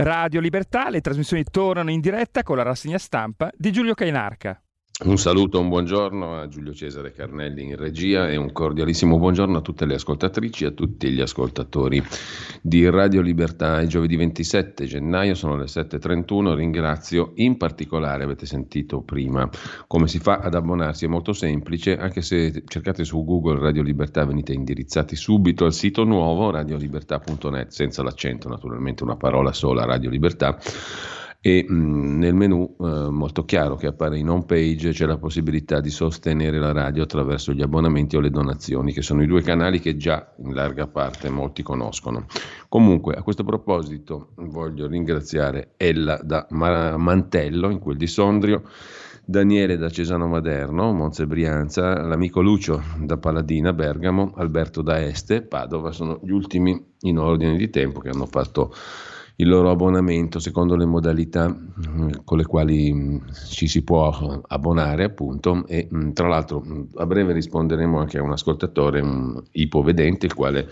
Radio Libertà, le trasmissioni tornano in diretta con la rassegna stampa di Giulio Cainarca. Un saluto, un buongiorno a Giulio Cesare Carnelli in regia e un cordialissimo buongiorno a tutte le ascoltatrici e a tutti gli ascoltatori di Radio Libertà. È giovedì 27 gennaio, sono le 7.31. Ringrazio in particolare, avete sentito prima, come si fa ad abbonarsi. È molto semplice, anche se cercate su Google Radio Libertà venite indirizzati subito al sito nuovo radiolibertà.net, senza l'accento naturalmente, una parola sola, Radio Libertà e mh, nel menu eh, molto chiaro che appare in home page c'è la possibilità di sostenere la radio attraverso gli abbonamenti o le donazioni, che sono i due canali che già in larga parte molti conoscono. Comunque, a questo proposito voglio ringraziare Ella da Mantello, in quel di Sondrio, Daniele da Cesano Maderno, Monza Brianza, l'amico Lucio da Paladina, Bergamo, Alberto da Este, Padova, sono gli ultimi in ordine di tempo che hanno fatto il loro abbonamento secondo le modalità mm, con le quali mm, ci si può abbonare appunto e mm, tra l'altro a breve risponderemo anche a un ascoltatore un ipovedente il quale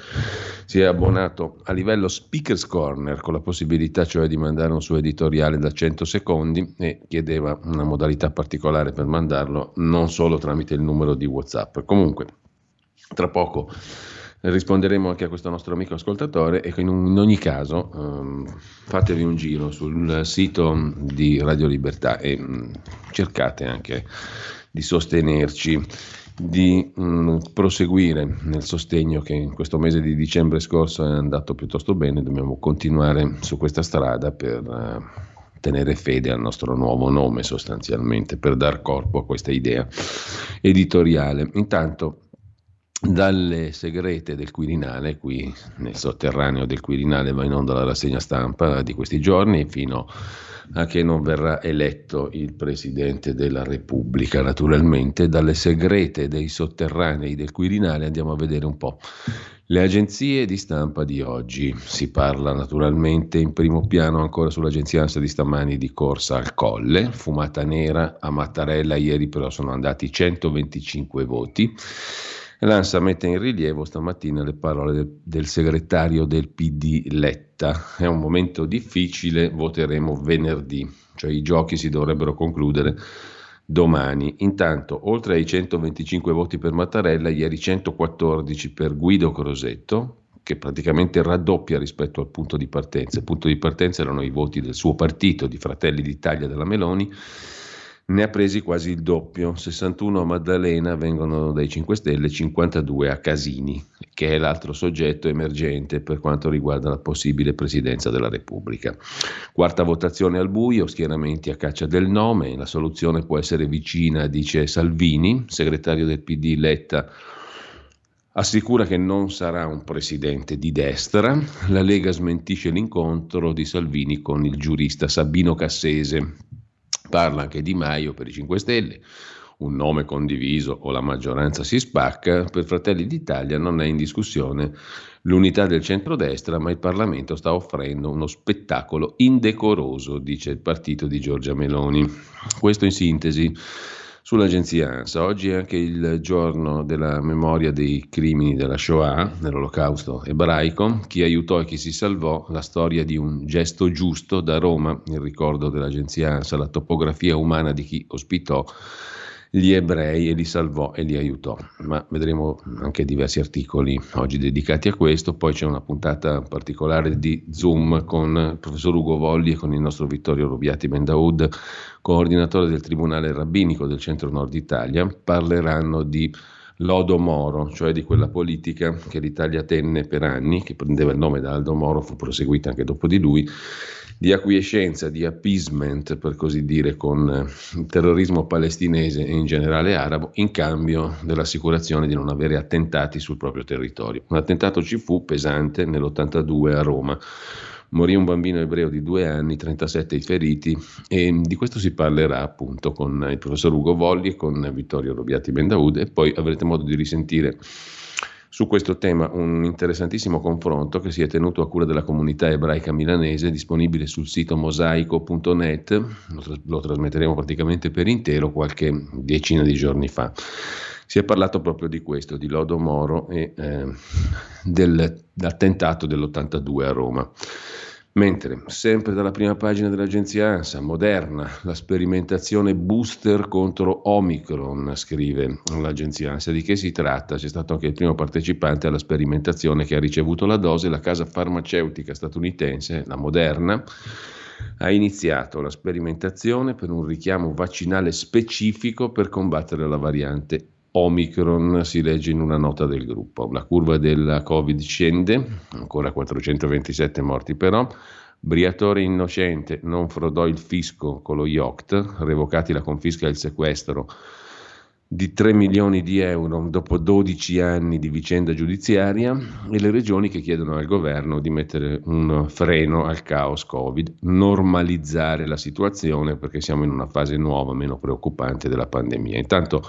si è abbonato a livello speakers corner con la possibilità cioè di mandare un suo editoriale da 100 secondi e chiedeva una modalità particolare per mandarlo non solo tramite il numero di whatsapp. Comunque tra poco risponderemo anche a questo nostro amico ascoltatore e in, un, in ogni caso um, fatevi un giro sul sito di Radio Libertà e um, cercate anche di sostenerci, di um, proseguire nel sostegno che in questo mese di dicembre scorso è andato piuttosto bene, dobbiamo continuare su questa strada per... Uh, tenere fede al nostro nuovo nome sostanzialmente per dar corpo a questa idea editoriale. Intanto dalle segrete del Quirinale, qui nel sotterraneo del Quirinale va in onda la rassegna stampa di questi giorni, fino a che non verrà eletto il Presidente della Repubblica. Naturalmente, dalle segrete dei sotterranei del Quirinale andiamo a vedere un po'. Le agenzie di stampa di oggi, si parla naturalmente in primo piano ancora sull'agenzia ANSA di stamani di corsa al colle, fumata nera a Mattarella, ieri però sono andati 125 voti. L'ANSA mette in rilievo stamattina le parole del, del segretario del PD Letta. È un momento difficile, voteremo venerdì, cioè i giochi si dovrebbero concludere domani. Intanto, oltre ai 125 voti per Mattarella, ieri 114 per Guido Crosetto, che praticamente raddoppia rispetto al punto di partenza. Il punto di partenza erano i voti del suo partito, di Fratelli d'Italia della Meloni, ne ha presi quasi il doppio, 61 a Maddalena vengono dai 5 Stelle, 52 a Casini, che è l'altro soggetto emergente per quanto riguarda la possibile presidenza della Repubblica. Quarta votazione al buio, schieramenti a caccia del nome, la soluzione può essere vicina, dice Salvini, segretario del PD Letta assicura che non sarà un presidente di destra. La Lega smentisce l'incontro di Salvini con il giurista Sabino Cassese. Parla anche Di Maio per i 5 Stelle, un nome condiviso o la maggioranza si spacca, per Fratelli d'Italia non è in discussione l'unità del centrodestra, ma il Parlamento sta offrendo uno spettacolo indecoroso, dice il partito di Giorgia Meloni. Questo in sintesi sull'agenzia ANSA. Oggi è anche il giorno della memoria dei crimini della Shoah, dell'olocausto ebraico, chi aiutò e chi si salvò, la storia di un gesto giusto da Roma, il ricordo dell'agenzia ANSA, la topografia umana di chi ospitò gli ebrei e li salvò e li aiutò. Ma vedremo anche diversi articoli oggi dedicati a questo. Poi c'è una puntata particolare di Zoom con il professor Ugo Volli e con il nostro Vittorio Rubiati Bendaud, coordinatore del Tribunale Rabbinico del Centro Nord Italia. Parleranno di Lodo Moro, cioè di quella politica che l'Italia tenne per anni, che prendeva il nome da Aldo Moro, fu proseguita anche dopo di lui, di acquiescenza, di appeasement, per così dire, con eh, il terrorismo palestinese e in generale arabo, in cambio dell'assicurazione di non avere attentati sul proprio territorio. Un attentato ci fu pesante nell'82 a Roma. Morì un bambino ebreo di due anni, 37 i feriti e di questo si parlerà appunto con il professor Ugo Volli e con Vittorio Robiati Bendaud e poi avrete modo di risentire su questo tema un interessantissimo confronto che si è tenuto a cura della comunità ebraica milanese, disponibile sul sito mosaico.net, lo, tras- lo trasmetteremo praticamente per intero qualche decina di giorni fa. Si è parlato proprio di questo, di Lodo Moro e eh, dell'attentato dell'82 a Roma. Mentre, sempre dalla prima pagina dell'agenzia ANSA, Moderna, la sperimentazione booster contro Omicron, scrive l'agenzia ANSA. Di che si tratta? C'è stato anche il primo partecipante alla sperimentazione che ha ricevuto la dose, la casa farmaceutica statunitense, la Moderna, ha iniziato la sperimentazione per un richiamo vaccinale specifico per combattere la variante Omicron, si legge in una nota del gruppo. La curva della Covid scende, ancora 427 morti però. Briatore innocente non frodò il fisco con lo yacht, revocati la confisca e il sequestro di 3 milioni di euro dopo 12 anni di vicenda giudiziaria e le regioni che chiedono al governo di mettere un freno al caos Covid, normalizzare la situazione perché siamo in una fase nuova, meno preoccupante della pandemia. Intanto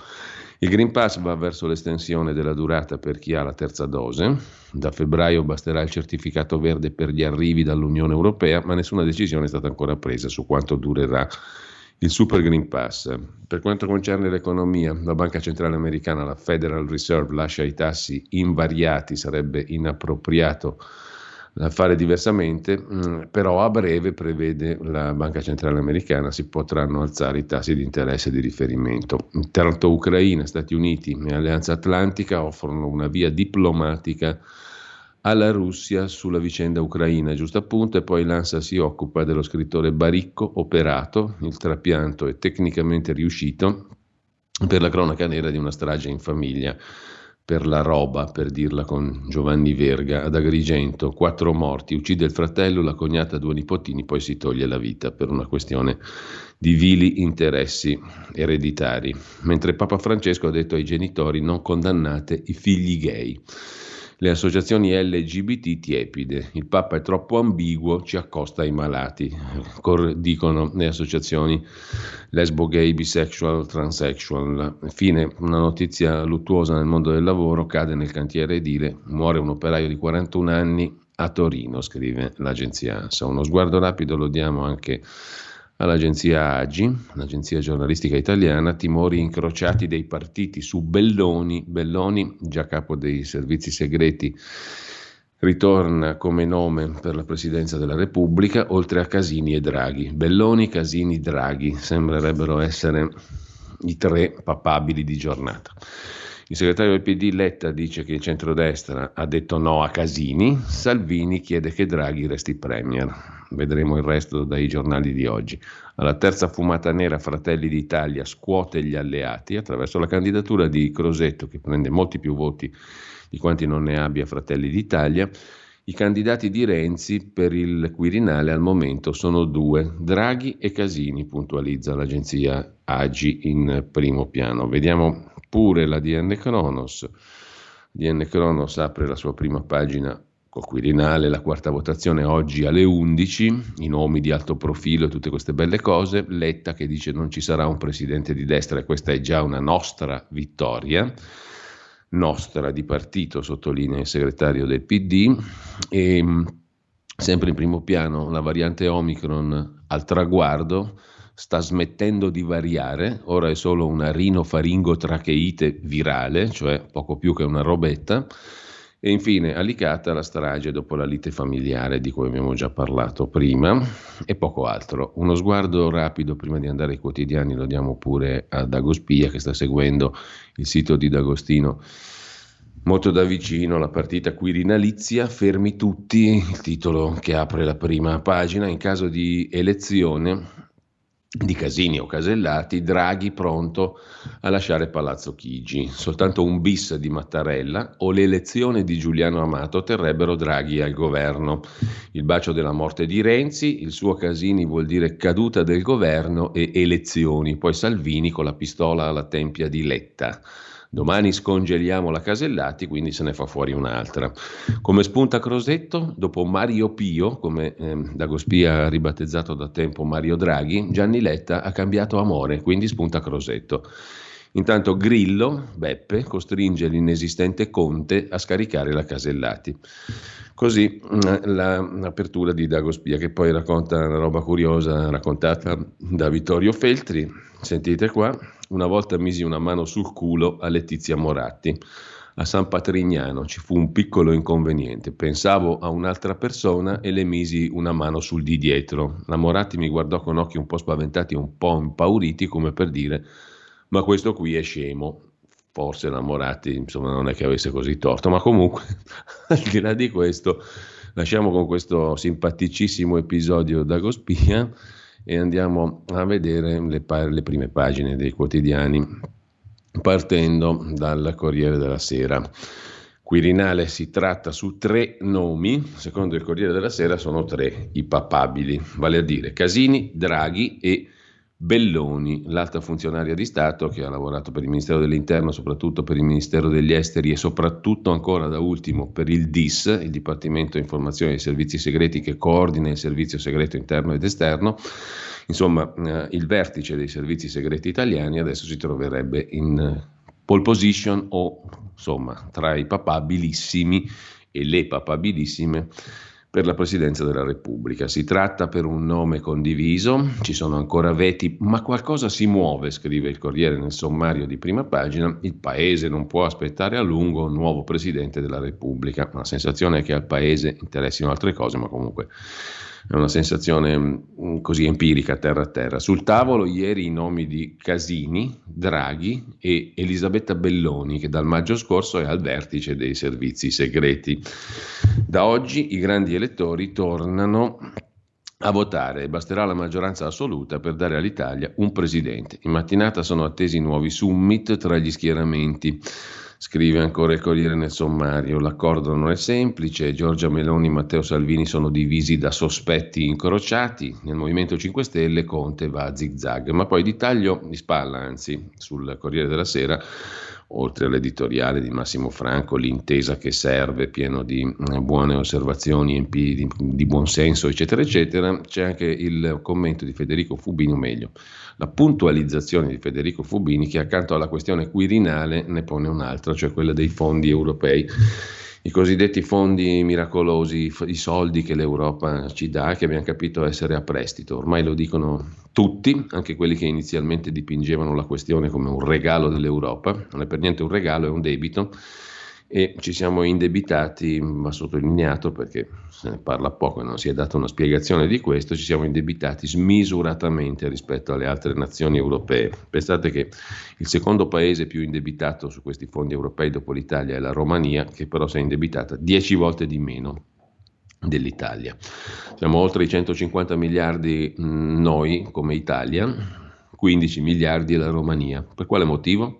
il Green Pass va verso l'estensione della durata per chi ha la terza dose. Da febbraio basterà il certificato verde per gli arrivi dall'Unione Europea, ma nessuna decisione è stata ancora presa su quanto durerà il Super Green Pass. Per quanto concerne l'economia, la Banca Centrale Americana, la Federal Reserve, lascia i tassi invariati, sarebbe inappropriato fare diversamente, mm, però a breve prevede la Banca Centrale Americana si potranno alzare i tassi di interesse di riferimento. Intanto Ucraina, Stati Uniti e Alleanza Atlantica offrono una via diplomatica alla Russia sulla vicenda ucraina, giusto appunto, e poi l'ANSA si occupa dello scrittore Baricco, operato, il trapianto è tecnicamente riuscito per la cronaca nera di una strage in famiglia per la roba, per dirla con Giovanni Verga, ad Agrigento, quattro morti, uccide il fratello, la cognata, due nipotini, poi si toglie la vita per una questione di vili interessi ereditari. Mentre Papa Francesco ha detto ai genitori non condannate i figli gay le associazioni LGBT tiepide. Il Papa è troppo ambiguo, ci accosta ai malati, dicono le associazioni lesbo, gay, bisexual, transsexual. Infine, una notizia luttuosa nel mondo del lavoro, cade nel cantiere edile, muore un operaio di 41 anni a Torino, scrive l'agenzia ANSA. Uno sguardo rapido lo diamo anche all'agenzia AGI, l'agenzia giornalistica italiana, timori incrociati dei partiti su Belloni, Belloni, già capo dei servizi segreti, ritorna come nome per la presidenza della Repubblica, oltre a Casini e Draghi. Belloni, Casini, Draghi sembrerebbero essere i tre papabili di giornata. Il segretario del PD Letta dice che il centrodestra ha detto no a Casini, Salvini chiede che Draghi resti premier. Vedremo il resto dai giornali di oggi. Alla terza fumata nera Fratelli d'Italia scuote gli alleati attraverso la candidatura di Crosetto che prende molti più voti di quanti non ne abbia Fratelli d'Italia. I candidati di Renzi per il Quirinale al momento sono due, Draghi e Casini, puntualizza l'agenzia Agi in primo piano. Vediamo pure la DN Kronos. DN Kronos apre la sua prima pagina col Quirinale, la quarta votazione oggi alle 11, i nomi di alto profilo e tutte queste belle cose, Letta che dice non ci sarà un presidente di destra e questa è già una nostra vittoria, nostra di partito, sottolinea il segretario del PD, e sempre in primo piano la variante Omicron al traguardo, sta smettendo di variare, ora è solo una rinofaringotracheite virale, cioè poco più che una robetta, e infine Alicata la strage dopo la lite familiare di cui abbiamo già parlato prima e poco altro. Uno sguardo rapido prima di andare ai quotidiani lo diamo pure a Dagospia che sta seguendo il sito di D'Agostino molto da vicino la partita quirinalizia, fermi tutti, il titolo che apre la prima pagina, in caso di elezione di Casini o Casellati, Draghi pronto a lasciare Palazzo Chigi. Soltanto un bis di Mattarella o l'elezione di Giuliano Amato terrebbero Draghi al governo. Il bacio della morte di Renzi, il suo Casini vuol dire caduta del governo e elezioni, poi Salvini con la pistola alla tempia di Letta. Domani scongeliamo la Casellati, quindi se ne fa fuori un'altra. Come spunta Crosetto, dopo Mario Pio, come eh, Dagospia ha ribattezzato da tempo Mario Draghi, Gianni Letta ha cambiato amore, quindi spunta Crosetto. Intanto Grillo, Beppe, costringe l'inesistente Conte a scaricare la Casellati. Così mm, l'apertura di Dagospia, che poi racconta una roba curiosa raccontata da Vittorio Feltri. Sentite qua, una volta misi una mano sul culo a Letizia Moratti. a San Patrignano ci fu un piccolo inconveniente. Pensavo a un'altra persona e le misi una mano sul di dietro. La Moratti mi guardò con occhi un po' spaventati e un po' impauriti, come per dire: Ma questo qui è scemo. Forse la Moratti, insomma, non è che avesse così torto, ma comunque, al di là di questo, lasciamo con questo simpaticissimo episodio da Gospia e andiamo a vedere le, le prime pagine dei quotidiani partendo dal Corriere della Sera. Quirinale si tratta su tre nomi, secondo il Corriere della Sera sono tre i papabili, vale a dire Casini, Draghi e Belloni, l'alta funzionaria di Stato che ha lavorato per il Ministero dell'Interno, soprattutto per il Ministero degli Esteri e soprattutto ancora da ultimo per il DIS, il Dipartimento Informazione dei Servizi Segreti che coordina il servizio segreto interno ed esterno. Insomma, eh, il vertice dei servizi segreti italiani adesso si troverebbe in pole position o insomma tra i papabilissimi e le papabilissime per la Presidenza della Repubblica. Si tratta per un nome condiviso, ci sono ancora veti, ma qualcosa si muove, scrive il Corriere nel sommario di prima pagina, il Paese non può aspettare a lungo un nuovo Presidente della Repubblica. La sensazione è che al Paese interessino altre cose, ma comunque è una sensazione mm, così empirica terra a terra. Sul tavolo ieri i nomi di Casini, Draghi e Elisabetta Belloni, che dal maggio scorso è al vertice dei servizi segreti. Da oggi i grandi elettori tornano a votare basterà la maggioranza assoluta per dare all'Italia un presidente. In mattinata sono attesi nuovi summit tra gli schieramenti. Scrive ancora il Corriere nel sommario, l'accordo non è semplice, Giorgia Meloni e Matteo Salvini sono divisi da sospetti incrociati, nel Movimento 5 Stelle Conte va a zigzag, ma poi di taglio di spalla, anzi, sul Corriere della Sera oltre all'editoriale di Massimo Franco, l'intesa che serve, pieno di eh, buone osservazioni, di, di buonsenso, eccetera, eccetera, c'è anche il commento di Federico Fubini, o meglio, la puntualizzazione di Federico Fubini che accanto alla questione quirinale ne pone un'altra, cioè quella dei fondi europei i cosiddetti fondi miracolosi, i soldi che l'Europa ci dà, che abbiamo capito essere a prestito. Ormai lo dicono tutti, anche quelli che inizialmente dipingevano la questione come un regalo dell'Europa. Non è per niente un regalo, è un debito e ci siamo indebitati, va sottolineato perché se ne parla poco e non si è data una spiegazione di questo, ci siamo indebitati smisuratamente rispetto alle altre nazioni europee. Pensate che il secondo paese più indebitato su questi fondi europei dopo l'Italia è la Romania, che però si è indebitata 10 volte di meno dell'Italia. Siamo oltre i 150 miliardi mm, noi come Italia, 15 miliardi la Romania. Per quale motivo?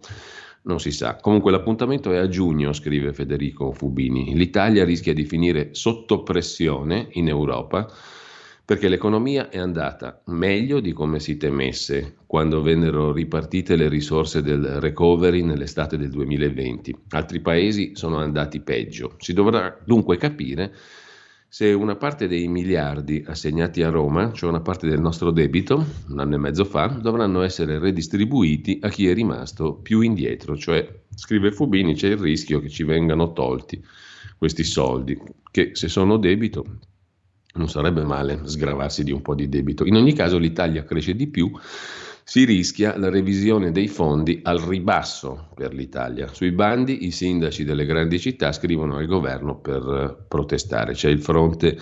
Non si sa. Comunque l'appuntamento è a giugno, scrive Federico Fubini. L'Italia rischia di finire sotto pressione in Europa perché l'economia è andata meglio di come si temesse quando vennero ripartite le risorse del recovery nell'estate del 2020. Altri paesi sono andati peggio. Si dovrà dunque capire se una parte dei miliardi assegnati a Roma, cioè una parte del nostro debito, un anno e mezzo fa, dovranno essere redistribuiti a chi è rimasto più indietro, cioè, scrive Fubini, c'è il rischio che ci vengano tolti questi soldi, che se sono debito non sarebbe male sgravarsi di un po' di debito. In ogni caso l'Italia cresce di più si rischia la revisione dei fondi al ribasso per l'Italia. Sui bandi i sindaci delle grandi città scrivono al governo per eh, protestare. C'è il fronte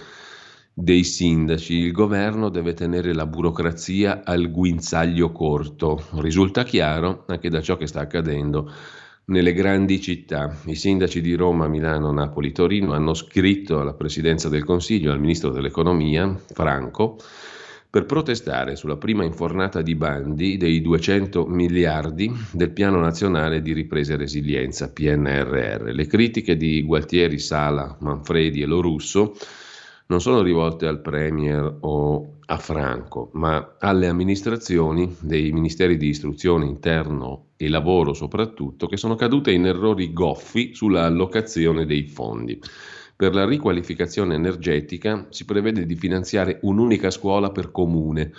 dei sindaci. Il governo deve tenere la burocrazia al guinzaglio corto. Risulta chiaro anche da ciò che sta accadendo nelle grandi città. I sindaci di Roma, Milano, Napoli, Torino hanno scritto alla Presidenza del Consiglio, al Ministro dell'Economia, Franco, per protestare sulla prima infornata di bandi dei 200 miliardi del Piano Nazionale di Ripresa e Resilienza, PNRR. Le critiche di Gualtieri, Sala, Manfredi e Lorusso non sono rivolte al Premier o a Franco, ma alle amministrazioni dei ministeri di istruzione interno e lavoro soprattutto, che sono cadute in errori goffi sulla allocazione dei fondi. Per la riqualificazione energetica si prevede di finanziare un'unica scuola per comune.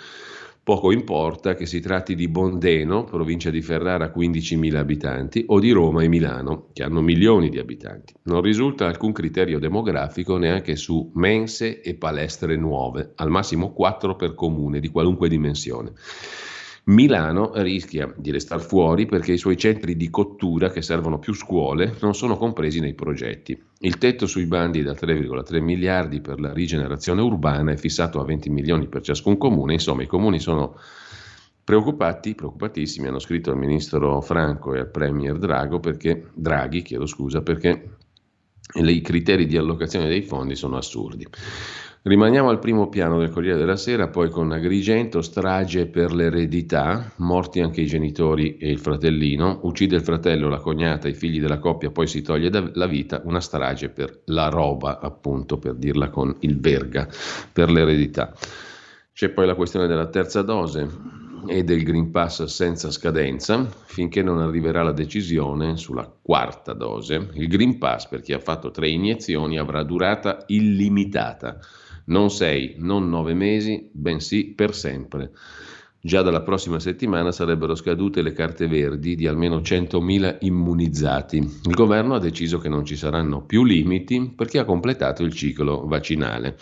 Poco importa che si tratti di Bondeno, provincia di Ferrara 15.000 abitanti, o di Roma e Milano, che hanno milioni di abitanti. Non risulta alcun criterio demografico neanche su mense e palestre nuove, al massimo 4 per comune di qualunque dimensione. Milano rischia di restare fuori perché i suoi centri di cottura, che servono più scuole, non sono compresi nei progetti. Il tetto sui bandi da 3,3 miliardi per la rigenerazione urbana è fissato a 20 milioni per ciascun comune, insomma i comuni sono preoccupati, preoccupatissimi, hanno scritto al ministro Franco e al premier perché, Draghi, chiedo scusa, perché i criteri di allocazione dei fondi sono assurdi. Rimaniamo al primo piano del Corriere della Sera, poi con Agrigento, strage per l'eredità, morti anche i genitori e il fratellino, uccide il fratello, la cognata, i figli della coppia, poi si toglie la vita, una strage per la roba, appunto, per dirla con il verga, per l'eredità. C'è poi la questione della terza dose e del Green Pass senza scadenza, finché non arriverà la decisione sulla quarta dose. Il Green Pass, per chi ha fatto tre iniezioni, avrà durata illimitata non sei, non nove mesi, bensì per sempre. Già dalla prossima settimana sarebbero scadute le carte verdi di almeno 100.000 immunizzati. Il governo ha deciso che non ci saranno più limiti perché ha completato il ciclo vaccinale.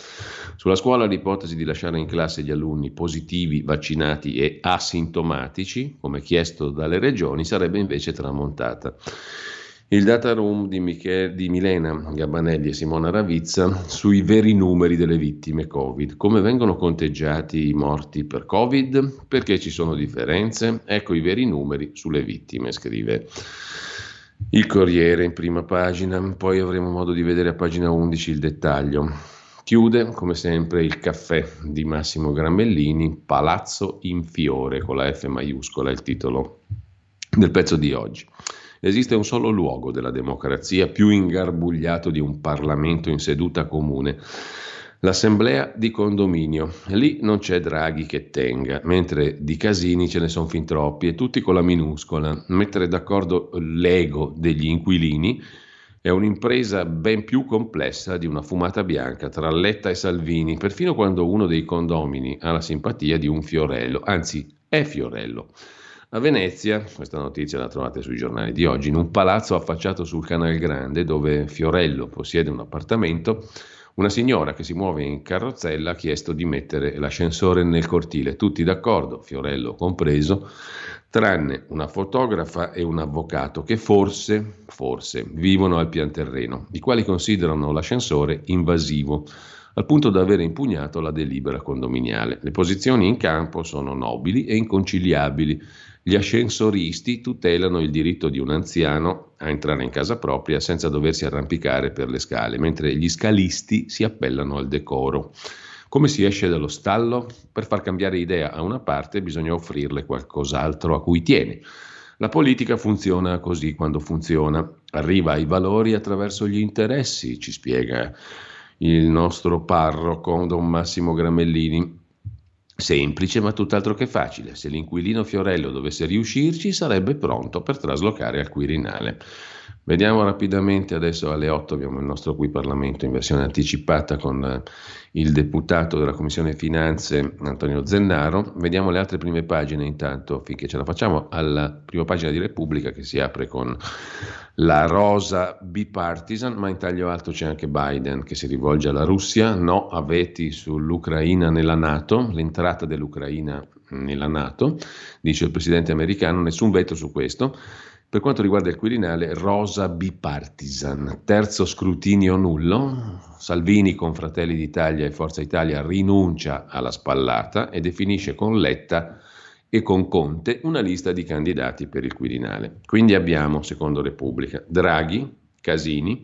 Sulla scuola l'ipotesi di lasciare in classe gli alunni positivi, vaccinati e asintomatici, come chiesto dalle regioni, sarebbe invece tramontata. Il data room di, Michele, di Milena Gabanelli e Simona Ravizza sui veri numeri delle vittime Covid. Come vengono conteggiati i morti per Covid? Perché ci sono differenze? Ecco i veri numeri sulle vittime, scrive il Corriere in prima pagina. Poi avremo modo di vedere a pagina 11 il dettaglio. Chiude, come sempre, il caffè di Massimo Gramellini, Palazzo in Fiore, con la F maiuscola, il titolo del pezzo di oggi. Esiste un solo luogo della democrazia più ingarbugliato di un Parlamento in seduta comune. L'assemblea di condominio. Lì non c'è Draghi che tenga, mentre di casini ce ne sono fin troppi e tutti con la minuscola. Mettere d'accordo l'ego degli inquilini è un'impresa ben più complessa di una fumata bianca tra Letta e Salvini, perfino quando uno dei condomini ha la simpatia di un fiorello, anzi è fiorello. A Venezia, questa notizia la trovate sui giornali di oggi, in un palazzo affacciato sul Canal Grande dove Fiorello possiede un appartamento, una signora che si muove in carrozzella ha chiesto di mettere l'ascensore nel cortile, tutti d'accordo, Fiorello compreso, tranne una fotografa e un avvocato che forse, forse, vivono al pian terreno, i quali considerano l'ascensore invasivo al punto da aver impugnato la delibera condominiale. Le posizioni in campo sono nobili e inconciliabili. Gli ascensoristi tutelano il diritto di un anziano a entrare in casa propria senza doversi arrampicare per le scale, mentre gli scalisti si appellano al decoro. Come si esce dallo stallo? Per far cambiare idea a una parte bisogna offrirle qualcos'altro a cui tiene. La politica funziona così quando funziona, arriva ai valori attraverso gli interessi, ci spiega il nostro parroco Don Massimo Gramellini. Semplice ma tutt'altro che facile. Se l'inquilino Fiorello dovesse riuscirci sarebbe pronto per traslocare al Quirinale. Vediamo rapidamente, adesso alle 8 abbiamo il nostro qui Parlamento in versione anticipata con eh, il deputato della Commissione Finanze Antonio Zennaro. Vediamo le altre prime pagine intanto finché ce la facciamo alla prima pagina di Repubblica che si apre con la rosa bipartisan, ma in taglio alto c'è anche Biden che si rivolge alla Russia, no a veti sull'Ucraina nella Nato, l'entrata dell'Ucraina nella Nato, dice il presidente americano, nessun veto su questo. Per quanto riguarda il Quirinale, rosa bipartisan, terzo scrutinio nullo, Salvini con Fratelli d'Italia e Forza Italia rinuncia alla spallata e definisce con Letta e con Conte una lista di candidati per il Quirinale. Quindi abbiamo, secondo Repubblica, Draghi, Casini,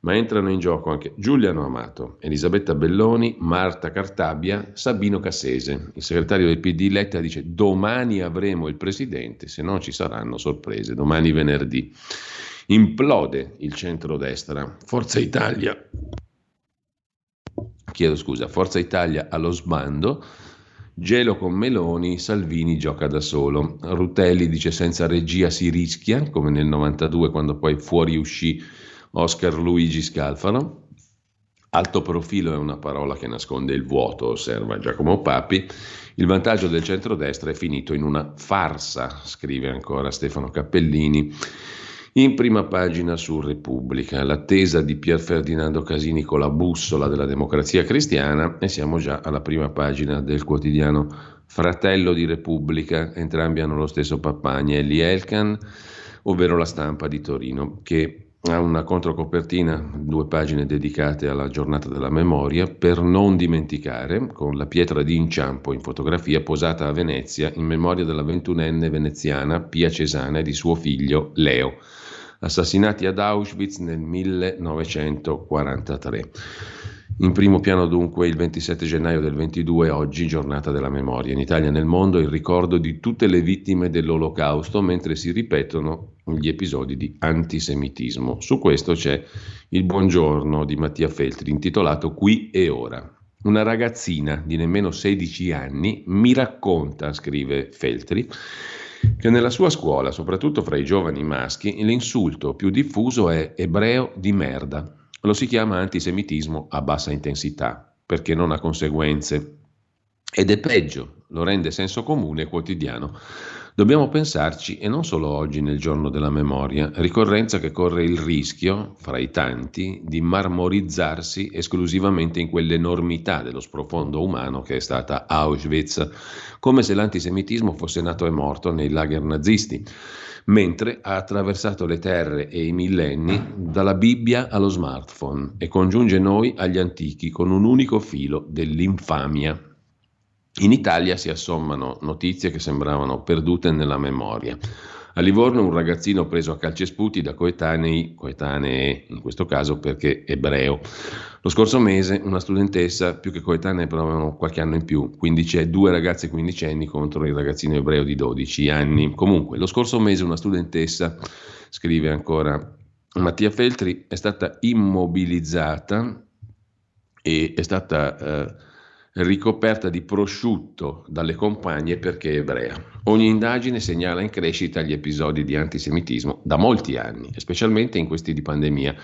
ma entrano in gioco anche Giuliano Amato, Elisabetta Belloni, Marta Cartabia, Sabino Cassese. Il segretario del PD Letta dice domani avremo il presidente, se no ci saranno sorprese, domani venerdì. Implode il centrodestra. Forza Italia. Chiedo scusa, Forza Italia allo sbando Gelo con Meloni, Salvini gioca da solo. Rutelli dice senza regia si rischia, come nel 92 quando poi fuoriuscì Oscar Luigi Scalfano. Alto profilo è una parola che nasconde il vuoto, osserva Giacomo Papi. Il vantaggio del centrodestra è finito in una farsa, scrive ancora Stefano Cappellini. In prima pagina su Repubblica, l'attesa di Pier Ferdinando Casini con la bussola della democrazia cristiana e siamo già alla prima pagina del quotidiano fratello di Repubblica, entrambi hanno lo stesso papà, Agnelli Elkan, ovvero la stampa di Torino, che ha una controcopertina, due pagine dedicate alla giornata della memoria, per non dimenticare, con la pietra di inciampo in fotografia posata a Venezia in memoria della ventunenne veneziana Pia Cesana e di suo figlio Leo, assassinati ad Auschwitz nel 1943. In primo piano dunque il 27 gennaio del 22, oggi giornata della memoria. In Italia e nel mondo il ricordo di tutte le vittime dell'olocausto mentre si ripetono gli episodi di antisemitismo. Su questo c'è il buongiorno di Mattia Feltri intitolato Qui e ora. Una ragazzina di nemmeno 16 anni mi racconta, scrive Feltri, che nella sua scuola, soprattutto fra i giovani maschi, l'insulto più diffuso è ebreo di merda lo si chiama antisemitismo a bassa intensità, perché non ha conseguenze. Ed è peggio, lo rende senso comune quotidiano. Dobbiamo pensarci, e non solo oggi nel giorno della memoria, ricorrenza che corre il rischio, fra i tanti, di marmorizzarsi esclusivamente in quell'enormità dello sprofondo umano che è stata Auschwitz, come se l'antisemitismo fosse nato e morto nei lager nazisti mentre ha attraversato le terre e i millenni dalla Bibbia allo smartphone e congiunge noi agli antichi con un unico filo dell'infamia. In Italia si assommano notizie che sembravano perdute nella memoria. A Livorno un ragazzino preso a calcesputi da coetanei, coetanee in questo caso perché ebreo. Lo scorso mese una studentessa, più che coetanea però qualche anno in più, quindi c'è due ragazze quindicenni contro il ragazzino ebreo di 12 anni. Comunque, lo scorso mese una studentessa, scrive ancora Mattia Feltri, è stata immobilizzata e è stata... Eh, ricoperta di prosciutto dalle compagne perché ebrea. Ogni indagine segnala in crescita gli episodi di antisemitismo da molti anni, specialmente in questi di pandemia,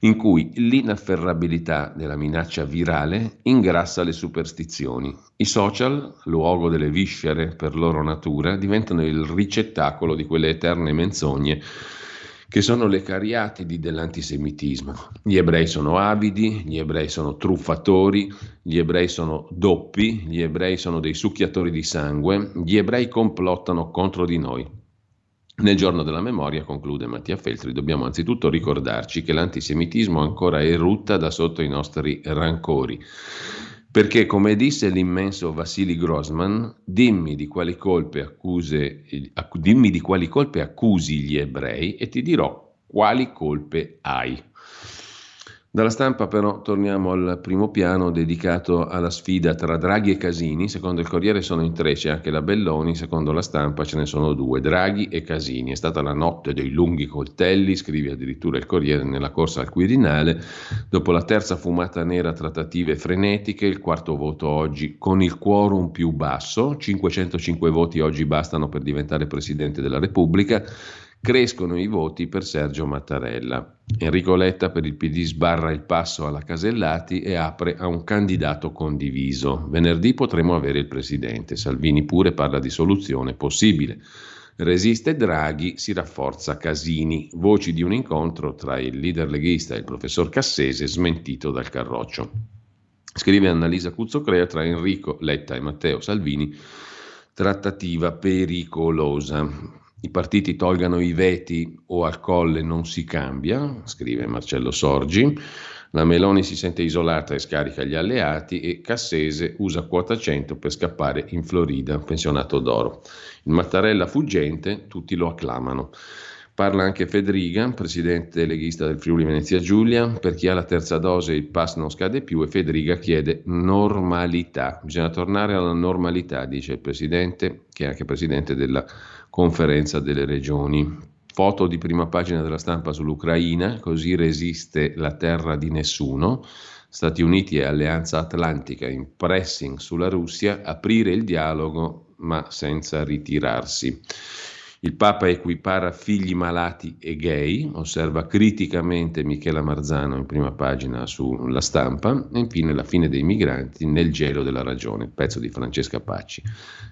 in cui l'inafferrabilità della minaccia virale ingrassa le superstizioni. I social, luogo delle viscere per loro natura, diventano il ricettacolo di quelle eterne menzogne che sono le cariatidi dell'antisemitismo. Gli ebrei sono avidi, gli ebrei sono truffatori, gli ebrei sono doppi, gli ebrei sono dei succhiatori di sangue, gli ebrei complottano contro di noi. Nel giorno della memoria, conclude Mattia Feltri, dobbiamo anzitutto ricordarci che l'antisemitismo ancora erutta da sotto i nostri rancori perché, come disse l'immenso Vassili Grossman, dimmi di quali colpe, accuse, dimmi di quali colpe accusi gli ebrei e ti dirò quali colpe hai. Dalla stampa però torniamo al primo piano dedicato alla sfida tra Draghi e Casini. Secondo il Corriere sono in tre, c'è anche la Belloni, secondo la stampa ce ne sono due, Draghi e Casini. È stata la notte dei lunghi coltelli, scrive addirittura il Corriere nella corsa al Quirinale. Dopo la terza fumata nera trattative frenetiche, il quarto voto oggi con il quorum più basso, 505 voti oggi bastano per diventare Presidente della Repubblica. Crescono i voti per Sergio Mattarella. Enrico Letta per il PD sbarra il passo alla Casellati e apre a un candidato condiviso. Venerdì potremo avere il presidente. Salvini pure parla di soluzione possibile. Resiste Draghi, si rafforza Casini. Voci di un incontro tra il leader leghista e il professor Cassese smentito dal Carroccio. Scrive Annalisa Cuzzocrea tra Enrico Letta e Matteo Salvini. Trattativa pericolosa. I partiti tolgano i veti o al colle non si cambia, scrive Marcello Sorgi. La Meloni si sente isolata e scarica gli alleati e Cassese usa quota 100 per scappare in Florida, pensionato d'oro. Il Mattarella fuggente, tutti lo acclamano. Parla anche Federica, presidente leghista del Friuli Venezia Giulia. Per chi ha la terza dose il pass non scade più e Federica chiede normalità. Bisogna tornare alla normalità, dice il presidente, che è anche presidente della conferenza delle regioni. Foto di prima pagina della stampa sull'Ucraina, così resiste la terra di nessuno. Stati Uniti e Alleanza Atlantica in pressing sulla Russia, aprire il dialogo ma senza ritirarsi. Il Papa equipara figli malati e gay, osserva criticamente Michela Marzano in prima pagina sulla stampa, e infine la fine dei migranti nel gelo della ragione, pezzo di Francesca Pacci.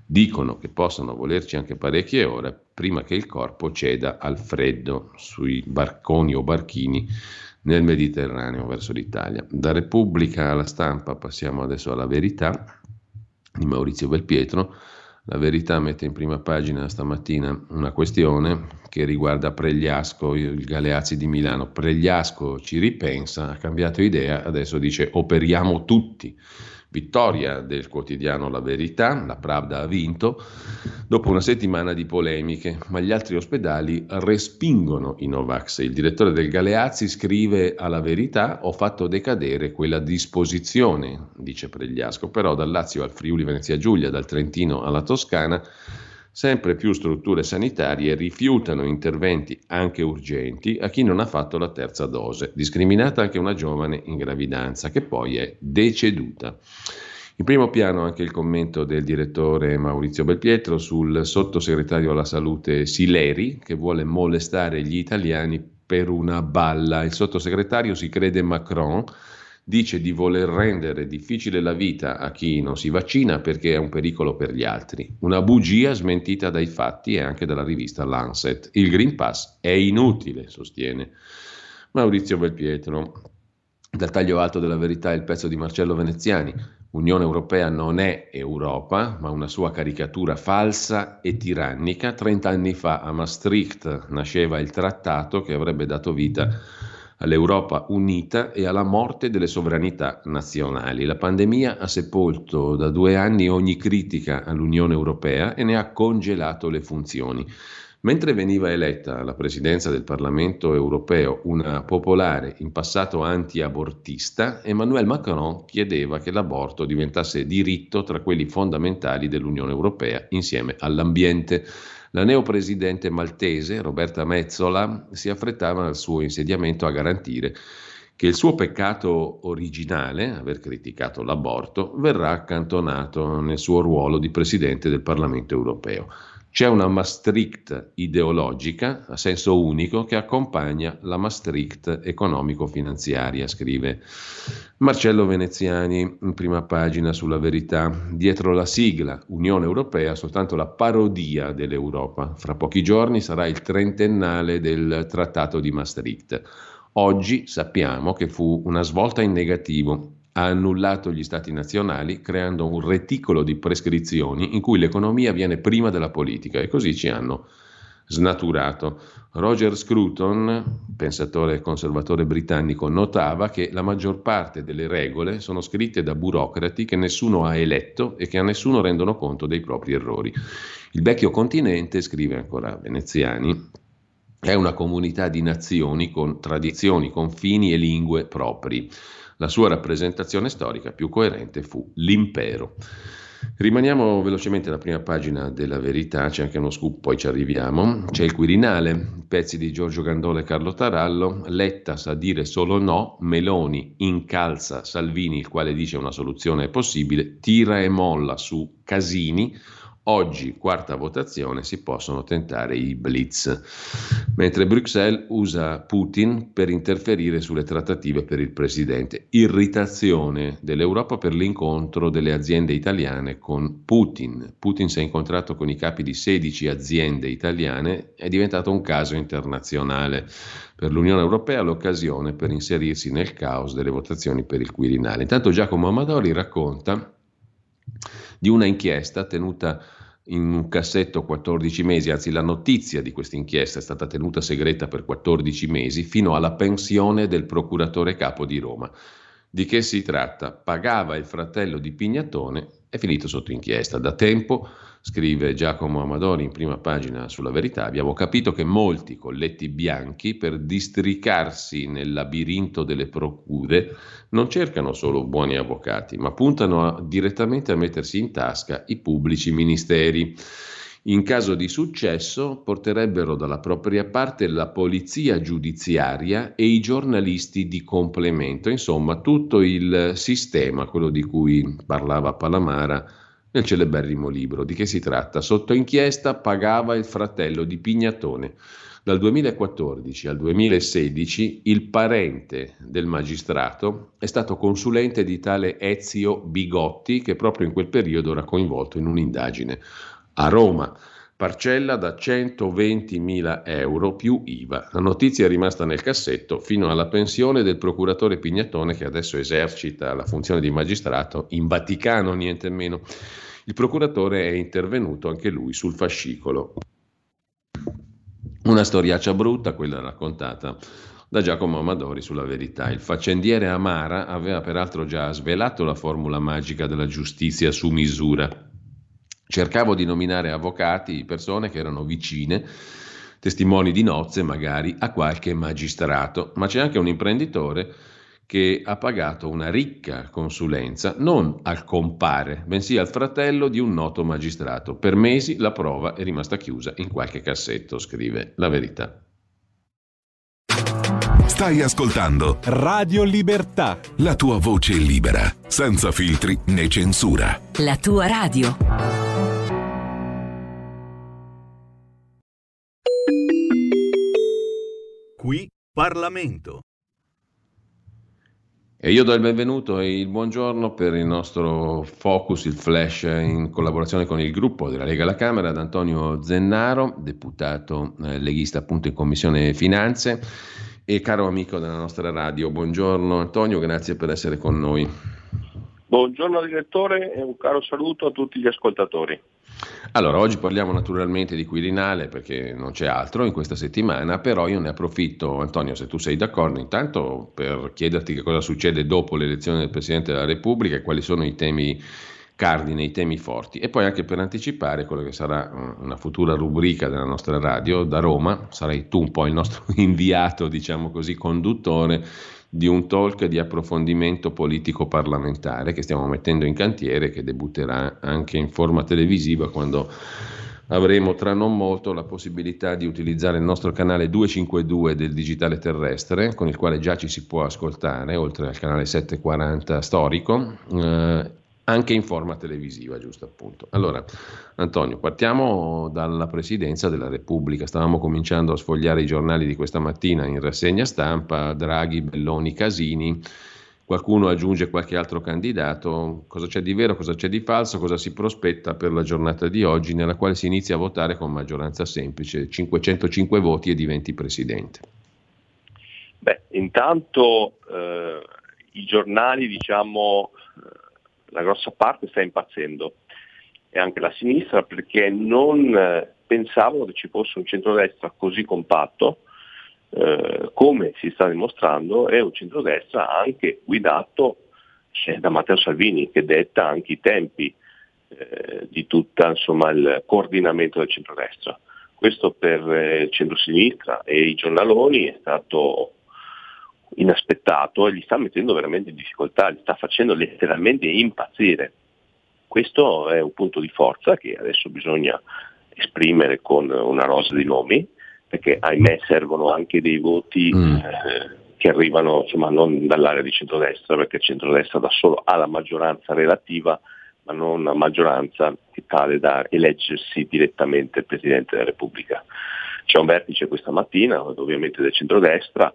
Dicono che possono volerci anche parecchie ore prima che il corpo ceda al freddo sui barconi o barchini nel Mediterraneo verso l'Italia. Da Repubblica alla stampa passiamo adesso alla verità. di Maurizio Belpietro. La verità mette in prima pagina stamattina una questione che riguarda Pregliasco, il Galeazzi di Milano. Pregliasco ci ripensa, ha cambiato idea, adesso dice operiamo tutti. Vittoria del quotidiano La Verità, la Pravda ha vinto, dopo una settimana di polemiche, ma gli altri ospedali respingono i Novax. Il direttore del Galeazzi scrive alla Verità, ho fatto decadere quella disposizione, dice Pregliasco, però dal Lazio al Friuli Venezia Giulia, dal Trentino alla Toscana, sempre più strutture sanitarie rifiutano interventi anche urgenti a chi non ha fatto la terza dose, discriminata anche una giovane in gravidanza che poi è deceduta. In primo piano anche il commento del direttore Maurizio Belpietro sul sottosegretario alla salute Sileri che vuole molestare gli italiani per una balla. Il sottosegretario si crede Macron dice di voler rendere difficile la vita a chi non si vaccina perché è un pericolo per gli altri. Una bugia smentita dai fatti e anche dalla rivista Lancet. Il Green Pass è inutile, sostiene Maurizio Belpietro. Dal taglio alto della verità il pezzo di Marcello Veneziani. Unione Europea non è Europa, ma una sua caricatura falsa e tirannica. Trent'anni fa a Maastricht nasceva il trattato che avrebbe dato vita all'Europa unita e alla morte delle sovranità nazionali. La pandemia ha sepolto da due anni ogni critica all'Unione Europea e ne ha congelato le funzioni. Mentre veniva eletta alla presidenza del Parlamento europeo una popolare, in passato anti-abortista, Emmanuel Macron chiedeva che l'aborto diventasse diritto tra quelli fondamentali dell'Unione Europea, insieme all'ambiente. La neopresidente maltese Roberta Mezzola si affrettava al suo insediamento a garantire che il suo peccato originale, aver criticato l'aborto, verrà accantonato nel suo ruolo di presidente del Parlamento europeo. C'è una Maastricht ideologica a senso unico che accompagna la Maastricht economico-finanziaria, scrive Marcello Veneziani in prima pagina sulla verità. Dietro la sigla Unione Europea soltanto la parodia dell'Europa. Fra pochi giorni sarà il trentennale del Trattato di Maastricht. Oggi sappiamo che fu una svolta in negativo ha annullato gli stati nazionali creando un reticolo di prescrizioni in cui l'economia viene prima della politica e così ci hanno snaturato. Roger Scruton, pensatore conservatore britannico, notava che la maggior parte delle regole sono scritte da burocrati che nessuno ha eletto e che a nessuno rendono conto dei propri errori. Il vecchio continente, scrive ancora Veneziani, è una comunità di nazioni con tradizioni, confini e lingue propri. La sua rappresentazione storica più coerente fu l'impero. Rimaniamo velocemente alla prima pagina della verità, c'è anche uno scoop, poi ci arriviamo. C'è il Quirinale, pezzi di Giorgio Gandola e Carlo Tarallo. Letta sa dire solo no, Meloni incalza Salvini, il quale dice una soluzione è possibile, tira e molla su Casini Oggi, quarta votazione, si possono tentare i blitz, mentre Bruxelles usa Putin per interferire sulle trattative per il presidente. Irritazione dell'Europa per l'incontro delle aziende italiane con Putin. Putin si è incontrato con i capi di 16 aziende italiane, è diventato un caso internazionale. Per l'Unione Europea l'occasione per inserirsi nel caos delle votazioni per il Quirinale. Intanto Giacomo Amadori racconta di una inchiesta tenuta in un cassetto 14 mesi, anzi la notizia di questa inchiesta è stata tenuta segreta per 14 mesi fino alla pensione del procuratore capo di Roma. Di che si tratta? Pagava il fratello di Pignatone, è finito sotto inchiesta. Da tempo, scrive Giacomo Amadori in prima pagina sulla verità, abbiamo capito che molti colletti bianchi per districarsi nel labirinto delle procure non cercano solo buoni avvocati, ma puntano a, direttamente a mettersi in tasca i pubblici ministeri. In caso di successo porterebbero dalla propria parte la polizia giudiziaria e i giornalisti di complemento, insomma tutto il sistema, quello di cui parlava Palamara nel celeberrimo libro. Di che si tratta? Sotto inchiesta pagava il fratello di Pignatone. Dal 2014 al 2016 il parente del magistrato è stato consulente di tale Ezio Bigotti che proprio in quel periodo era coinvolto in un'indagine a Roma. parcella da 120.000 euro più IVA. La notizia è rimasta nel cassetto fino alla pensione del procuratore Pignatone che adesso esercita la funzione di magistrato in Vaticano, niente meno. Il procuratore è intervenuto anche lui sul fascicolo. Una storiaccia brutta, quella raccontata da Giacomo Amadori sulla verità. Il faccendiere Amara aveva peraltro già svelato la formula magica della giustizia su misura. Cercavo di nominare avvocati, persone che erano vicine, testimoni di nozze magari, a qualche magistrato, ma c'è anche un imprenditore che ha pagato una ricca consulenza non al compare, bensì al fratello di un noto magistrato. Per mesi la prova è rimasta chiusa in qualche cassetto, scrive la verità. Stai ascoltando Radio Libertà. La tua voce libera, senza filtri né censura. La tua radio. Qui Parlamento. E io do il benvenuto e il buongiorno per il nostro focus, il flash, in collaborazione con il gruppo della Lega alla Camera, ad Antonio Zennaro, deputato eh, leghista appunto in Commissione Finanze e caro amico della nostra radio. Buongiorno Antonio, grazie per essere con noi. Buongiorno direttore e un caro saluto a tutti gli ascoltatori. Allora, oggi parliamo naturalmente di Quirinale perché non c'è altro in questa settimana, però io ne approfitto, Antonio, se tu sei d'accordo, intanto per chiederti che cosa succede dopo l'elezione del Presidente della Repubblica e quali sono i temi cardine, i temi forti e poi anche per anticipare quello che sarà mm, una futura rubrica della nostra radio da Roma, sarai tu un po' il nostro inviato, diciamo così, conduttore di un talk di approfondimento politico parlamentare che stiamo mettendo in cantiere, che debutterà anche in forma televisiva quando avremo tra non molto la possibilità di utilizzare il nostro canale 252 del digitale terrestre, con il quale già ci si può ascoltare, oltre al canale 740 storico. Eh, anche in forma televisiva, giusto appunto. Allora, Antonio, partiamo dalla Presidenza della Repubblica. Stavamo cominciando a sfogliare i giornali di questa mattina in rassegna stampa, Draghi, Belloni, Casini. Qualcuno aggiunge qualche altro candidato. Cosa c'è di vero, cosa c'è di falso, cosa si prospetta per la giornata di oggi, nella quale si inizia a votare con maggioranza semplice, 505 voti e diventi Presidente? Beh, intanto eh, i giornali, diciamo, la grossa parte sta impazzendo e anche la sinistra perché non eh, pensavano che ci fosse un centrodestra così compatto eh, come si sta dimostrando è un centrodestra anche guidato eh, da Matteo Salvini che detta anche i tempi eh, di tutto il coordinamento del centrodestra. Questo per eh, il centrosinistra e i giornaloni è stato inaspettato e li sta mettendo veramente in difficoltà, li sta facendo letteralmente impazzire. Questo è un punto di forza che adesso bisogna esprimere con una rosa di nomi, perché ahimè servono anche dei voti mm. eh, che arrivano insomma, non dall'area di centrodestra, perché il centrodestra da solo ha la maggioranza relativa, ma non una maggioranza che tale da eleggersi direttamente il Presidente della Repubblica. C'è un vertice questa mattina, ovviamente del centrodestra,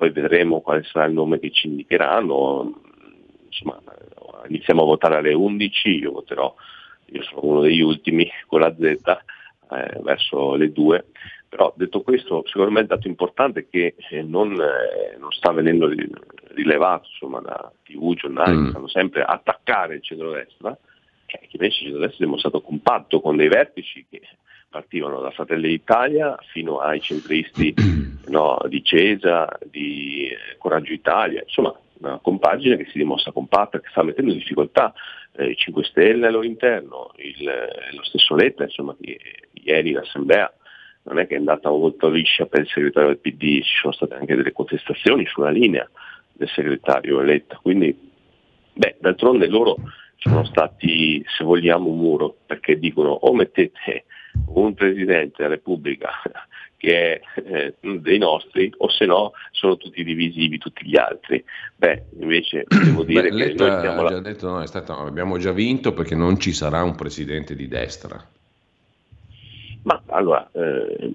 poi vedremo quale sarà il nome che ci indicheranno. Insomma, iniziamo a votare alle 11, io voterò, io sono uno degli ultimi con la Z eh, verso le 2. Però detto questo, secondo me il dato importante è che eh, non, eh, non, sta venendo rilevato insomma, da TV, giornali, mm. che stanno sempre a attaccare il centrodestra, che invece il centrodestra è dimostrato compatto con dei vertici che partivano da Fratelli d'Italia fino ai centristi no, di Cesa, di eh, Coraggio Italia, insomma una compagine che si dimostra compatta, che sta mettendo in difficoltà eh, i 5 Stelle al loro interno, il, eh, lo stesso Letta, insomma, di, ieri l'Assemblea non è che è andata molto liscia per il segretario del PD, ci sono state anche delle contestazioni sulla linea del segretario Letta, quindi beh, d'altronde loro sono stati, se vogliamo, un muro, perché dicono o mettete un Presidente della Repubblica che è eh, dei nostri o se no sono tutti divisivi tutti gli altri. Beh, invece devo dire Beh, che noi abbiamo, la... detto, no, stato, abbiamo già vinto perché non ci sarà un Presidente di destra. Ma allora, eh,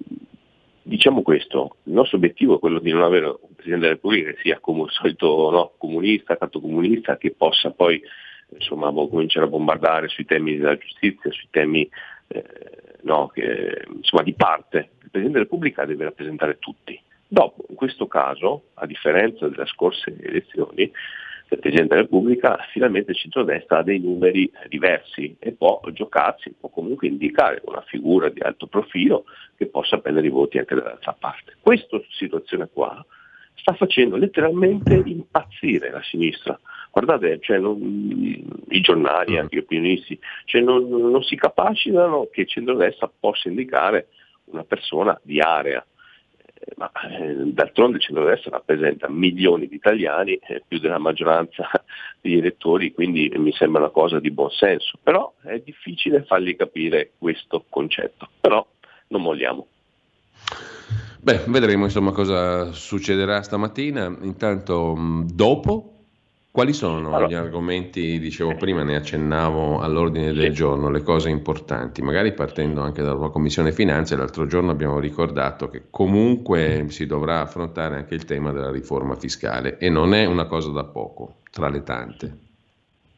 diciamo questo, il nostro obiettivo è quello di non avere un Presidente della Repubblica che sia come al solito no, comunista, tanto comunista, che possa poi insomma, cominciare a bombardare sui temi della giustizia, sui temi eh, no, che, insomma, di parte. Il Presidente della Repubblica deve rappresentare tutti. Dopo, in questo caso, a differenza delle scorse elezioni, del Presidente della Repubblica, finalmente il centrodestra ha dei numeri diversi e può giocarsi, può comunque indicare una figura di alto profilo che possa prendere i voti anche dall'altra parte. Questa situazione qua sta facendo letteralmente impazzire la sinistra. Guardate, cioè non, i giornali, mm. anche gli opinionisti, cioè non, non si capacitano che il centrodestra possa indicare una persona di area ma eh, d'altronde il centrodestra rappresenta milioni di italiani, eh, più della maggioranza degli elettori, quindi mi sembra una cosa di buon senso, però è difficile fargli capire questo concetto, però non molliamo. Beh, vedremo insomma cosa succederà stamattina. Intanto dopo quali sono allora, gli argomenti, dicevo prima, ne accennavo all'ordine del giorno, le cose importanti, magari partendo anche dalla Commissione Finanze, l'altro giorno abbiamo ricordato che comunque si dovrà affrontare anche il tema della riforma fiscale e non è una cosa da poco, tra le tante.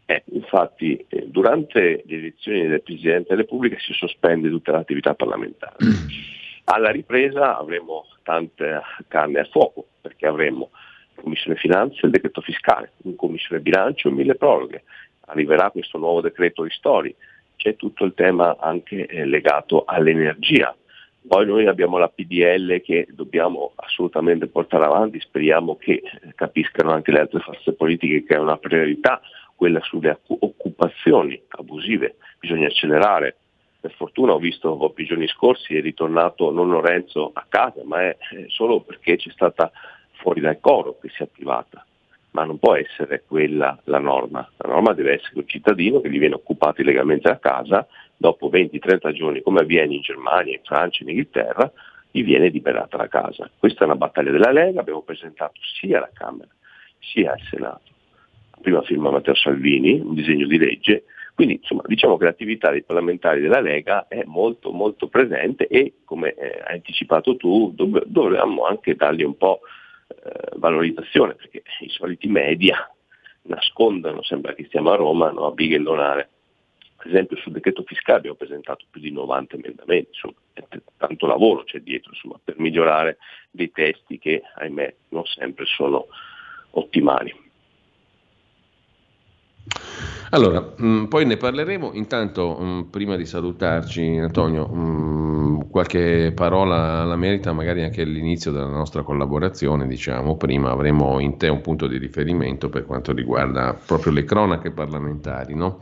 Eh, infatti eh, durante le elezioni del Presidente della Repubblica si sospende tutta l'attività parlamentare. Alla ripresa avremo tanta carne a fuoco perché avremo Commissione Finanze il decreto fiscale, in Commissione Bilancio mille proroghe, arriverà questo nuovo decreto ristori, c'è tutto il tema anche eh, legato all'energia. Poi noi abbiamo la PDL che dobbiamo assolutamente portare avanti, speriamo che eh, capiscano anche le altre forze politiche che è una priorità quella sulle occupazioni abusive, bisogna accelerare. Per fortuna ho visto pochi giorni scorsi è ritornato non Lorenzo a casa, ma è solo perché c'è stata fuori dal coro che sia privata, ma non può essere quella la norma. La norma deve essere un cittadino che gli viene occupato illegalmente a casa, dopo 20-30 giorni, come avviene in Germania, in Francia, in Inghilterra, gli viene liberata la casa. Questa è una battaglia della Lega, abbiamo presentato sia alla Camera sia al Senato. Prima firma Matteo Salvini, un disegno di legge, quindi insomma, diciamo che l'attività dei parlamentari della Lega è molto molto presente e come eh, hai anticipato tu dov- dovremmo anche dargli un po' eh, valorizzazione, perché i soliti media nascondono, sembra che stiamo a Roma, no, a bighellonare. Per esempio sul decreto fiscale abbiamo presentato più di 90 emendamenti, insomma, tanto lavoro c'è dietro insomma, per migliorare dei testi che, ahimè, non sempre sono ottimali. Allora, mh, mm, poi ne parleremo. Intanto, mh, mm, prima di salutarci, Antonio, mh, mm, qualche parola la merita, magari anche all'inizio della nostra collaborazione. Diciamo, prima avremo in te un punto di riferimento per quanto riguarda proprio le cronache parlamentari, no?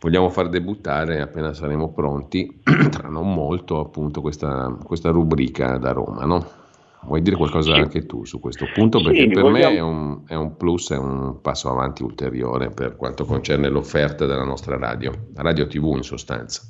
Vogliamo far debuttare, appena saremo pronti, tra non molto, appunto, questa, questa rubrica da Roma, no? Vuoi dire qualcosa sì. anche tu su questo punto? Perché sì, per vogliamo... me è un, è un, plus, è un passo avanti ulteriore per quanto concerne l'offerta della nostra radio, radio TV in sostanza.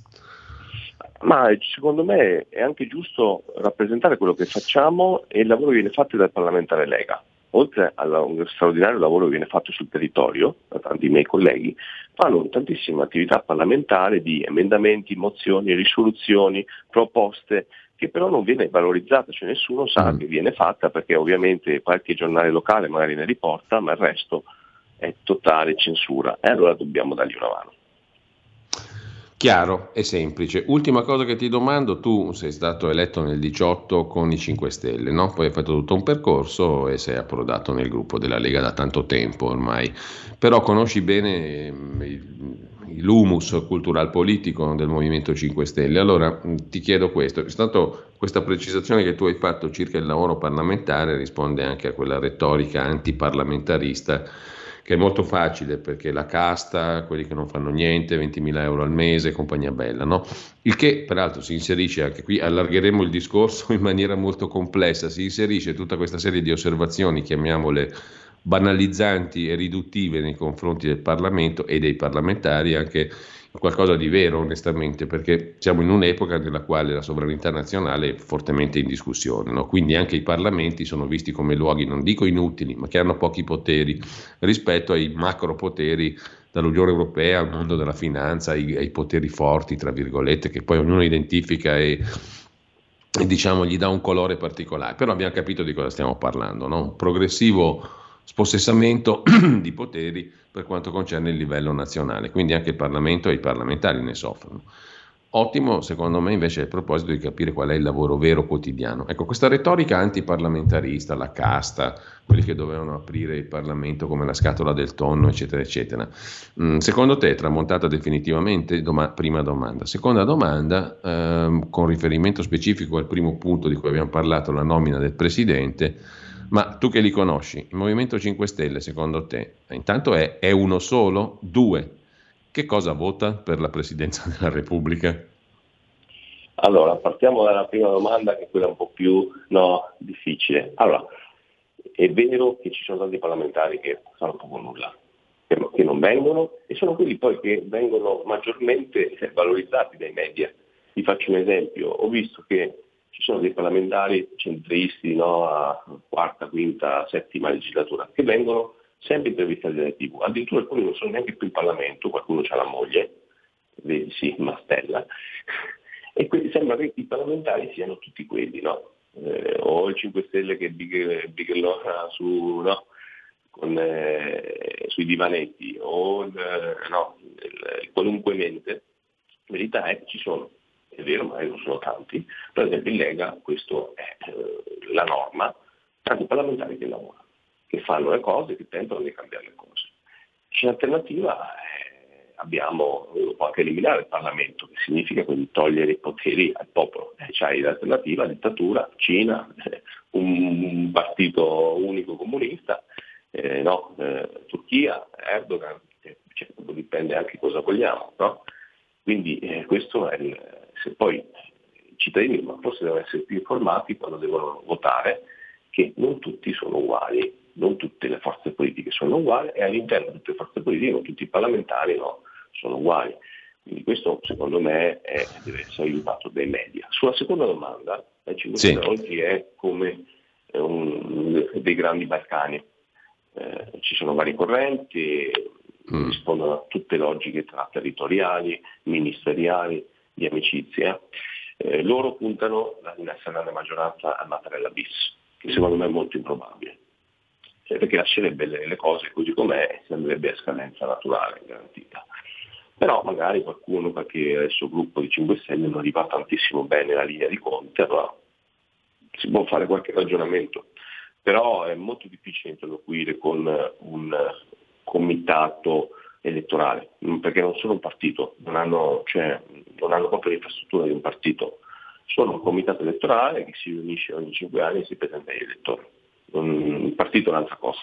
Ma secondo me è anche giusto rappresentare quello che facciamo e il lavoro che viene fatto dal parlamentare Lega. Oltre a un straordinario lavoro che viene fatto sul territorio da tanti miei colleghi, fanno tantissima attività parlamentare di emendamenti, mozioni, risoluzioni, proposte che però non viene valorizzata, cioè nessuno sa mm. che viene fatta perché ovviamente qualche giornale locale magari ne riporta, ma il resto è totale censura e allora dobbiamo dargli una mano. Chiaro e semplice. Ultima cosa che ti domando, tu sei stato eletto nel 18 con i 5 Stelle, no? poi hai fatto tutto un percorso e sei approdato nel gruppo della Lega da tanto tempo ormai, però conosci bene mm, l'humus cultural politico del Movimento 5 Stelle. Allora ti chiedo questo, stato, questa precisazione che tu hai fatto circa il lavoro parlamentare risponde anche a quella retorica antiparlamentarista che è molto facile perché la casta, quelli che non fanno niente, 20.000 euro al mese, compagnia bella, no? Il che peraltro si inserisce anche qui, allargheremo il discorso in maniera molto complessa, si inserisce tutta questa serie di osservazioni, chiamiamole banalizzanti e riduttive nei confronti del Parlamento e dei parlamentari, anche qualcosa di vero onestamente, perché siamo in un'epoca nella quale la sovranità nazionale è fortemente in discussione, no? quindi anche i parlamenti sono visti come luoghi, non dico inutili, ma che hanno pochi poteri rispetto ai macro poteri dall'Unione Europea al mondo della finanza, ai, ai poteri forti, tra virgolette, che poi ognuno identifica e diciamo gli dà un colore particolare, però abbiamo capito di cosa stiamo parlando, no? un progressivo spossessamento di poteri per quanto concerne il livello nazionale, quindi anche il Parlamento e i parlamentari ne soffrono. Ottimo, secondo me, invece, il proposito di capire qual è il lavoro vero quotidiano. Ecco, questa retorica antiparlamentarista, la casta, quelli che dovevano aprire il Parlamento come la scatola del tonno, eccetera, eccetera. Mm, secondo te è tramontata definitivamente? Doma- prima domanda. Seconda domanda, ehm, con riferimento specifico al primo punto di cui abbiamo parlato, la nomina del Presidente, ma tu che li conosci, il Movimento 5 Stelle, secondo te, intanto è, è uno solo? Due? Che cosa vota per la Presidenza della Repubblica? Allora, partiamo dalla prima domanda che è quella un po' più no, difficile. Allora, è vero che ci sono tanti parlamentari che fanno poco nulla, che, non vengono e sono quelli poi che vengono maggiormente valorizzati dai media. Vi faccio un esempio, ho visto che ci sono dei parlamentari centristi no, a quarta, quinta, settima legislatura che vengono sempre intervistati dalle tv, addirittura alcuni non sono neanche più in Parlamento, qualcuno ha la moglie, vedi sì, Mastella, e quindi sembra che i parlamentari siano tutti quelli, no? Eh, o il 5 Stelle che bighellona su, no? Con, eh, sui divanetti, o il, no, il qualunque mente, la verità è che ci sono, è vero, ma non sono tanti, per esempio in Lega questo è eh, la norma, tanti parlamentari che lavorano che fanno le cose, che tentano di cambiare le cose. C'è un'alternativa, eh, abbiamo, può anche eliminare il Parlamento, che significa quindi togliere i poteri al popolo. Eh, c'hai l'alternativa, dittatura, Cina, eh, un partito unico comunista, eh, no? Eh, Turchia, Erdogan, cioè, dipende anche cosa vogliamo. No? Quindi eh, questo è il, se poi i cittadini forse devono essere più informati quando devono votare, che non tutti sono uguali non tutte le forze politiche sono uguali e all'interno di tutte le forze politiche non tutti i parlamentari no, sono uguali. Quindi questo secondo me è, deve essere aiutato dai media. Sulla seconda domanda, la 5 sì. oggi è come eh, un, dei grandi Balcani. Eh, ci sono vari correnti, mm. rispondono a tutte logiche tra territoriali, ministeriali, di amicizia. Eh, loro puntano ad essere la maggioranza a Mattarella bis, che secondo me è molto improbabile cioè perché lascerebbe le, le cose così com'è e sembrerebbe a scadenza naturale, garantita. Però magari qualcuno, perché adesso il gruppo di 5 Stelle non gli va tantissimo bene la linea di Conte, allora si può fare qualche ragionamento. Però è molto difficile interloquire con un comitato elettorale, perché non sono un partito, non hanno, cioè, non hanno proprio l'infrastruttura di un partito, sono un comitato elettorale che si riunisce ogni 5 anni e si presenta agli elettori il partito è un'altra cosa.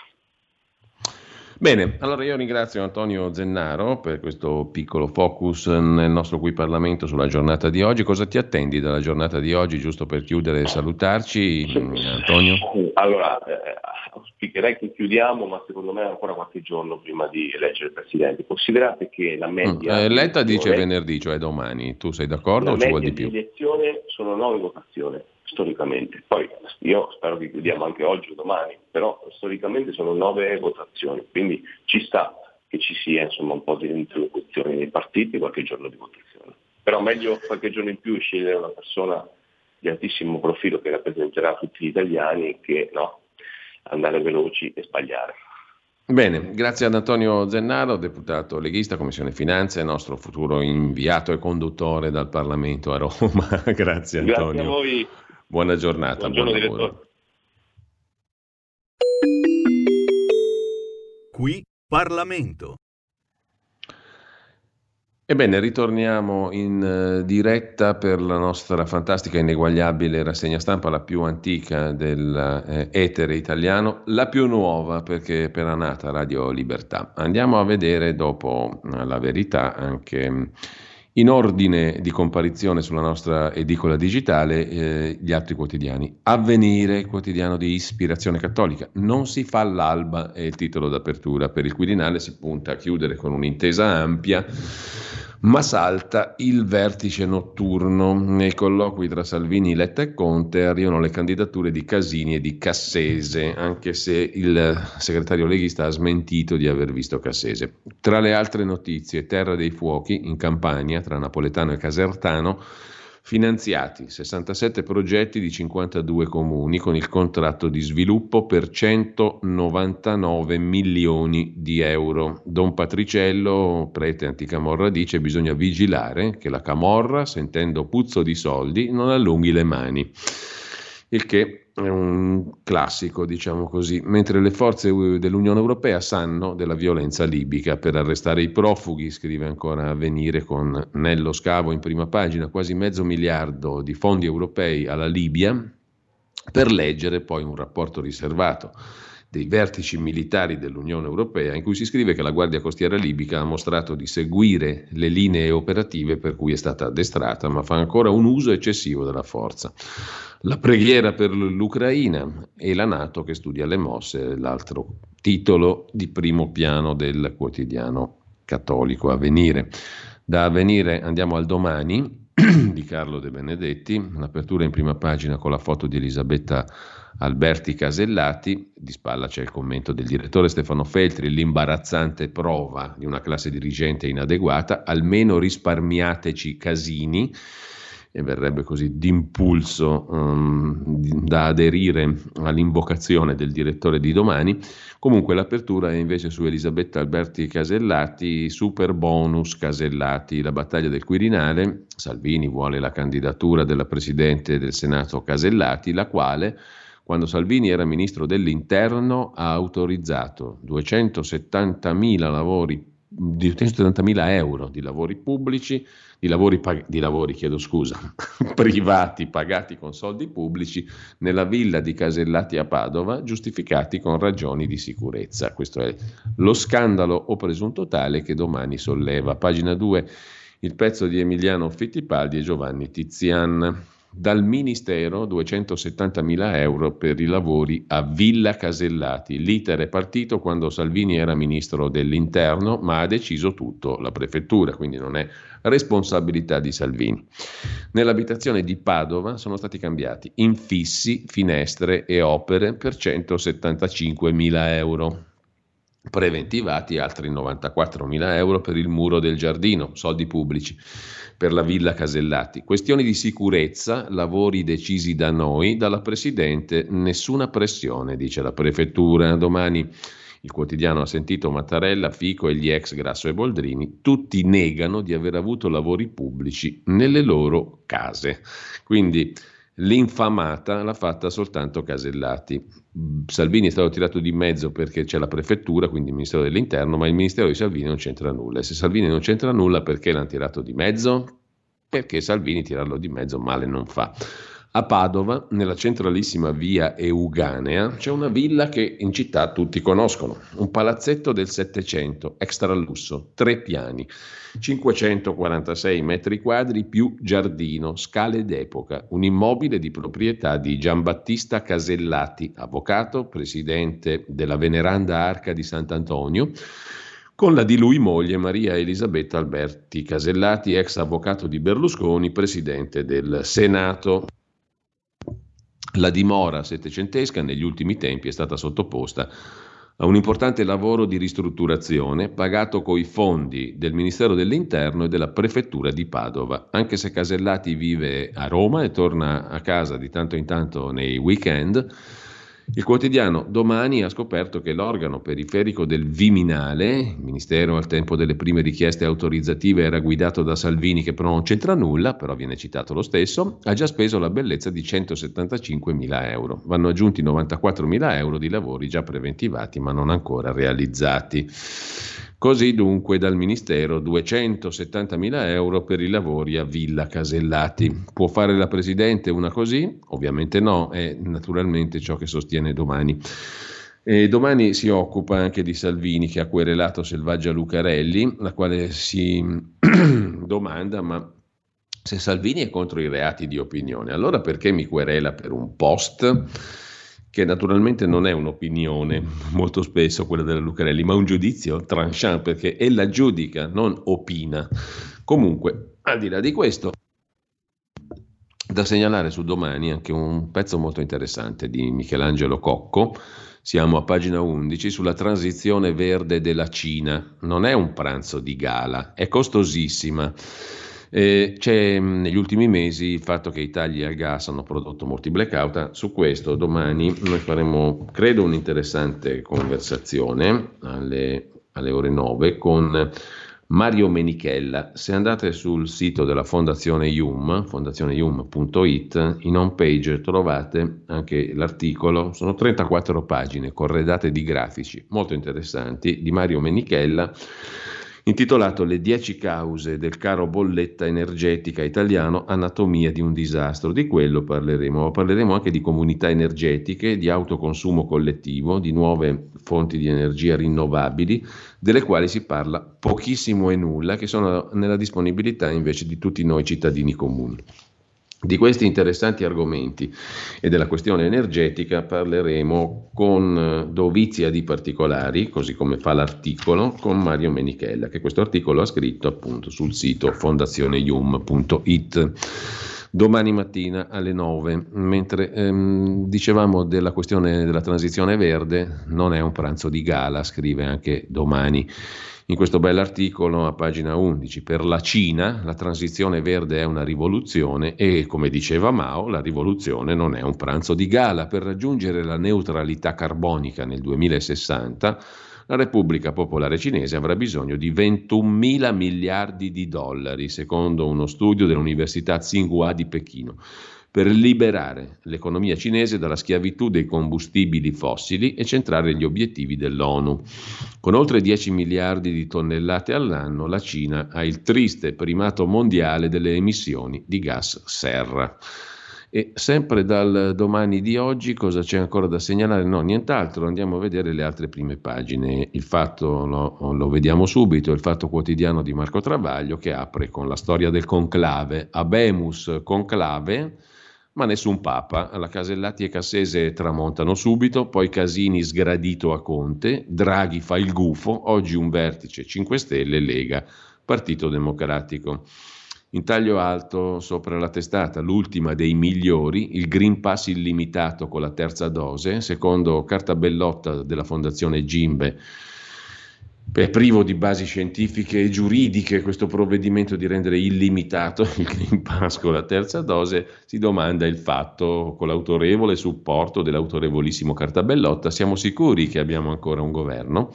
Bene, allora io ringrazio Antonio Zennaro per questo piccolo focus nel nostro qui Parlamento sulla giornata di oggi. Cosa ti attendi dalla giornata di oggi, giusto per chiudere e salutarci, Antonio? Allora, eh, auspicherei che chiudiamo, ma secondo me ancora qualche giorno prima di eleggere il Presidente. Considerate che la media... Mm, eh, Letta dice venerdì, cioè domani. Tu sei d'accordo o ci vuoi di più? La media di elezione sono nove votazioni storicamente. Poi io spero che chiudiamo anche oggi o domani, però storicamente sono nove votazioni, quindi ci sta che ci sia insomma, un po' di interlocuzione nei partiti qualche giorno di votazione. Però meglio qualche giorno in più scegliere una persona di altissimo profilo che rappresenterà tutti gli italiani che no, andare veloci e sbagliare. Bene, grazie ad Antonio Zennaro, deputato leghista, Commissione Finanze, nostro futuro inviato e conduttore dal Parlamento a Roma. grazie Antonio. Grazie a voi. Buona giornata. Buongiorno, buon lavoro. Qui Parlamento. Ebbene, ritorniamo in uh, diretta per la nostra fantastica e ineguagliabile rassegna stampa, la più antica dell'etere eh, italiano, la più nuova perché è appena nata Radio Libertà. Andiamo a vedere dopo uh, la verità anche in ordine di comparizione sulla nostra edicola digitale eh, gli altri quotidiani. Avvenire, quotidiano di ispirazione cattolica. Non si fa l'alba è il titolo d'apertura. Per il Quirinale si punta a chiudere con un'intesa ampia ma salta il vertice notturno. Nei colloqui tra Salvini, Letta e Conte arrivano le candidature di Casini e di Cassese, anche se il segretario leghista ha smentito di aver visto Cassese. Tra le altre notizie, Terra dei Fuochi in Campania, tra Napoletano e Casertano, finanziati 67 progetti di 52 comuni con il contratto di sviluppo per 199 milioni di euro. Don Patriciello, prete anticamorra, dice bisogna vigilare che la camorra, sentendo puzzo di soldi, non allunghi le mani. Il che è un classico, diciamo così, mentre le forze dell'Unione Europea sanno della violenza libica per arrestare i profughi, scrive ancora Avvenire con Nello Scavo in prima pagina, quasi mezzo miliardo di fondi europei alla Libia, per leggere poi un rapporto riservato dei vertici militari dell'Unione Europea in cui si scrive che la Guardia Costiera libica ha mostrato di seguire le linee operative per cui è stata addestrata, ma fa ancora un uso eccessivo della forza. La preghiera per l'Ucraina e la Nato che studia le mosse, l'altro titolo di primo piano del quotidiano cattolico Avvenire. Da Avvenire andiamo al domani di Carlo De Benedetti, l'apertura in prima pagina con la foto di Elisabetta Alberti Casellati, di spalla c'è il commento del direttore Stefano Feltri, l'imbarazzante prova di una classe dirigente inadeguata, almeno risparmiateci casini, e verrebbe così d'impulso um, da aderire all'invocazione del direttore di domani. Comunque l'apertura è invece su Elisabetta Alberti Casellati, super bonus Casellati, la battaglia del Quirinale, Salvini vuole la candidatura della Presidente del Senato Casellati, la quale quando Salvini era ministro dell'interno ha autorizzato 270.000 lavori, 270.000 euro di lavori pubblici di lavori, di lavori chiedo scusa, privati pagati con soldi pubblici nella villa di Casellati a Padova, giustificati con ragioni di sicurezza. Questo è lo scandalo o presunto tale che domani solleva. Pagina 2, il pezzo di Emiliano Fittipaldi e Giovanni Tizian dal Ministero 270.000 euro per i lavori a Villa Casellati. L'iter è partito quando Salvini era ministro dell'interno, ma ha deciso tutto la prefettura, quindi non è responsabilità di Salvini. Nell'abitazione di Padova sono stati cambiati infissi, finestre e opere per 175.000 euro preventivati altri 94.000 euro per il muro del giardino, soldi pubblici per la Villa Casellati. Questioni di sicurezza, lavori decisi da noi, dalla Presidente, nessuna pressione, dice la Prefettura. Domani il quotidiano ha sentito Mattarella, Fico e gli ex Grasso e Boldrini, tutti negano di aver avuto lavori pubblici nelle loro case. Quindi l'infamata l'ha fatta soltanto Casellati. Salvini è stato tirato di mezzo perché c'è la prefettura, quindi il Ministero dell'Interno, ma il Ministero di Salvini non c'entra nulla. E se Salvini non c'entra nulla, perché l'hanno tirato di mezzo? Perché Salvini tirarlo di mezzo male non fa. A Padova, nella centralissima via Euganea, c'è una villa che in città tutti conoscono, un palazzetto del Settecento, extra lusso, tre piani, 546 metri quadri più giardino, scale d'epoca, un immobile di proprietà di Giambattista Casellati, avvocato, presidente della veneranda Arca di Sant'Antonio, con la di lui moglie Maria Elisabetta Alberti Casellati, ex avvocato di Berlusconi, presidente del Senato. La dimora settecentesca negli ultimi tempi è stata sottoposta a un importante lavoro di ristrutturazione pagato coi fondi del Ministero dell'Interno e della Prefettura di Padova. Anche se Casellati vive a Roma e torna a casa di tanto in tanto nei weekend, il quotidiano domani ha scoperto che l'organo periferico del Viminale, il ministero al tempo delle prime richieste autorizzative era guidato da Salvini che però non c'entra nulla, però viene citato lo stesso, ha già speso la bellezza di 175 mila euro. Vanno aggiunti 94 mila euro di lavori già preventivati ma non ancora realizzati. Così dunque dal Ministero 270.000 euro per i lavori a Villa Casellati. Può fare la Presidente una così? Ovviamente no, è naturalmente ciò che sostiene domani. E domani si occupa anche di Salvini che ha querelato Selvaggia Lucarelli, la quale si domanda ma se Salvini è contro i reati di opinione, allora perché mi querela per un post? Che naturalmente non è un'opinione, molto spesso quella della Lucarelli, ma un giudizio tranchant, perché ella giudica, non opina. Comunque, al di là di questo, da segnalare su domani anche un pezzo molto interessante di Michelangelo Cocco, siamo a pagina 11, sulla transizione verde della Cina. Non è un pranzo di gala, è costosissima Eh, c'è mh, negli ultimi mesi il fatto che Italia e il gas hanno prodotto molti blackout. Su questo domani noi faremo, credo, un'interessante conversazione alle, alle ore 9 con Mario Menichella. Se andate sul sito della Fondazione IUM, fondazioneium.it, in home page trovate anche l'articolo, sono 34 pagine corredate di grafici molto interessanti di Mario Menichella intitolato Le 10 cause del caro bolletta energetica italiano, anatomia di un disastro. Di quello parleremo, parleremo anche di comunità energetiche, di autoconsumo collettivo, di nuove fonti di energia rinnovabili, delle quali si parla pochissimo e nulla, che sono nella disponibilità invece di tutti noi cittadini comuni. Di questi interessanti argomenti e della questione energetica parleremo con eh, dovizia di particolari, così come fa l'articolo, con Mario Menichella, che questo articolo ha scritto appunto sul sito fondazioneium.it domani mattina alle 9. Mentre ehm, dicevamo della questione della transizione verde, non è un pranzo di gala, scrive anche domani in questo bell'articolo a pagina 11. Per la Cina la transizione verde è una rivoluzione e, come diceva Mao, la rivoluzione non è un pranzo di gala. Per raggiungere la neutralità carbonica nel 2060 la Repubblica Popolare Cinese avrà bisogno di 21 mila miliardi di dollari, secondo uno studio dell'Università Tsinghua di Pechino per liberare l'economia cinese dalla schiavitù dei combustibili fossili e centrare gli obiettivi dell'ONU. Con oltre 10 miliardi di tonnellate all'anno, la Cina ha il triste primato mondiale delle emissioni di gas serra. E sempre dal domani di oggi cosa c'è ancora da segnalare? No, nient'altro, andiamo a vedere le altre prime pagine. Il fatto lo, lo, vediamo subito, il fatto quotidiano di Marco Travaglio che apre con la storia del conclave. Abemus conclave ma nessun papa. La Casellati e Cassese tramontano subito, poi Casini sgradito a Conte, Draghi fa il gufo, oggi un vertice 5 Stelle, Lega, Partito Democratico. In taglio alto sopra la testata, l'ultima dei migliori, il Green Pass illimitato con la terza dose, secondo carta bellotta della Fondazione Gimbe è privo di basi scientifiche e giuridiche questo provvedimento di rendere illimitato il Green Pass con la terza dose, si domanda il fatto con l'autorevole supporto dell'autorevolissimo Cartabellotta, siamo sicuri che abbiamo ancora un governo?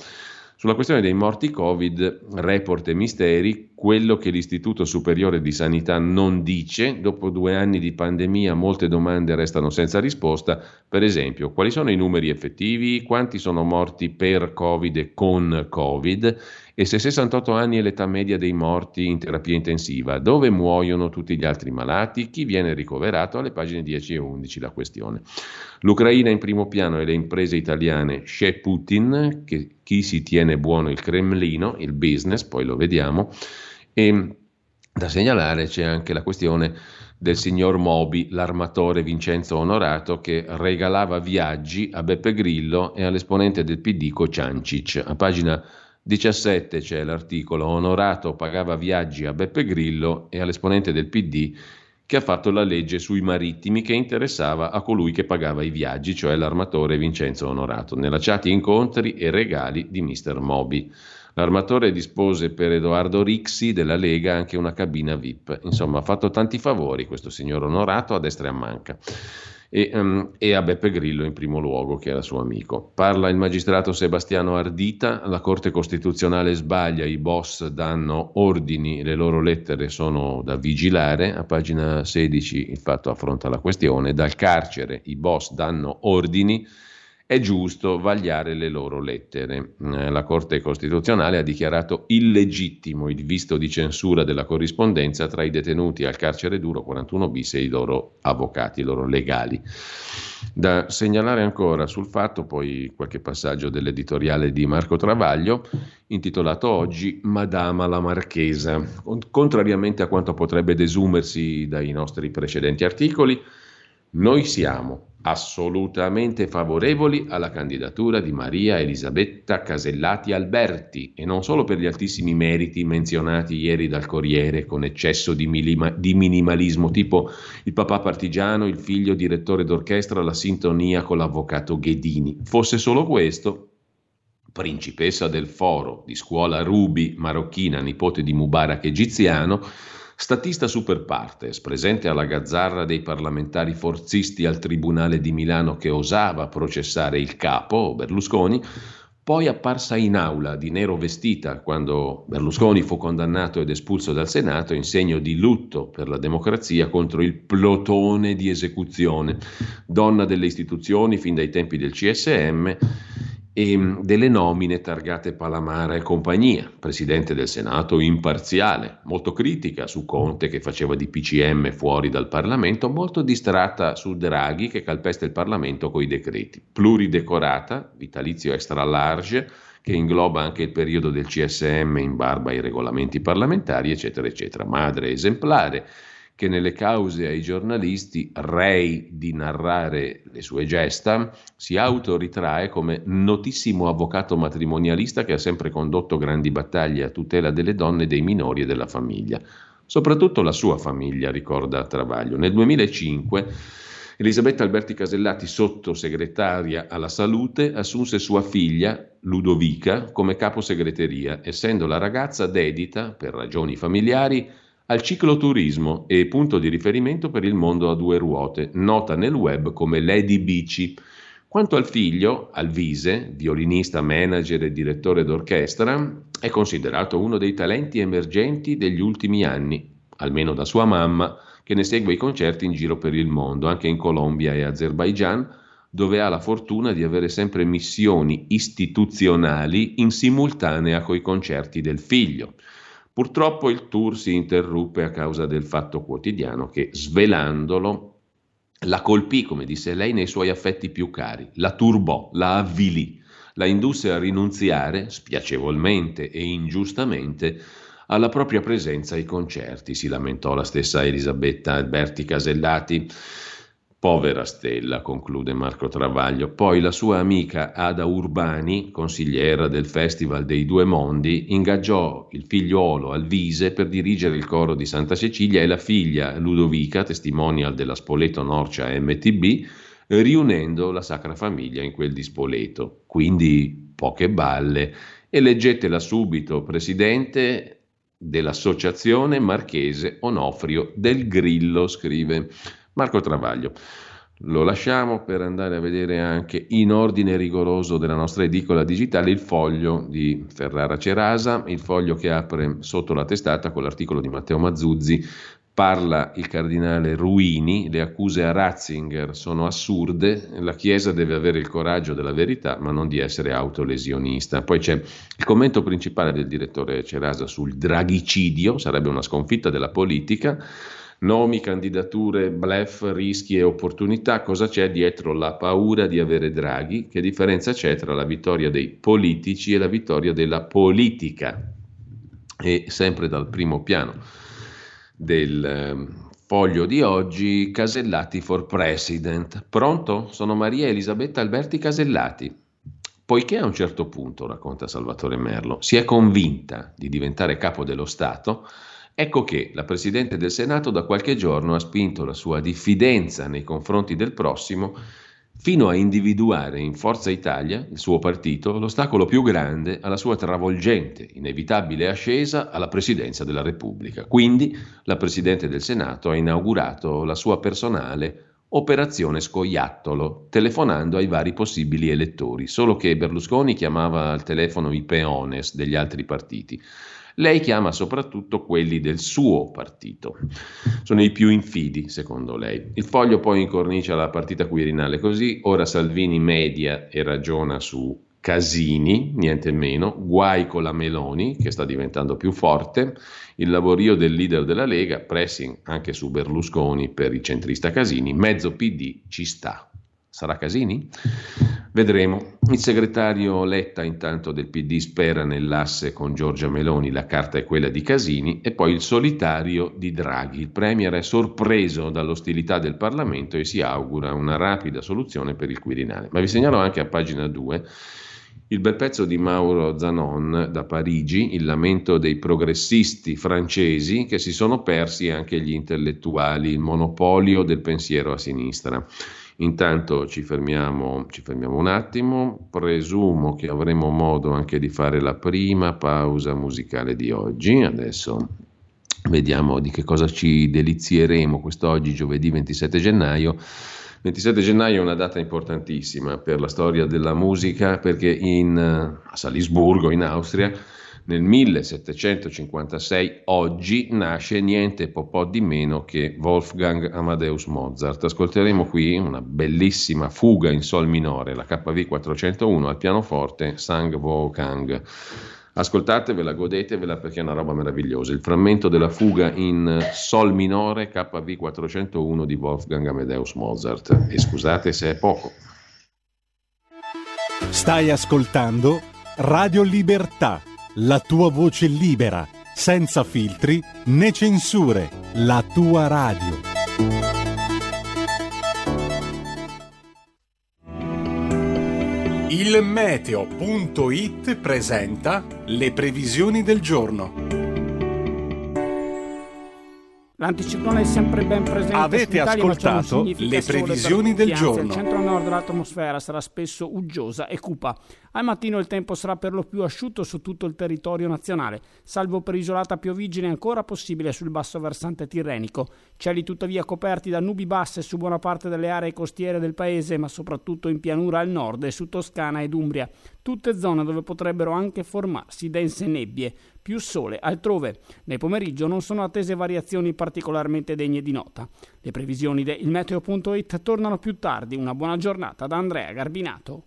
Sulla questione dei morti Covid, report e misteri, quello che l'Istituto Superiore di Sanità non dice, dopo due anni di pandemia molte domande restano senza risposta, per esempio quali sono i numeri effettivi, quanti sono morti per Covid e con Covid? E se 68 anni è l'età media dei morti in terapia intensiva, dove muoiono tutti gli altri malati, chi viene ricoverato, alle pagine 10 e 11 la questione. L'Ucraina in primo piano e le imprese italiane, c'è Putin, che chi si tiene buono il Cremlino, il business, poi lo vediamo, e da segnalare c'è anche la questione del signor Mobi, l'armatore Vincenzo Onorato, che regalava viaggi a Beppe Grillo e all'esponente del PD Cociancic. A pagina 17 c'è l'articolo Onorato pagava viaggi a Beppe Grillo e all'esponente del PD che ha fatto la legge sui marittimi che interessava a colui che pagava i viaggi, cioè l'armatore Vincenzo Onorato, nella chat incontri e regali di Mr. Moby. L'armatore dispose per Edoardo Rixi della Lega anche una cabina VIP. Insomma, ha fatto tanti favori questo signor Onorato a destra e a manca e, um, e, a Beppe Grillo in primo luogo, che era suo amico. Parla il magistrato Sebastiano Ardita, la Corte Costituzionale sbaglia, i boss danno ordini, le loro lettere sono da vigilare, a pagina 16 il fatto affronta la questione, dal carcere i boss danno ordini è giusto vagliare le loro lettere. Eh, la Corte Costituzionale ha dichiarato illegittimo il visto di censura della corrispondenza tra i detenuti al carcere duro 41 bis e i loro avvocati, i loro legali. Da segnalare ancora sul fatto, poi qualche passaggio dell'editoriale di Marco Travaglio, intitolato oggi Madama la Marchesa. Contrariamente a quanto potrebbe desumersi dai nostri precedenti articoli, noi siamo assolutamente favorevoli alla candidatura di Maria Elisabetta Casellati Alberti e non solo per gli altissimi meriti menzionati ieri dal Corriere con eccesso di, milima, di minimalismo tipo il papà partigiano, il figlio direttore d'orchestra, la sintonia con l'avvocato Ghedini. Fosse solo questo, principessa del foro di scuola Rubi, marocchina, nipote di Mubarak egiziano, Statista super partes, presente alla gazzarra dei parlamentari forzisti al Tribunale di Milano che osava processare il capo, Berlusconi, poi apparsa in aula di nero vestita quando Berlusconi fu condannato ed espulso dal Senato in segno di lutto per la democrazia contro il plotone di esecuzione, donna delle istituzioni fin dai tempi del CSM e mm, delle nomine targate Palamara e compagnia, presidente del Senato imparziale, molto critica su Conte che faceva di PCM fuori dal Parlamento, molto distratta su Draghi che calpesta il Parlamento coi decreti, pluridecorata, vitalizio extra large, che ingloba anche il periodo del CSM in barba ai regolamenti parlamentari, eccetera, eccetera, madre esemplare che nelle cause ai giornalisti, rei di narrare le sue gesta, si autoritrae come notissimo avvocato matrimonialista che ha sempre condotto grandi battaglie a tutela delle donne, dei minori e della famiglia. Soprattutto la sua famiglia, ricorda Travaglio. Nel 2005 Elisabetta Alberti Casellati, sottosegretaria alla salute, assunse sua figlia, Ludovica, come capo segreteria, essendo la ragazza dedita, per ragioni familiari, al cicloturismo e punto di riferimento per il mondo a due ruote, nota nel web come Lady Bici. Quanto al figlio, Alvise, violinista, manager e direttore d'orchestra, è considerato uno dei talenti emergenti degli ultimi anni, almeno da sua mamma, che ne segue i concerti in giro per il mondo, anche in Colombia e Azerbaijan, dove ha la fortuna di avere sempre missioni istituzionali in simultanea coi concerti del figlio. Purtroppo il tour si interruppe a causa del fatto quotidiano che, svelandolo, la colpì, come disse lei, nei suoi affetti più cari, la turbò, la avvilì, la indusse a rinunziare, spiacevolmente e ingiustamente, alla propria presenza ai concerti, si lamentò la stessa Elisabetta Alberti Casellati. Povera Stella, conclude Marco Travaglio. Poi la sua amica Ada Urbani, consigliera del Festival dei Due Mondi, ingaggiò il figliuolo Alvise per dirigere il coro di Santa Cecilia e la figlia Ludovica, testimonial della Spoleto Norcia MTB, riunendo la Sacra Famiglia in quel di Spoleto. Quindi poche balle. Eleggetela subito presidente dell'Associazione Marchese Onofrio del Grillo, scrive Marco Travaglio. Lo lasciamo per andare a vedere anche in ordine rigoroso della nostra edicola digitale il foglio di Ferrara Cerasa, il foglio che apre sotto la testata con l'articolo di Matteo Mazzuzzi. Parla il cardinale Ruini, le accuse a Ratzinger sono assurde, la Chiesa deve avere il coraggio della verità ma non di essere autolesionista. Poi c'è il commento principale del direttore Cerasa sul draghicidio, sarebbe una sconfitta della politica Nomi, candidature, blef, rischi e opportunità, cosa c'è dietro la paura di avere Draghi? Che differenza c'è tra la vittoria dei politici e la vittoria della politica? E sempre dal primo piano del ehm, foglio di oggi, Casellati for President. Pronto? Sono Maria Elisabetta Alberti Casellati. Poiché a un certo punto, racconta Salvatore Merlo, si è convinta di diventare capo dello Stato, Ecco che la Presidente del Senato da qualche giorno ha spinto la sua diffidenza nei confronti del prossimo fino a individuare in Forza Italia, il suo partito, l'ostacolo più grande alla sua travolgente, inevitabile ascesa alla Presidenza della Repubblica. Quindi la Presidente del Senato ha inaugurato la sua personale operazione scoiattolo, telefonando ai vari possibili elettori, solo che Berlusconi chiamava al telefono i peones degli altri partiti. Lei chiama soprattutto quelli del suo partito. Sono i più infidi, secondo lei. Il foglio poi incornicia la partita quirinale così, ora Salvini media e ragiona su Casini, niente meno, guai con la Meloni, che sta diventando più forte, il lavorio del leader della Lega, pressing anche su Berlusconi per il centrista Casini, mezzo PD ci sta. Sarà Casini? Vedremo. Il segretario Letta intanto del PD spera nell'asse con Giorgia Meloni, la carta è quella di Casini, e poi il solitario di Draghi. Il Premier è sorpreso dall'ostilità del Parlamento e si augura una rapida soluzione per il Quirinale. Ma vi segnalo anche a pagina 2 il bel pezzo di Mauro Zanon da Parigi, il lamento dei progressisti francesi che si sono persi anche gli intellettuali, il monopolio del pensiero a sinistra. Intanto ci fermiamo, ci fermiamo un attimo, presumo che avremo modo anche di fare la prima pausa musicale di oggi, adesso Vediamo di che cosa ci delizieremo quest'oggi, giovedì 27 gennaio. 27 gennaio è una data importantissima per la storia della musica perché in, a Salisburgo, in Austria, nel 1756, oggi, nasce niente po' di meno che Wolfgang Amadeus Mozart. Ascolteremo qui una bellissima fuga in sol minore, la KV 401 al pianoforte Sang Wolfgang. Ascoltatevela, godetevela perché è una roba meravigliosa. Il frammento della fuga in Sol minore KV 401 di Wolfgang Amadeus Mozart. E scusate se è poco. Stai ascoltando Radio Libertà, la tua voce libera, senza filtri né censure, la tua radio. Il meteo.it presenta le previsioni del giorno. L'anticiclone è sempre ben presente. Avete Italia, ascoltato le previsioni del giorno. Il centro-nord dell'atmosfera sarà spesso uggiosa e cupa. Al mattino il tempo sarà per lo più asciutto su tutto il territorio nazionale, salvo per isolata pioviggine ancora possibile sul basso versante tirrenico. Cieli tuttavia coperti da nubi basse su buona parte delle aree costiere del paese, ma soprattutto in pianura al nord e su Toscana ed Umbria. Tutte zone dove potrebbero anche formarsi dense nebbie più sole altrove. Nel pomeriggio non sono attese variazioni particolarmente degne di nota. Le previsioni del meteo.it tornano più tardi. Una buona giornata da Andrea Garbinato.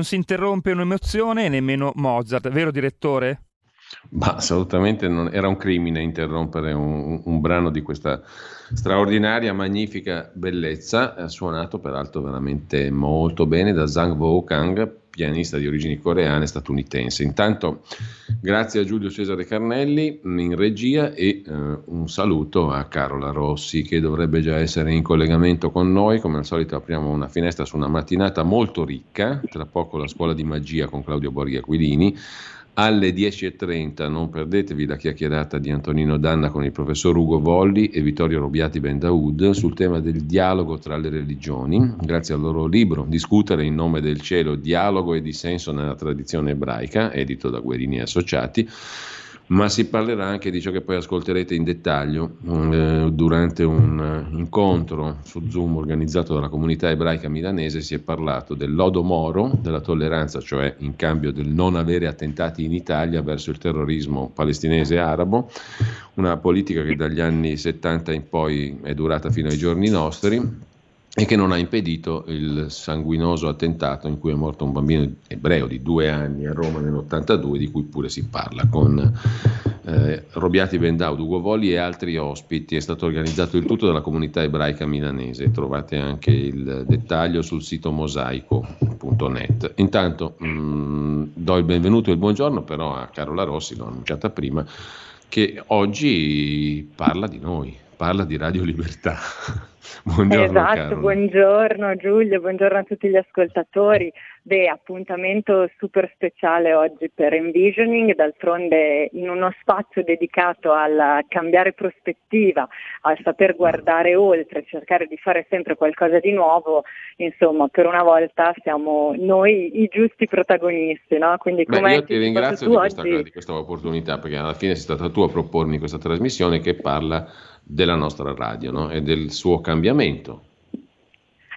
Non si interrompe un'emozione e nemmeno Mozart, vero direttore? Ma assolutamente non era un crimine interrompere un, un brano di questa straordinaria, magnifica bellezza, suonato peraltro veramente molto bene da Zhang Vo Kang, pianista di origini coreane statunitense. Intanto grazie a Giulio Cesare Carnelli in regia e eh, un saluto a Carola Rossi che dovrebbe già essere in collegamento con noi. Come al solito apriamo una finestra su una mattinata molto ricca, tra poco la scuola di magia con Claudio Borghi Aquilini alle 10.30 non perdetevi la chiacchierata di Antonino Danna con il professor Ugo Volli e Vittorio Robiati Bendaud sul tema del dialogo tra le religioni, grazie al loro libro Discutere in nome del cielo, dialogo e dissenso nella tradizione ebraica, edito da Guerini e Associati ma si parlerà anche di ciò che poi ascolterete in dettaglio eh, durante un uh, incontro su Zoom organizzato dalla comunità ebraica milanese. Si è parlato del moro, della tolleranza, cioè in cambio del non avere attentati in Italia verso il terrorismo palestinese arabo, una politica che dagli anni 70 in poi è durata fino ai giorni nostri e che non ha impedito il sanguinoso attentato in cui è morto un bambino ebreo di due anni a Roma nell'82, di cui pure si parla con eh, Robiati Bendaud, Ugo Voli e altri ospiti. È stato organizzato il tutto dalla comunità ebraica milanese. Trovate anche il dettaglio sul sito mosaico.net. Intanto mh, mm, do il benvenuto e il buongiorno però a Carola Rossi, l'ho annunciata prima, che oggi parla di noi, parla di Radio Libertà. Buongiorno esatto, Carola. buongiorno Giulio, buongiorno a tutti gli ascoltatori. Beh, appuntamento super speciale oggi per Envisioning, d'altronde in uno spazio dedicato al cambiare prospettiva, al saper guardare oltre, cercare di fare sempre qualcosa di nuovo, insomma, per una volta siamo noi i giusti protagonisti, no? Quindi come io ti ringrazio di questa, oggi... di questa opportunità, perché alla fine sei stata tu a propormi questa trasmissione che parla della nostra radio no? e del suo cambiamento.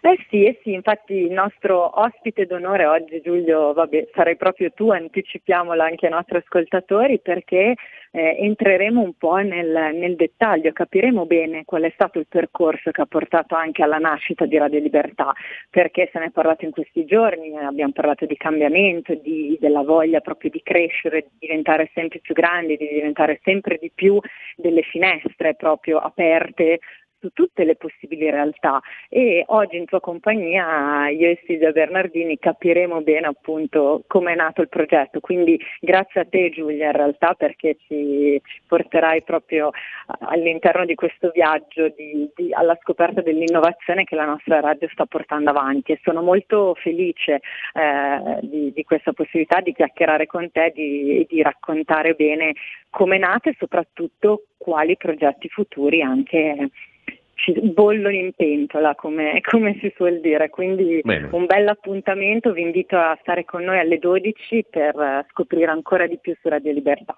Eh sì, eh sì, infatti il nostro ospite d'onore oggi, Giulio, vabbè, sarai proprio tu, anticipiamola anche ai nostri ascoltatori, perché eh, entreremo un po' nel, nel, dettaglio, capiremo bene qual è stato il percorso che ha portato anche alla nascita di Radio Libertà, perché se ne è parlato in questi giorni, abbiamo parlato di cambiamento, di, della voglia proprio di crescere, di diventare sempre più grandi, di diventare sempre di più delle finestre proprio aperte su tutte le possibili realtà. E oggi in tua compagnia io e Silvia Bernardini capiremo bene appunto come è nato il progetto, quindi grazie a te Giulia in realtà perché ci, porterai proprio all'interno di questo viaggio di, di, alla scoperta dell'innovazione che la nostra radio sta portando avanti. E sono molto felice eh, di, di, questa possibilità di chiacchierare con te e di raccontare bene come è nata e soprattutto quali progetti futuri anche ci bollono in pentola, come, come, si suol dire. Quindi Bene. un bel appuntamento, vi invito a stare con noi alle 12 per scoprire ancora di più su Radio Libertà.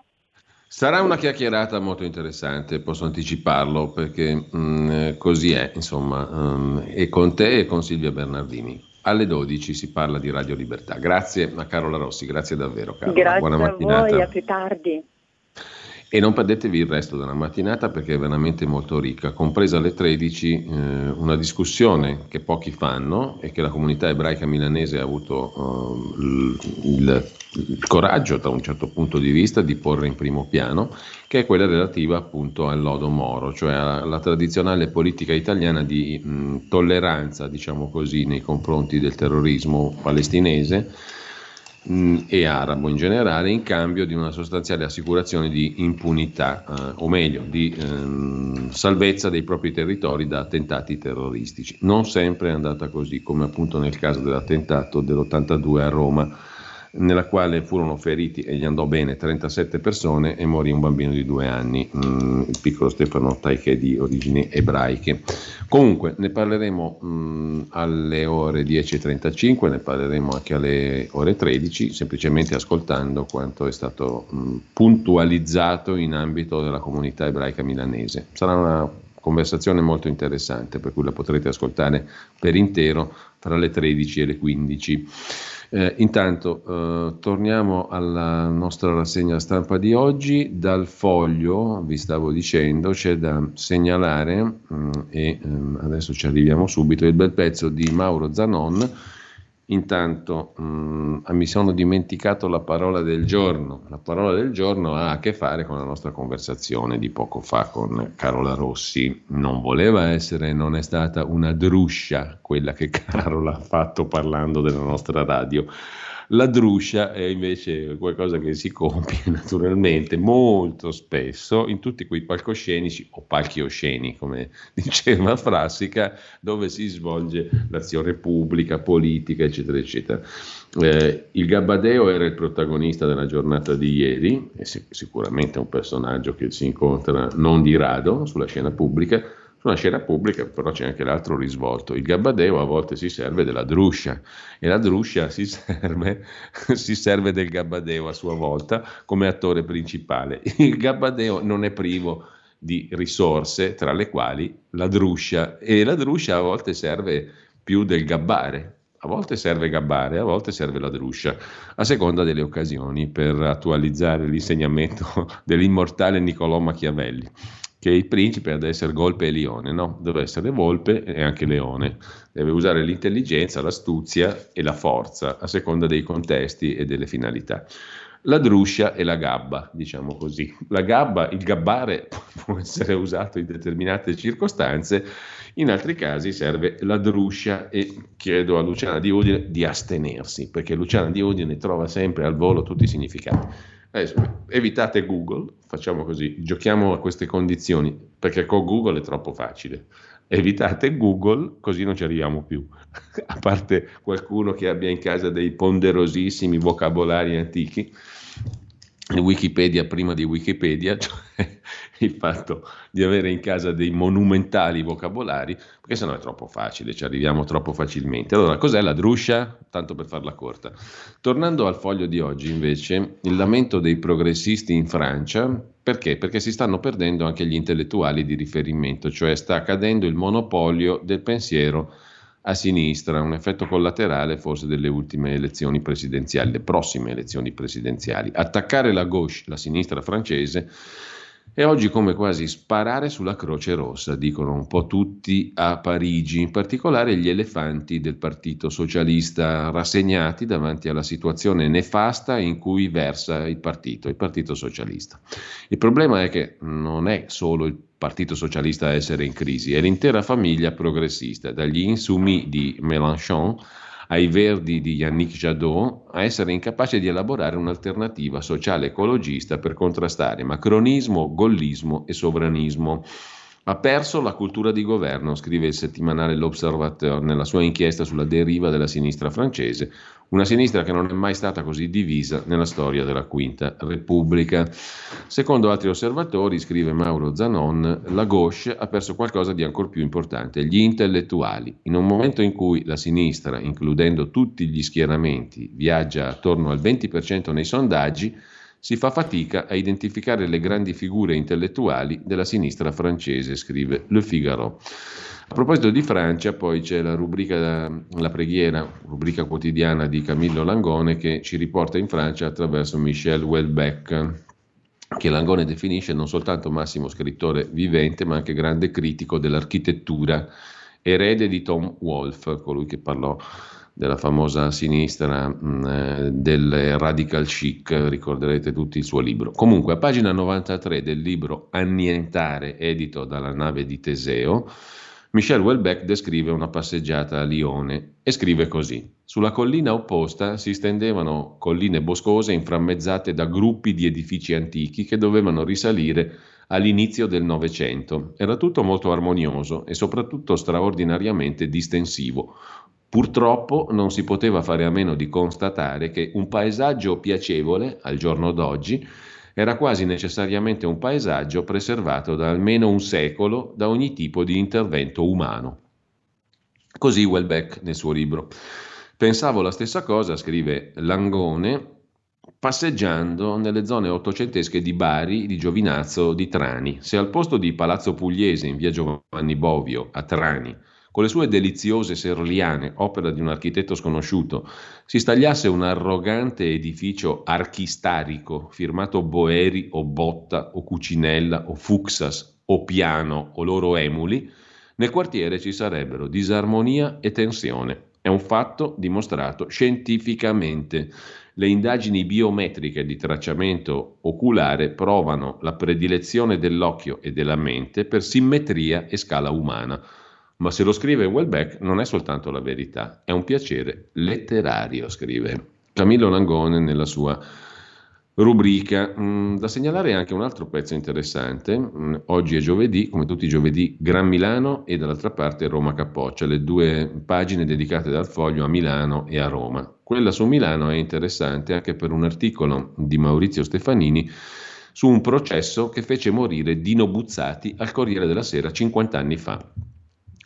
Sarà una chiacchierata molto interessante, posso anticiparlo, perché mh, mm, così è, insomma, um, e con te e con Silvia Bernardini. Alle 12 si parla di Radio Libertà. Grazie a Carola Rossi, grazie davvero Carola. Grazie Buona mattinata. a voi, a più tardi. E non perdetevi il resto della mattinata perché è veramente molto ricca, compresa alle 13 eh, una discussione che pochi fanno e che la comunità ebraica milanese ha avuto eh, il, il, coraggio da un certo punto di vista di porre in primo piano, che è quella relativa appunto al lodo Moro, cioè alla tradizionale politica italiana di mh, tolleranza, diciamo così, nei confronti del terrorismo palestinese mh, e arabo in generale in cambio di una sostanziale assicurazione di impunità, eh, o meglio, di ehm, salvezza dei propri territori da attentati terroristici. Non sempre è andata così, come appunto nel caso dell'attentato dell'82 a Roma nella quale furono feriti e gli andò bene 37 persone e morì un bambino di due anni, mm, il piccolo Stefano Taiche di origini ebraiche. Comunque ne parleremo mm, alle ore 10.35, ne parleremo anche alle ore 13, semplicemente ascoltando quanto è stato mm, puntualizzato in ambito della comunità ebraica milanese. Sarà una conversazione molto interessante, per cui la potrete ascoltare per intero tra le 13 e le 15. Eh, intanto eh, torniamo alla nostra rassegna stampa di oggi. Dal foglio, vi stavo dicendo, c'è da segnalare, mh, mm, e mh, ehm, adesso ci arriviamo subito, il bel pezzo di Mauro Zanon Intanto mh, mm, mi sono dimenticato la parola del giorno. La parola del giorno ha a che fare con la nostra conversazione di poco fa con Carola Rossi. Non voleva essere, non è stata una druscia quella che Carola ha fatto parlando della nostra radio la druscia è invece qualcosa che si compie naturalmente molto spesso in tutti quei palcoscenici o palchi osceni, come diceva Frassica, dove si svolge l'azione pubblica, politica, eccetera, eccetera. Eh, il Gabbadeo era il protagonista della giornata di ieri, è sicuramente un personaggio che si incontra non di rado sulla scena pubblica una scena pubblica però c'è anche l'altro risvolto. Il gabbadeo a volte si serve della druscia e la druscia si serve, si serve del gabbadeo a sua volta come attore principale. Il gabbadeo non è privo di risorse, tra le quali la druscia, e la druscia a volte serve più del gabbare. A volte serve gabbare, a volte serve la druscia, a seconda delle occasioni per attualizzare l'insegnamento dell'immortale Niccolò Machiavelli che il principe ad essere golpe e leone, no? Deve essere volpe e anche leone. Deve usare l'intelligenza, l'astuzia e la forza a seconda dei contesti e delle finalità. La druscia e la gabba, diciamo così. La gabba, il gabbare può essere usato in determinate circostanze, in altri casi serve la druscia e chiedo a Luciana di Udine di astenersi, perché Luciana di Udine trova sempre al volo tutti i significati. Adesso, evitate Google, facciamo così, giochiamo a queste condizioni, perché con Google è troppo facile. Evitate Google, così non ci arriviamo più. a parte qualcuno che abbia in casa dei ponderosissimi vocabolari antichi, Wikipedia prima di Wikipedia, cioè il fatto di avere in casa dei monumentali vocabolari, perché sennò è troppo facile, ci arriviamo troppo facilmente. Allora, cos'è la druscia? Tanto per farla corta. Tornando al foglio di oggi, invece, il lamento dei progressisti in Francia, perché? Perché si stanno perdendo anche gli intellettuali di riferimento, cioè sta accadendo il monopolio del pensiero a sinistra, un effetto collaterale forse delle ultime elezioni presidenziali, le prossime elezioni presidenziali. Attaccare la gauche, la sinistra francese, e oggi come quasi sparare sulla Croce Rossa, dicono un po' tutti a Parigi, in particolare gli elefanti del Partito Socialista rassegnati davanti alla situazione nefasta in cui versa il partito, il Partito Socialista. Il problema è che non è solo il Partito Socialista a essere in crisi, è l'intera famiglia progressista, dagli insumi di Mélenchon ai verdi di Yannick Jadot a essere incapace di elaborare un'alternativa sociale ecologista per contrastare macronismo, gollismo e sovranismo. Ha perso la cultura di governo, scrive il settimanale L'Observateur nella sua inchiesta sulla deriva della sinistra francese, una sinistra che non è mai stata così divisa nella storia della Quinta Repubblica. Secondo altri osservatori, scrive Mauro Zanon, la gauche ha perso qualcosa di ancora più importante, gli intellettuali. In un momento in cui la sinistra, includendo tutti gli schieramenti, viaggia attorno al 20% nei sondaggi, si fa fatica a identificare le grandi figure intellettuali della sinistra francese, scrive Le Figaro. A proposito di Francia, poi c'è la rubrica La preghiera, rubrica quotidiana di Camillo Langone che ci riporta in Francia attraverso Michel Houellebecq, che Langone definisce non soltanto massimo scrittore vivente, ma anche grande critico dell'architettura, erede di Tom Wolfe, colui che parlò della famosa sinistra mm, eh, del radical chic, ricorderete tutti il suo libro. Comunque, a pagina 93 del libro Annientare, edito dalla nave di Teseo, Michel Welbeck descrive una passeggiata a Lione e scrive così: Sulla collina opposta si stendevano colline boscose inframmezzate da gruppi di edifici antichi che dovevano risalire all'inizio del Novecento. Era tutto molto armonioso e soprattutto straordinariamente distensivo. Purtroppo non si poteva fare a meno di constatare che un paesaggio piacevole, al giorno d'oggi, era quasi necessariamente un paesaggio preservato da almeno un secolo da ogni tipo di intervento umano. Così Welbeck nel suo libro. Pensavo la stessa cosa, scrive Langone, passeggiando nelle zone ottocentesche di Bari, di Giovinazzo, di Trani. Se al posto di Palazzo Pugliese in via Giovanni Bovio a Trani con le sue deliziose serliane, opera di un architetto sconosciuto, si stagliasse un arrogante edificio archistarico firmato Boeri o Botta o Cucinella o Fuxas o Piano o loro emuli, nel quartiere ci sarebbero disarmonia e tensione. È un fatto dimostrato scientificamente. Le indagini biometriche di tracciamento oculare provano la predilezione dell'occhio e della mente per simmetria e scala umana. Ma se lo scrive Welbeck non è soltanto la verità, è un piacere letterario, scrive Camillo Langone nella sua rubrica. Mm, da segnalare anche un altro pezzo interessante. Mm, oggi è giovedì, come tutti i giovedì, Gran Milano e dall'altra parte Roma Capoccia, le due pagine dedicate dal foglio a Milano e a Roma. Quella su Milano è interessante anche per un articolo di Maurizio Stefanini su un processo che fece morire Dino Buzzati al Corriere della Sera 50 anni fa.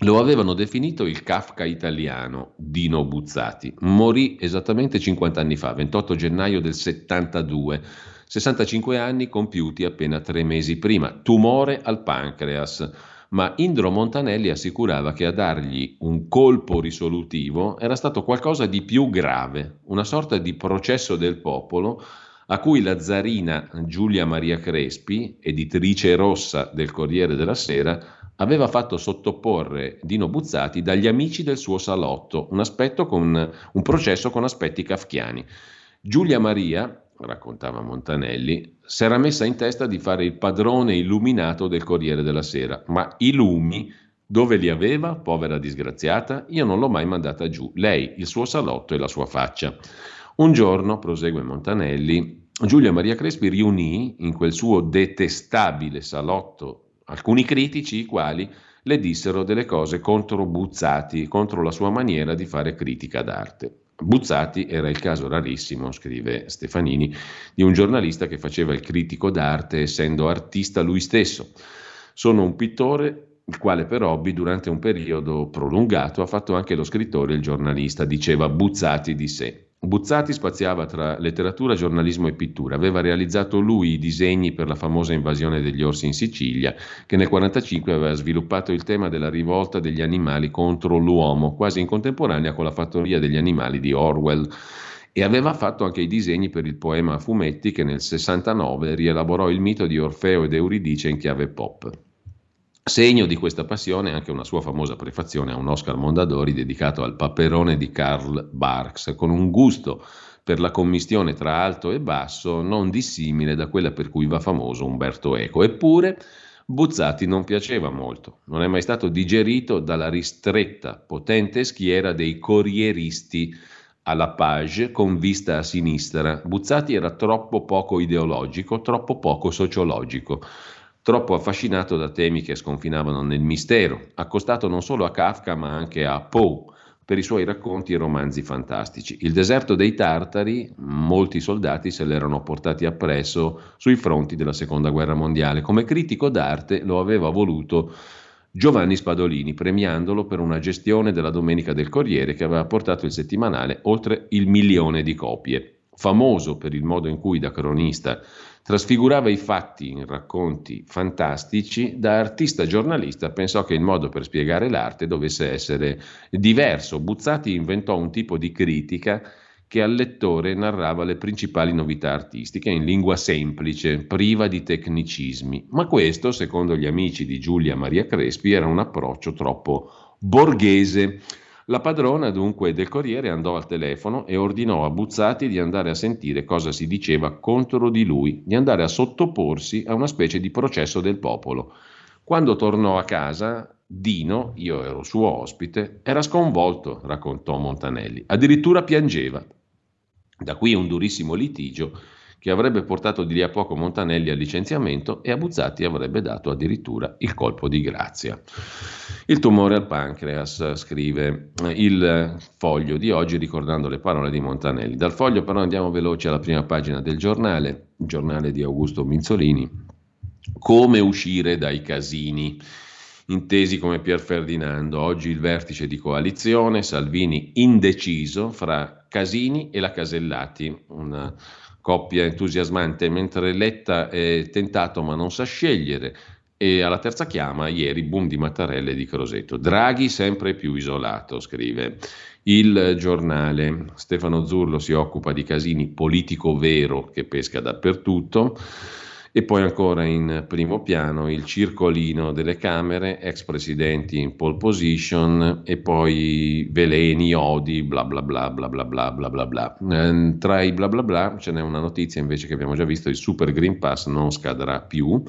Lo avevano definito il Kafka italiano, Dino Buzzati. Morì esattamente 50 anni fa, 28 gennaio del 72, 65 anni compiuti appena tre mesi prima, tumore al pancreas. Ma Indro Montanelli assicurava che a dargli un colpo risolutivo era stato qualcosa di più grave, una sorta di processo del popolo a cui la zarina Giulia Maria Crespi, editrice rossa del Corriere della Sera, aveva fatto sottoporre Dino Buzzati dagli amici del suo salotto, un, con, un processo con aspetti kafkiani. Giulia Maria, raccontava Montanelli, si era messa in testa di fare il padrone illuminato del Corriere della Sera, ma i lumi dove li aveva, povera disgraziata? Io non l'ho mai mandata giù. Lei, il suo salotto e la sua faccia. Un giorno, prosegue Montanelli, Giulia Maria Crespi riunì in quel suo detestabile salotto alcuni critici i quali le dissero delle cose contro Buzzati, contro la sua maniera di fare critica d'arte. Buzzati era il caso rarissimo, scrive Stefanini, di un giornalista che faceva il critico d'arte essendo artista lui stesso. Sono un pittore il quale per hobby durante un periodo prolungato ha fatto anche lo scrittore e il giornalista, diceva Buzzati di sé. Buzzati spaziava tra letteratura, giornalismo e pittura. Aveva realizzato lui i disegni per la famosa invasione degli orsi in Sicilia, che nel 1945 aveva sviluppato il tema della rivolta degli animali contro l'uomo, quasi in contemporanea con la fattoria degli animali di Orwell. E aveva fatto anche i disegni per il poema a fumetti che nel 69 rielaborò il mito di Orfeo ed Euridice in chiave pop. Segno di questa passione è anche una sua famosa prefazione a un Oscar Mondadori dedicato al paperone di Karl Barks, con un gusto per la commistione tra alto e basso non dissimile da quella per cui va famoso Umberto Eco. Eppure Buzzati non piaceva molto, non è mai stato digerito dalla ristretta, potente schiera dei corrieristi alla page con vista a sinistra. Buzzati era troppo poco ideologico, troppo poco sociologico troppo affascinato da temi che sconfinavano nel mistero, accostato non solo a Kafka ma anche a Poe per i suoi racconti e romanzi fantastici. Il deserto dei Tartari, molti soldati se l'erano portati appresso sui fronti della Seconda Guerra Mondiale. Come critico d'arte lo aveva voluto Giovanni Spadolini, premiandolo per una gestione della Domenica del Corriere che aveva portato il settimanale oltre il milione di copie. Famoso per il modo in cui da cronista Trasfigurava i fatti in racconti fantastici, da artista giornalista pensò che il modo per spiegare l'arte dovesse essere diverso. Buzzati inventò un tipo di critica che al lettore narrava le principali novità artistiche in lingua semplice, priva di tecnicismi. Ma questo, secondo gli amici di Giulia Maria Crespi, era un approccio troppo borghese. La padrona dunque del Corriere andò al telefono e ordinò a Buzzati di andare a sentire cosa si diceva contro di lui, di andare a sottoporsi a una specie di processo del popolo. Quando tornò a casa, Dino, io ero suo ospite, era sconvolto, raccontò Montanelli, addirittura piangeva. Da qui un durissimo litigio che avrebbe portato di lì a poco Montanelli al licenziamento e a Buzzati avrebbe dato addirittura il colpo di grazia. Il tumore al pancreas, scrive il foglio di oggi ricordando le parole di Montanelli. Dal foglio però andiamo veloci alla prima pagina del giornale, il giornale di Augusto Minzolini. Come uscire dai casini? intesi come Pier Ferdinando. Oggi il vertice di coalizione, Salvini indeciso fra Casini e la Casellati, una coppia entusiasmante, mentre Letta è tentato ma non sa scegliere. E alla terza chiama, ieri, boom di Mattarelle e di Crosetto. Draghi sempre più isolato, scrive il giornale. Stefano Zurlo si occupa di Casini, politico vero che pesca dappertutto. E poi ancora in primo piano il circolino delle Camere, ex presidenti in pole position e poi veleni, odi, bla bla bla bla bla bla bla bla bla. Eh, tra i bla bla bla ce n'è una notizia invece che abbiamo già visto, il Super Green Pass non scadrà più.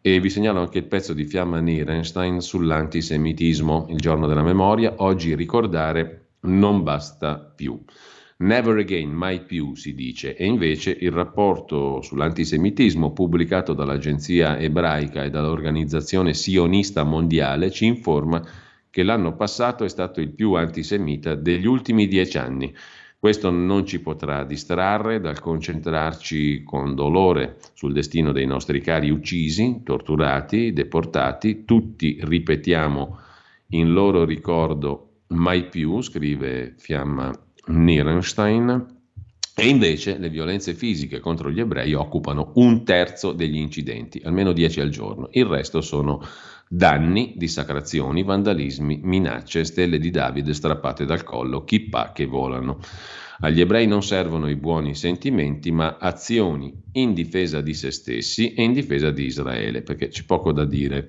E vi segnalo anche il pezzo di Fiamma Nierenstein sull'antisemitismo, il giorno della memoria. Oggi ricordare non basta più. Never again, mai più si dice, e invece il rapporto sull'antisemitismo pubblicato dall'agenzia ebraica e dall'organizzazione sionista mondiale ci informa che l'anno passato è stato il più antisemita degli ultimi dieci anni. Questo non ci potrà distrarre dal concentrarci con dolore sul destino dei nostri cari uccisi, torturati, deportati, tutti ripetiamo in loro ricordo mai più, scrive Fiamma Nierenstein, e invece le violenze fisiche contro gli ebrei occupano un terzo degli incidenti, almeno 10 al giorno. Il resto sono danni, dissacrazioni, vandalismi, minacce, stelle di Davide strappate dal collo, kippah che volano. Agli ebrei non servono i buoni sentimenti, ma azioni in difesa di se stessi e in difesa di Israele, perché c'è poco da dire.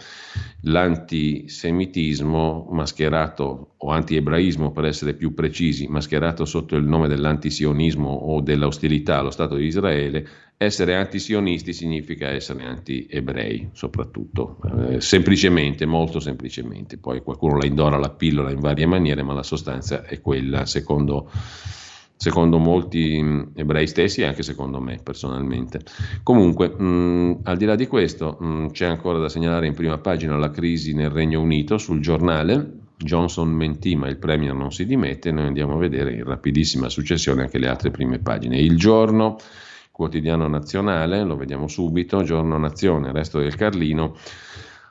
L'antisemitismo mascherato, o antiebraismo per essere più precisi, mascherato sotto il nome dell'antisionismo o dell'ostilità allo Stato di Israele, essere antisionisti significa essere anti-ebrei, soprattutto, eh, semplicemente, molto semplicemente. Poi qualcuno la indora la pillola in varie maniere, ma la sostanza è quella, secondo secondo molti mh, ebrei stessi e anche secondo me personalmente. Comunque, mh, al di là di questo, mh, c'è ancora da segnalare in prima pagina la crisi nel Regno Unito sul giornale. Johnson mentì, ma il Premier non si dimette. Noi andiamo a vedere in rapidissima successione anche le altre prime pagine. Il giorno, quotidiano nazionale, lo vediamo subito, giorno nazione, resto del Carlino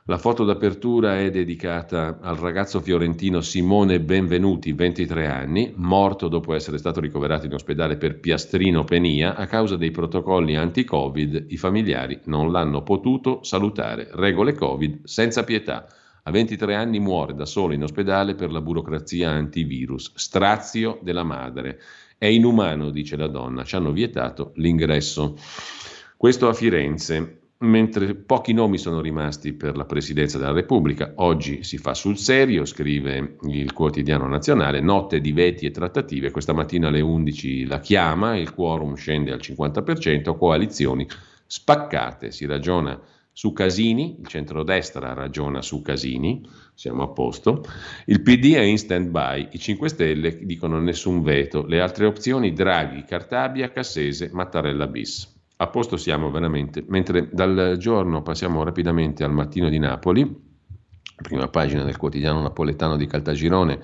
la foto d'apertura è dedicata al ragazzo fiorentino Simone Benvenuti, 23 anni, morto dopo essere stato ricoverato in ospedale per piastrinopenia a causa dei protocolli anti-Covid. I familiari non l'hanno potuto salutare. Regole Covid senza pietà. A 23 anni muore da solo in ospedale per la burocrazia antivirus. Strazio della madre. È inumano, dice la donna, ci hanno vietato l'ingresso. Questo a Firenze mentre pochi nomi sono rimasti per la Presidenza della Repubblica. Oggi si fa sul serio, scrive il quotidiano nazionale, notte di veti e trattative, questa mattina alle 11 la chiama, il quorum scende al 50%, coalizioni spaccate, si ragiona su Casini, il centrodestra ragiona su Casini, siamo a posto, il PD è in stand-by, i 5 Stelle dicono nessun veto, le altre opzioni Draghi, Cartabia, Cassese, Mattarella bis. A posto siamo veramente. Mentre dal giorno passiamo rapidamente al mattino di Napoli, prima pagina del quotidiano napoletano di Caltagirone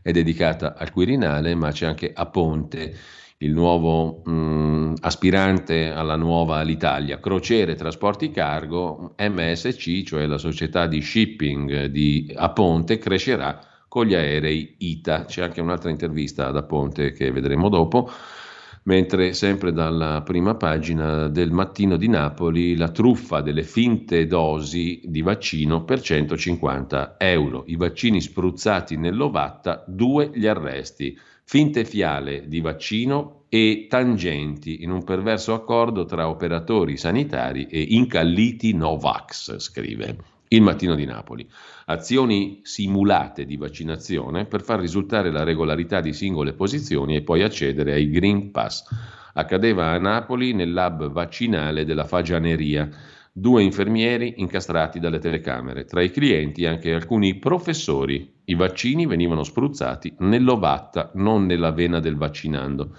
è dedicata al Quirinale, ma c'è anche a Ponte il nuovo mh, aspirante alla nuova Alitalia, crociere trasporti cargo, MSC, cioè la società di shipping di Aponte, crescerà con gli aerei ITA. C'è anche un'altra intervista ad Aponte che vedremo dopo mentre sempre dalla prima pagina del mattino di Napoli la truffa delle finte dosi di vaccino per 150 euro. I vaccini spruzzati nell'ovatta, due gli arresti. Finte fiale di vaccino e tangenti in un perverso accordo tra operatori sanitari e incalliti Novax, scrive il mattino di Napoli azioni simulate di vaccinazione per far risultare la regolarità di singole posizioni e poi accedere ai Green Pass. Accadeva a Napoli nel lab vaccinale della Fagianeria. Due infermieri incastrati dalle telecamere, tra i clienti anche alcuni professori. I vaccini venivano spruzzati nell'ovatta, non nella vena del vaccinando.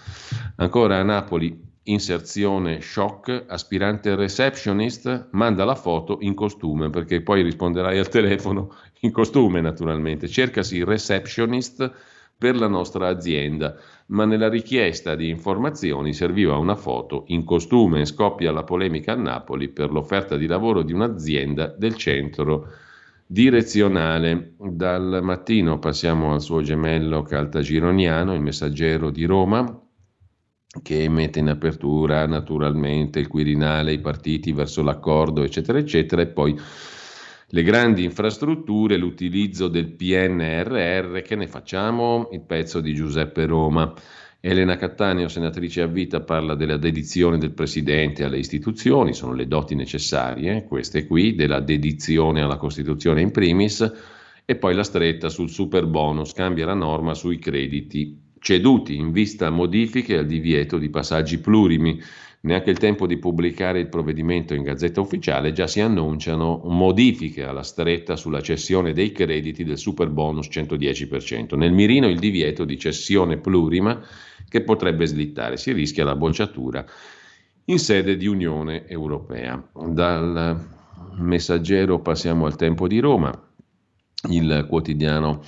Ancora a Napoli inserzione shock, aspirante receptionist, manda la foto in costume perché poi risponderai al telefono in costume naturalmente. Cercasi receptionist per la nostra azienda, ma nella richiesta di informazioni serviva una foto in costume scoppia la polemica a Napoli per l'offerta di lavoro di un'azienda del centro direzionale. Dal mattino passiamo al suo gemello caltagironiano, il messaggero di Roma, che mette in apertura naturalmente il Quirinale, i partiti verso l'accordo, eccetera, eccetera, e poi le grandi infrastrutture, l'utilizzo del PNRR, che ne facciamo? Il pezzo di Giuseppe Roma. Elena Cattaneo, senatrice a vita, parla della dedizione del Presidente alle istituzioni, sono le doti necessarie, queste qui, della dedizione alla Costituzione in primis, e poi la stretta sul super bonus, cambia la norma sui crediti ceduti in vista modifiche al divieto di passaggi plurimi. Neanche il tempo di pubblicare il provvedimento in Gazzetta Ufficiale già si annunciano modifiche alla stretta sulla cessione dei crediti del super bonus 110%. Nel mirino il divieto di cessione plurima che potrebbe slittare, si rischia la bocciatura in sede di Unione Europea. Dal messaggero passiamo al tempo di Roma, il quotidiano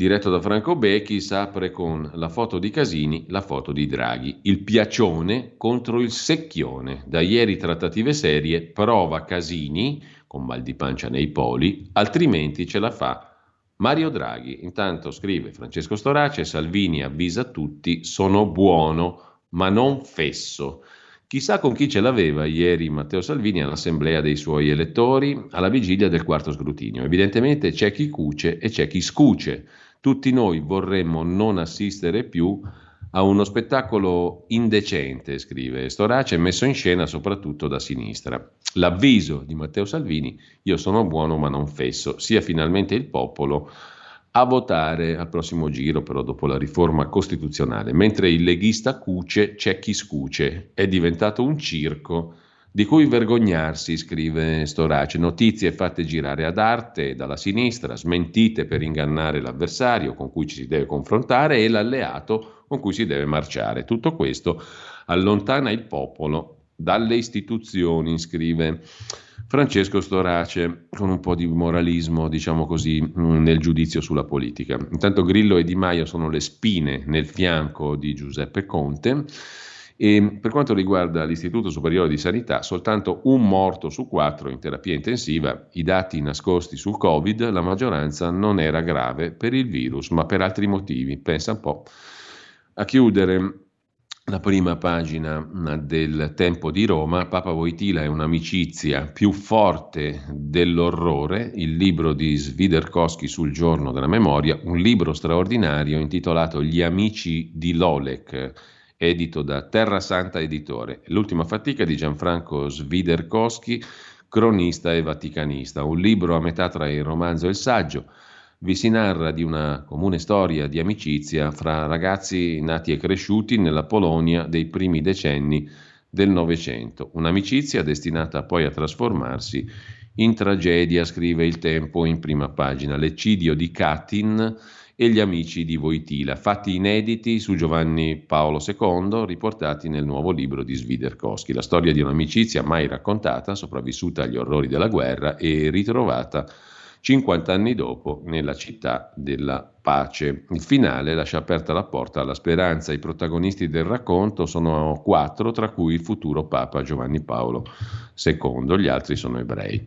diretto da Franco Becchi, apre con la foto di Casini, la foto di Draghi. Il piacione contro il secchione. Da ieri trattative serie, prova Casini, con mal di pancia nei poli, altrimenti ce la fa Mario Draghi. Intanto scrive Francesco Storace, Salvini avvisa tutti, sono buono, ma non fesso. Chissà con chi ce l'aveva ieri Matteo Salvini all'assemblea dei suoi elettori alla vigilia del quarto scrutinio. Evidentemente c'è chi cuce e c'è chi scuce. Tutti noi vorremmo non assistere più a uno spettacolo indecente, scrive Storace, messo in scena soprattutto da sinistra. L'avviso di Matteo Salvini, io sono buono ma non fesso, sia finalmente il popolo a votare al prossimo giro, però dopo la riforma costituzionale, mentre il leghista cuce c'è chi scuce, è diventato un circo di cui vergognarsi, scrive Storace, notizie fatte girare ad arte dalla sinistra, smentite per ingannare l'avversario con cui ci si deve confrontare e l'alleato con cui si deve marciare. Tutto questo allontana il popolo dalle istituzioni, scrive Francesco Storace, con un po' di moralismo, diciamo così, nel giudizio sulla politica. Intanto Grillo e Di Maio sono le spine nel fianco di Giuseppe Conte. E per quanto riguarda l'Istituto Superiore di Sanità, soltanto un morto su quattro in terapia intensiva, i dati nascosti sul Covid, la maggioranza non era grave per il virus, ma per altri motivi. Pensa un po'. A chiudere la prima pagina del Tempo di Roma, Papa Voitila è un'amicizia più forte dell'orrore, il libro di Sviderkowski sul giorno della memoria, un libro straordinario intitolato Gli amici di Lolek edito da Terra Santa Editore. L'ultima fatica di Gianfranco Sviderkowski, cronista e vaticanista, un libro a metà tra il romanzo e il saggio. Vi si narra di una comune storia di amicizia fra ragazzi nati e cresciuti nella Polonia dei primi decenni del Novecento. Un'amicizia destinata poi a trasformarsi in tragedia, scrive il tempo in prima pagina. L'eccidio di Katyn e gli amici di Voitila, fatti inediti su Giovanni Paolo II, riportati nel nuovo libro di Sviderkowski, la storia di un'amicizia mai raccontata, sopravvissuta agli orrori della guerra e ritrovata 50 anni dopo nella città della pace. Il finale lascia aperta la porta alla speranza. I protagonisti del racconto sono quattro, tra cui il futuro Papa Giovanni Paolo II, gli altri sono ebrei.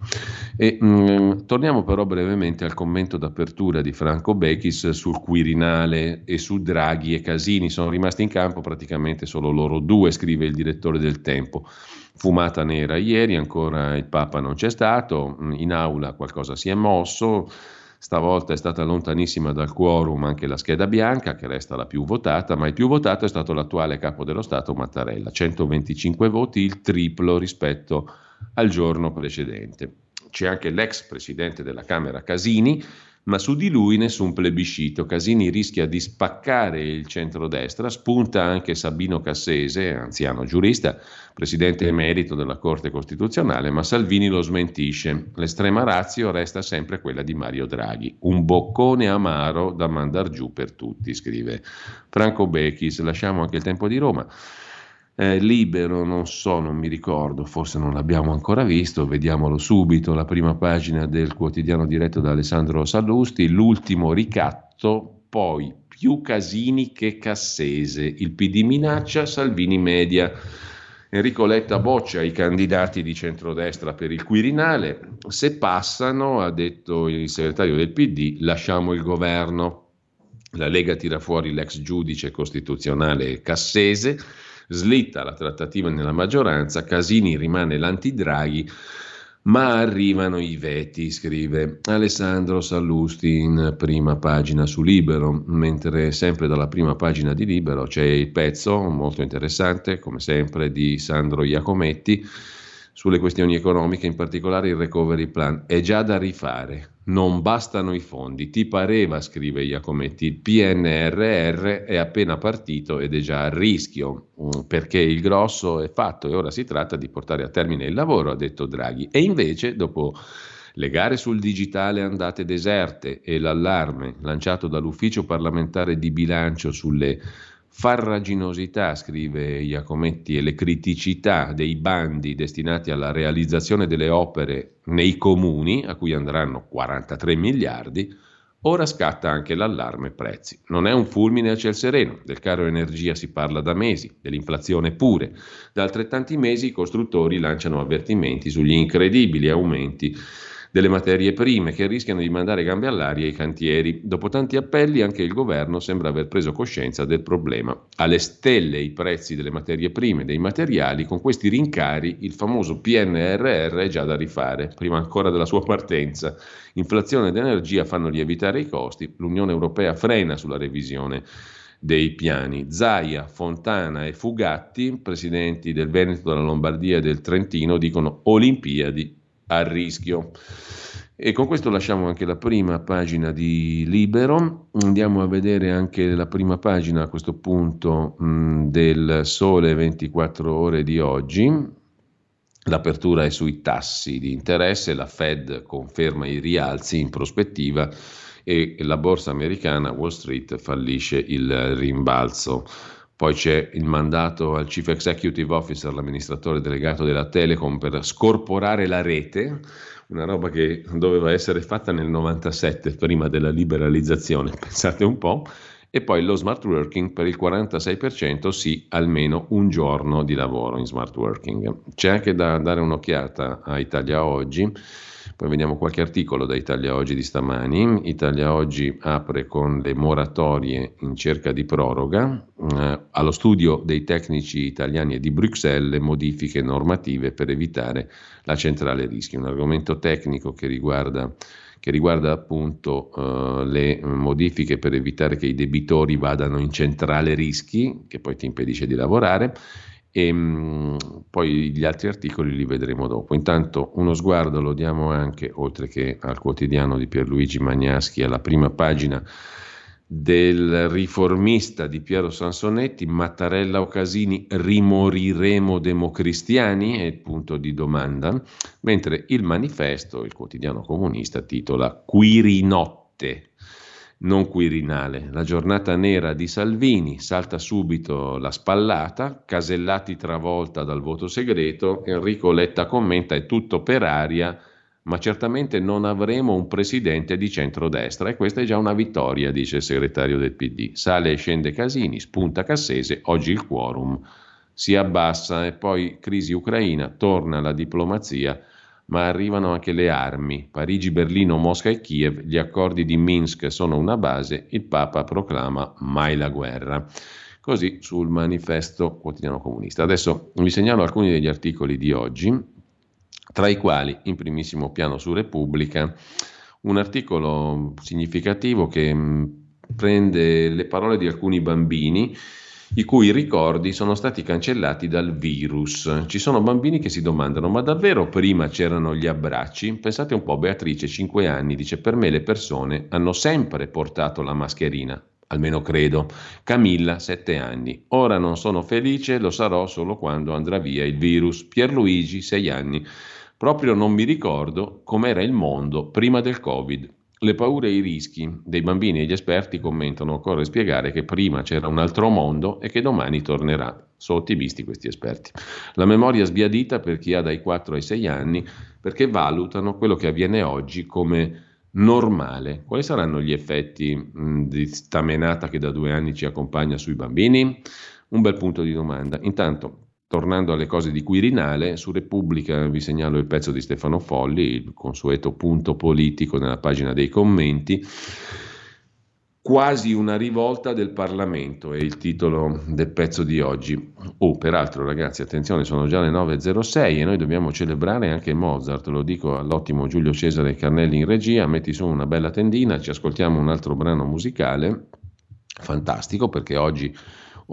E, mh, mm, torniamo però brevemente al commento d'apertura di Franco Bechis sul Quirinale e su Draghi e Casini. Sono rimasti in campo praticamente solo loro due, scrive il direttore del Tempo. Fumata nera ieri, ancora il Papa non c'è stato, in aula qualcosa si è mosso. Stavolta è stata lontanissima dal quorum anche la scheda bianca, che resta la più votata, ma il più votato è stato l'attuale capo dello Stato Mattarella, 125 voti, il triplo rispetto al giorno precedente. C'è anche l'ex presidente della Camera Casini, ma su di lui nessun plebiscito. Casini rischia di spaccare il centrodestra, spunta anche Sabino Cassese, anziano giurista, presidente emerito della Corte Costituzionale, ma Salvini lo smentisce. L'estrema razio resta sempre quella di Mario Draghi. Un boccone amaro da mandar giù per tutti, scrive Franco Bechis. Lasciamo anche il tempo di Roma. Eh, libero, non so, non mi ricordo, forse non l'abbiamo ancora visto, vediamolo subito, la prima pagina del quotidiano diretto da Alessandro Sallusti, l'ultimo ricatto, poi più Casini che Cassese, il PD minaccia, Salvini media. Enrico Letta boccia i candidati di centrodestra per il Quirinale, se passano, ha detto il segretario del PD, lasciamo il governo. La Lega tira fuori l'ex giudice costituzionale Cassese, Slitta la trattativa nella maggioranza, Casini rimane l'antidraghi, Ma arrivano i veti, scrive Alessandro Sallusti in prima pagina su Libero, mentre sempre dalla prima pagina di Libero c'è il pezzo molto interessante, come sempre, di Sandro Iacometti sulle questioni economiche, in particolare il recovery plan. È già da rifare, non bastano i fondi. Ti pareva, scrive Iacometti, il PNRR è appena partito ed è già a rischio, mm, perché il grosso è fatto e ora si tratta di portare a termine il lavoro, ha detto Draghi. E invece, dopo le gare sul digitale andate deserte e l'allarme lanciato dall'ufficio parlamentare di bilancio sulle farraginosità, scrive Iacometti, e le criticità dei bandi destinati alla realizzazione delle opere nei comuni, a cui andranno 43 miliardi, ora scatta anche l'allarme prezzi. Non è un fulmine a ciel sereno, del caro energia si parla da mesi, dell'inflazione pure. Da altrettanti mesi i costruttori lanciano avvertimenti sugli incredibili aumenti delle materie prime che rischiano di mandare gambe all'aria i cantieri. Dopo tanti appelli anche il governo sembra aver preso coscienza del problema. Alle stelle i prezzi delle materie prime, dei materiali, con questi rincari il famoso PNRR è già da rifare, prima ancora della sua partenza. Inflazione ed energia fanno lievitare i costi, l'Unione Europea frena sulla revisione dei piani. Zaia, Fontana e Fugatti, presidenti del Veneto, della Lombardia e del Trentino, dicono Olimpiadi a rischio. E con questo lasciamo anche la prima pagina di Libero. Andiamo a vedere anche la prima pagina a questo punto mh, del Sole 24 ore di oggi. L'apertura è sui tassi di interesse, la Fed conferma i rialzi in prospettiva e la borsa americana Wall Street fallisce il rimbalzo. Poi c'è il mandato al Chief Executive Officer, l'amministratore delegato della Telecom, per scorporare la rete, una roba che doveva essere fatta nel 97, prima della liberalizzazione, pensate un po'. E poi lo smart working per il 46%, sì, almeno un giorno di lavoro in smart working. C'è anche da dare un'occhiata a Italia Oggi poi vediamo qualche articolo da Italia Oggi di stamani. Italia Oggi apre con le moratorie in cerca di proroga. Eh, allo studio dei tecnici italiani e di Bruxelles le modifiche normative per evitare la centrale rischi. Un argomento tecnico che riguarda che riguarda appunto uh, le modifiche per evitare che i debitori vadano in centrale rischi, che poi ti impedisce di lavorare, e mh, poi gli altri articoli li vedremo dopo. Intanto uno sguardo lo diamo anche, oltre che al quotidiano di Pierluigi Magnaschi, alla prima pagina del riformista di Piero Sansonetti, Mattarella o Casini, rimoriremo democristiani? È il punto di domanda, mentre il manifesto, il quotidiano comunista, titola Quirinotte non Quirinale. La giornata nera di Salvini salta subito la spallata, Casellati travolta dal voto segreto, Enrico Letta commenta è tutto per aria, ma certamente non avremo un presidente di centrodestra e questa è già una vittoria, dice il segretario del PD. Sale e scende Casini, spunta Cassese, oggi il quorum si abbassa e poi crisi ucraina, torna la diplomazia ma arrivano anche le armi. Parigi, Berlino, Mosca e Kiev, gli accordi di Minsk sono una base, il Papa proclama mai la guerra. Così sul manifesto quotidiano comunista. Adesso vi segnalo alcuni degli articoli di oggi, tra i quali in primissimo piano su Repubblica un articolo significativo che mm, prende le parole di alcuni bambini i cui ricordi sono stati cancellati dal virus. Ci sono bambini che si domandano: ma davvero prima c'erano gli abbracci? Pensate un po', Beatrice, 5 anni, dice: Per me le persone hanno sempre portato la mascherina. Almeno credo. Camilla, 7 anni. Ora non sono felice, lo sarò solo quando andrà via il virus. Pierluigi, 6 anni. Proprio non mi ricordo com'era il mondo prima del Covid. Le paure e i rischi dei bambini e gli esperti commentano, occorre spiegare che prima c'era un altro mondo e che domani tornerà. Sono ottimisti questi esperti. La memoria sbiadita per chi ha dai 4 ai 6 anni perché valutano quello che avviene oggi come normale. Quali saranno gli effetti mh, di sta che da due anni ci accompagna sui bambini? Un bel punto di domanda. Intanto, Tornando alle cose di Quirinale, su Repubblica vi segnalo il pezzo di Stefano Folli, il consueto punto politico nella pagina dei commenti. Quasi una rivolta del Parlamento è il titolo del pezzo di oggi. Oh, peraltro ragazzi, attenzione, sono già le 9.06 e noi dobbiamo celebrare anche Mozart, lo dico all'ottimo Giulio Cesare Carnelli in regia, metti su una bella tendina, ci ascoltiamo un altro brano musicale, fantastico perché oggi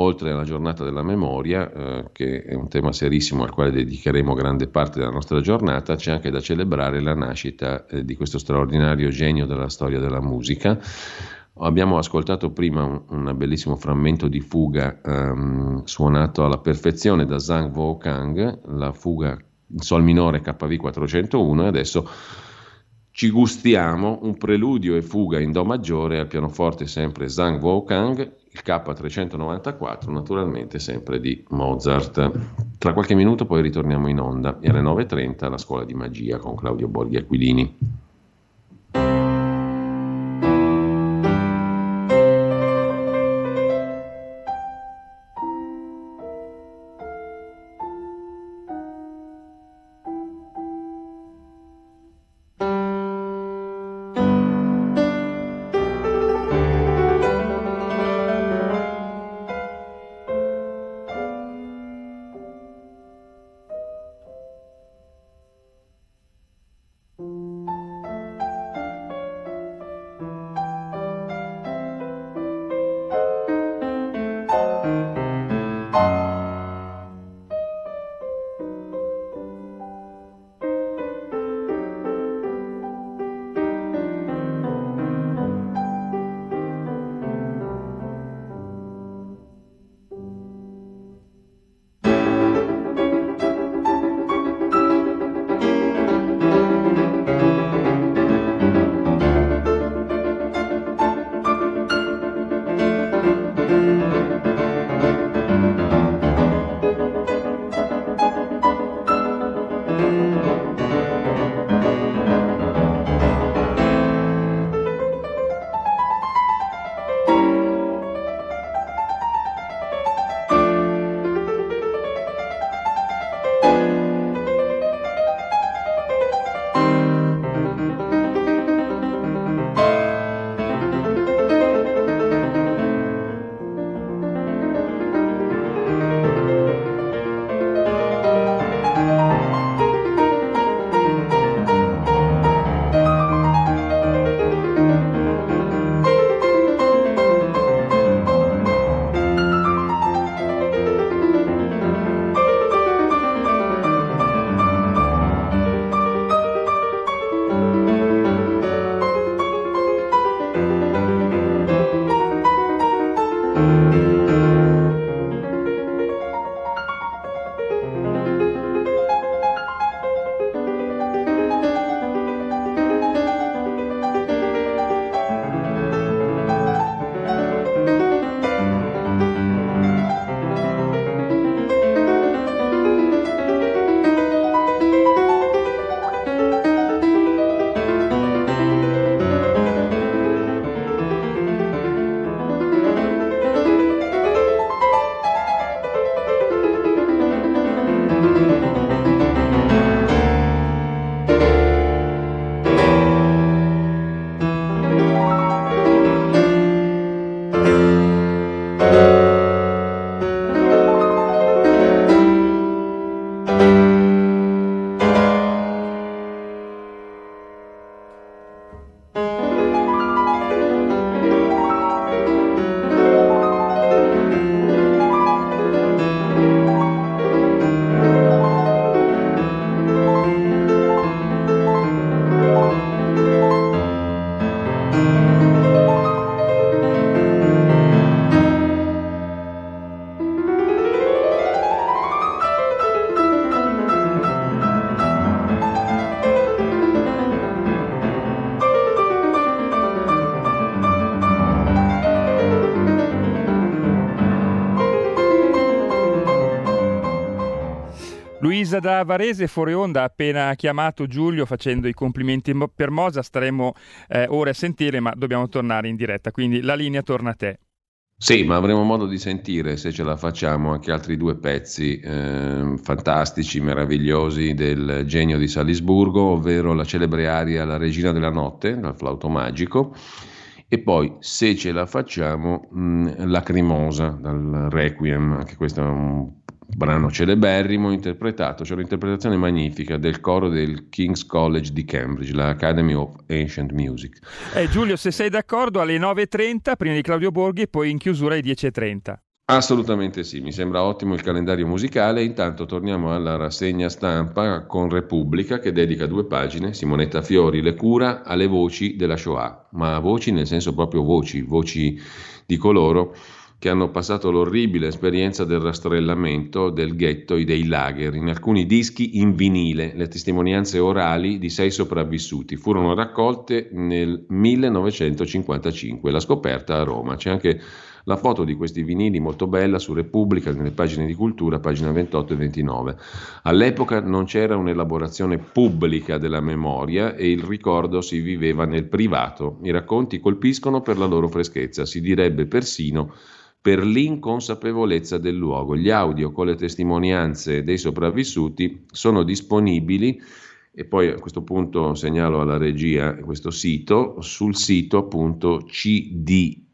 oltre alla giornata della memoria, eh, che è un tema serissimo al quale dedicheremo grande parte della nostra giornata, c'è anche da celebrare la nascita eh, di questo straordinario genio della storia della musica. Abbiamo ascoltato prima un, un bellissimo frammento di fuga um, suonato alla perfezione da Zhang Vo Kang, la fuga in Sol minore KV 401 e adesso ci gustiamo un preludio e fuga in Do maggiore al pianoforte sempre Zhang Vo Kang, K394 naturalmente sempre di Mozart. Tra qualche minuto poi ritorniamo in onda e alle 9.30 la scuola di magia con Claudio Borghi Aquilini. Da Varese fuori onda ha appena chiamato Giulio facendo i complimenti per Mosa, staremo eh, ore a sentire ma dobbiamo tornare in diretta, quindi la linea torna a te. Sì, ma avremo modo di sentire, se ce la facciamo, anche altri due pezzi eh, fantastici, meravigliosi del genio di Salisburgo, ovvero la celebre aria La regina della notte, dal flauto magico, e poi se ce la facciamo mh, Lacrimosa dal Requiem, anche questo è un brano celeberrimo interpretato, c'è un'interpretazione magnifica del coro del King's College di Cambridge, l'Academy of Ancient Music. Eh, Giulio, se sei d'accordo, alle 9.30 prima di Claudio Borghi e poi in chiusura alle 10.30. Assolutamente sì, mi sembra ottimo il calendario musicale. Intanto torniamo alla rassegna stampa con Repubblica che dedica due pagine, Simonetta Fiori, le cura alle voci della Shoah, ma voci nel senso proprio voci, voci di coloro che hanno passato l'orribile esperienza del rastrellamento, del ghetto e dei lager, in alcuni dischi in vinile, le testimonianze orali di sei sopravvissuti. Furono raccolte nel 1955, la scoperta a Roma. C'è anche la foto di questi vinili molto bella su Repubblica, nelle pagine di cultura, pagina 28 e 29. All'epoca non c'era un'elaborazione pubblica della memoria e il ricordo si viveva nel privato. I racconti colpiscono per la loro freschezza, si direbbe persino per l'inconsapevolezza del luogo. Gli audio con le testimonianze dei sopravvissuti sono disponibili e poi a questo punto segnalo alla regia questo sito, sul sito appunto cdec.it,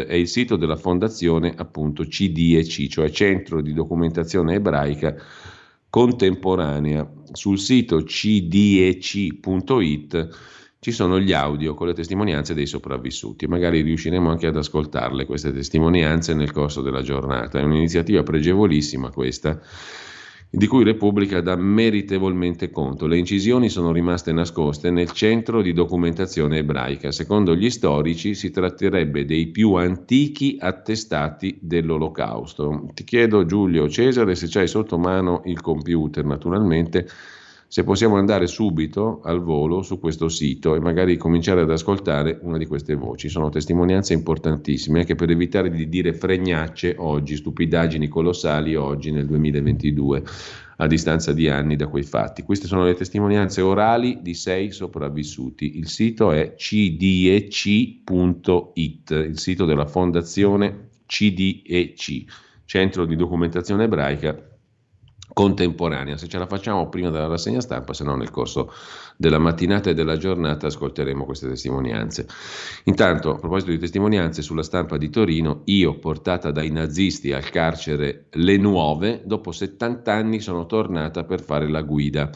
è il sito della fondazione appunto CDEC, cioè Centro di Documentazione Ebraica Contemporanea. Sul sito cdec.it ci sono gli audio con le testimonianze dei sopravvissuti. Magari riusciremo anche ad ascoltarle queste testimonianze nel corso della giornata. È un'iniziativa pregevolissima questa di cui Repubblica dà meritevolmente conto. Le incisioni sono rimaste nascoste nel centro di documentazione ebraica. Secondo gli storici si tratterebbe dei più antichi attestati dell'Olocausto. Ti chiedo Giulio Cesare se c'hai sotto mano il computer, naturalmente se possiamo andare subito al volo su questo sito e magari cominciare ad ascoltare una di queste voci. Sono testimonianze importantissime anche per evitare di dire fregnacce oggi, stupidaggini colossali oggi nel 2022 a distanza di anni da quei fatti. Queste sono le testimonianze orali di sei sopravvissuti. Il sito è cdec.it, il sito della fondazione CDEC, Centro di Documentazione Ebraica contemporanea. Se ce la facciamo prima della rassegna stampa, se no nel corso della mattinata e della giornata ascolteremo queste testimonianze. Intanto, a proposito di testimonianze, sulla stampa di Torino, io portata dai nazisti al carcere Le Nuove, dopo 70 anni sono tornata per fare la guida.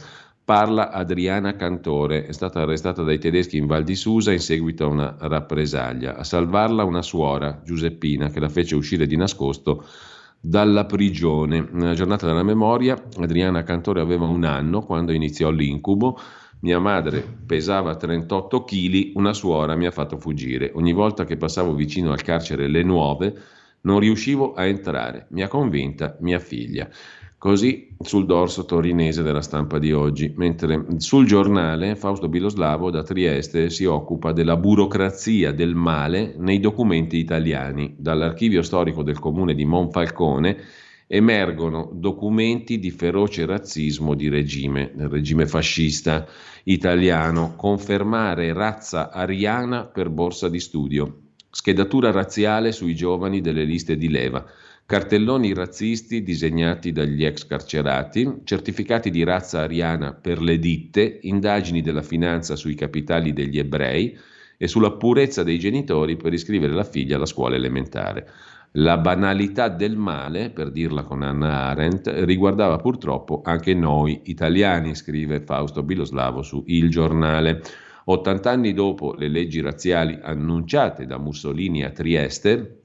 Parla Adriana Cantore, è stata arrestata dai tedeschi in Val di Susa in seguito a una rappresaglia. A salvarla una suora, Giuseppina, che la fece uscire di nascosto dalla prigione. Nella giornata della memoria, Adriana Cantore aveva un anno quando iniziò l'incubo. Mia madre pesava 38 kg, una suora mi ha fatto fuggire. Ogni volta che passavo vicino al carcere Le Nuove non riuscivo a entrare. Mi ha convinta mia figlia. Così sul dorso torinese della stampa di oggi, mentre sul giornale Fausto Biloslavo da Trieste si occupa della burocrazia del male nei documenti italiani. Dall'archivio storico del comune di Monfalcone emergono documenti di feroce razzismo di regime, del regime fascista italiano, confermare razza ariana per borsa di studio, schedatura razziale sui giovani delle liste di leva cartelloni razzisti disegnati dagli ex carcerati, certificati di razza ariana per le ditte, indagini della finanza sui capitali degli ebrei e sulla purezza dei genitori per iscrivere la figlia alla scuola elementare. La banalità del male, per dirla con Anna Arendt, riguardava purtroppo anche noi italiani, scrive Fausto Biloslavo su Il Giornale. 80 anni dopo le leggi razziali annunciate da Mussolini a Trieste,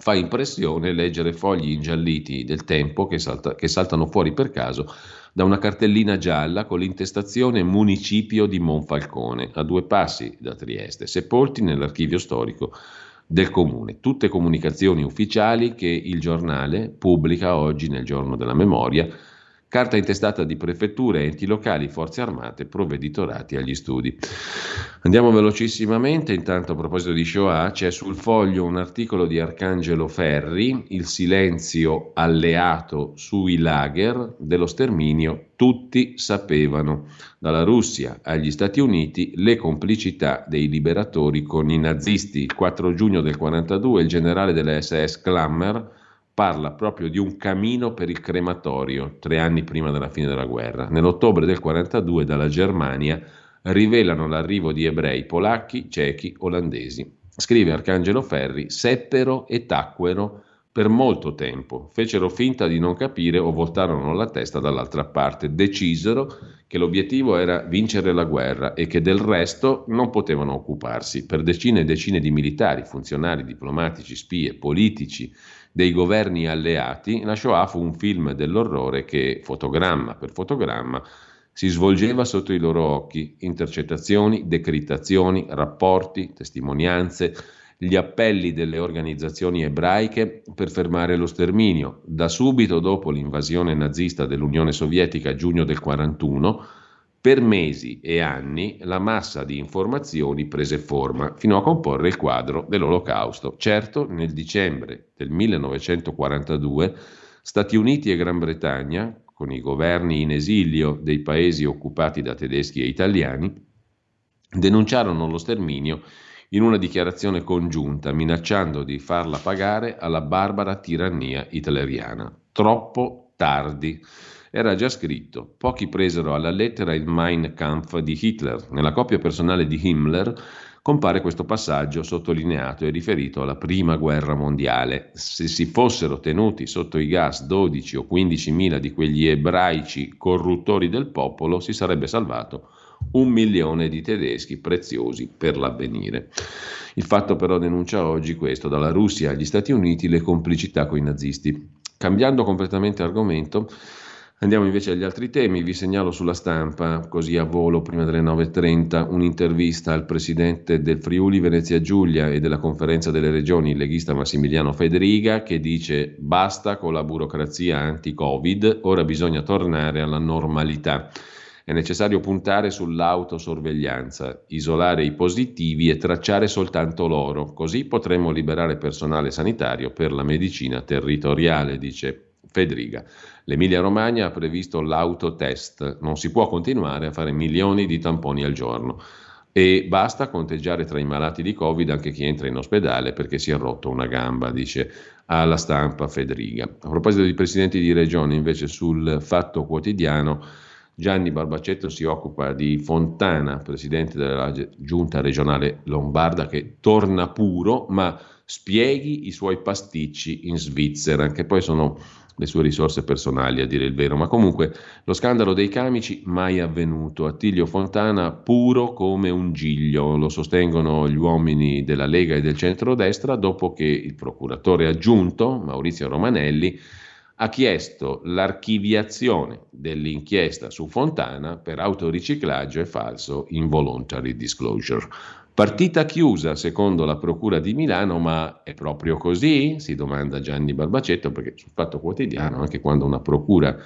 Fa impressione leggere fogli ingialliti del tempo che, salta, che saltano fuori per caso da una cartellina gialla con l'intestazione Municipio di Monfalcone, a due passi da Trieste, sepolti nell'archivio storico del comune. Tutte comunicazioni ufficiali che il giornale pubblica oggi nel giorno della memoria carta intestata di prefetture, enti locali, forze armate, provveditorati agli studi. Andiamo velocissimamente, intanto a proposito di Shoah c'è sul foglio un articolo di Arcangelo Ferri, Il silenzio alleato sui lager dello sterminio, tutti sapevano, dalla Russia agli Stati Uniti, le complicità dei liberatori con i nazisti. Il 4 giugno del 1942 il generale della SS Klammer parla proprio di un camino per il crematorio, tre anni prima della fine della guerra. Nell'ottobre del 1942 dalla Germania rivelano l'arrivo di ebrei polacchi, cechi, olandesi. Scrive Arcangelo Ferri, seppero e tacquero per molto tempo, fecero finta di non capire o voltarono la testa dall'altra parte, decisero che l'obiettivo era vincere la guerra e che del resto non potevano occuparsi. Per decine e decine di militari, funzionari, diplomatici, spie, politici dei governi alleati, la Shoah fu un film dell'orrore che, fotogramma per fotogramma, si svolgeva sotto i loro occhi, intercettazioni, decrittazioni, rapporti, testimonianze, gli appelli delle organizzazioni ebraiche per fermare lo sterminio. Da subito dopo l'invasione nazista dell'Unione Sovietica a giugno del 1941, per mesi e anni la massa di informazioni prese forma fino a comporre il quadro dell'Olocausto. Certo, nel dicembre del 1942 Stati Uniti e Gran Bretagna, con i governi in esilio dei paesi occupati da tedeschi e italiani, denunciarono lo sterminio in una dichiarazione congiunta, minacciando di farla pagare alla barbara tirannia hitleriana. Troppo tardi. Era già scritto. Pochi presero alla lettera il Mein Kampf di Hitler. Nella copia personale di Himmler compare questo passaggio sottolineato e riferito alla prima guerra mondiale. Se si fossero tenuti sotto i gas 12 o 15 mila di quegli ebraici corruttori del popolo, si sarebbe salvato un milione di tedeschi preziosi per l'avvenire. Il fatto però denuncia oggi questo, dalla Russia agli Stati Uniti, le complicità con i nazisti. Cambiando completamente argomento, Andiamo invece agli altri temi, vi segnalo sulla stampa, così a volo prima delle 9.30, un'intervista al presidente del Friuli Venezia Giulia e della conferenza delle regioni, il leghista Massimiliano Federiga, che dice basta con la burocrazia anti-Covid, ora bisogna tornare alla normalità. È necessario puntare sull'autosorveglianza, isolare i positivi e tracciare soltanto loro, così potremo liberare personale sanitario per la medicina territoriale, dice Federiga. L'Emilia Romagna ha previsto l'autotest, non si può continuare a fare milioni di tamponi al giorno e basta conteggiare tra i malati di Covid anche chi entra in ospedale perché si è rotto una gamba, dice alla stampa Federiga. A proposito di presidenti di regione, invece sul Fatto Quotidiano, Gianni Barbacetto si occupa di Fontana, presidente della giunta regionale lombarda, che torna puro, ma spieghi i suoi pasticci in Svizzera, che poi sono le sue risorse personali, a dire il vero. Ma comunque lo scandalo dei camici mai avvenuto. Attilio Fontana puro come un giglio, lo sostengono gli uomini della Lega e del centrodestra dopo che il procuratore aggiunto, Maurizio Romanelli, ha chiesto l'archiviazione dell'inchiesta su Fontana per autoriciclaggio e falso involuntary disclosure. Partita chiusa secondo la Procura di Milano, ma è proprio così? Si domanda Gianni Barbacetto, perché sul Fatto Quotidiano, anche quando una Procura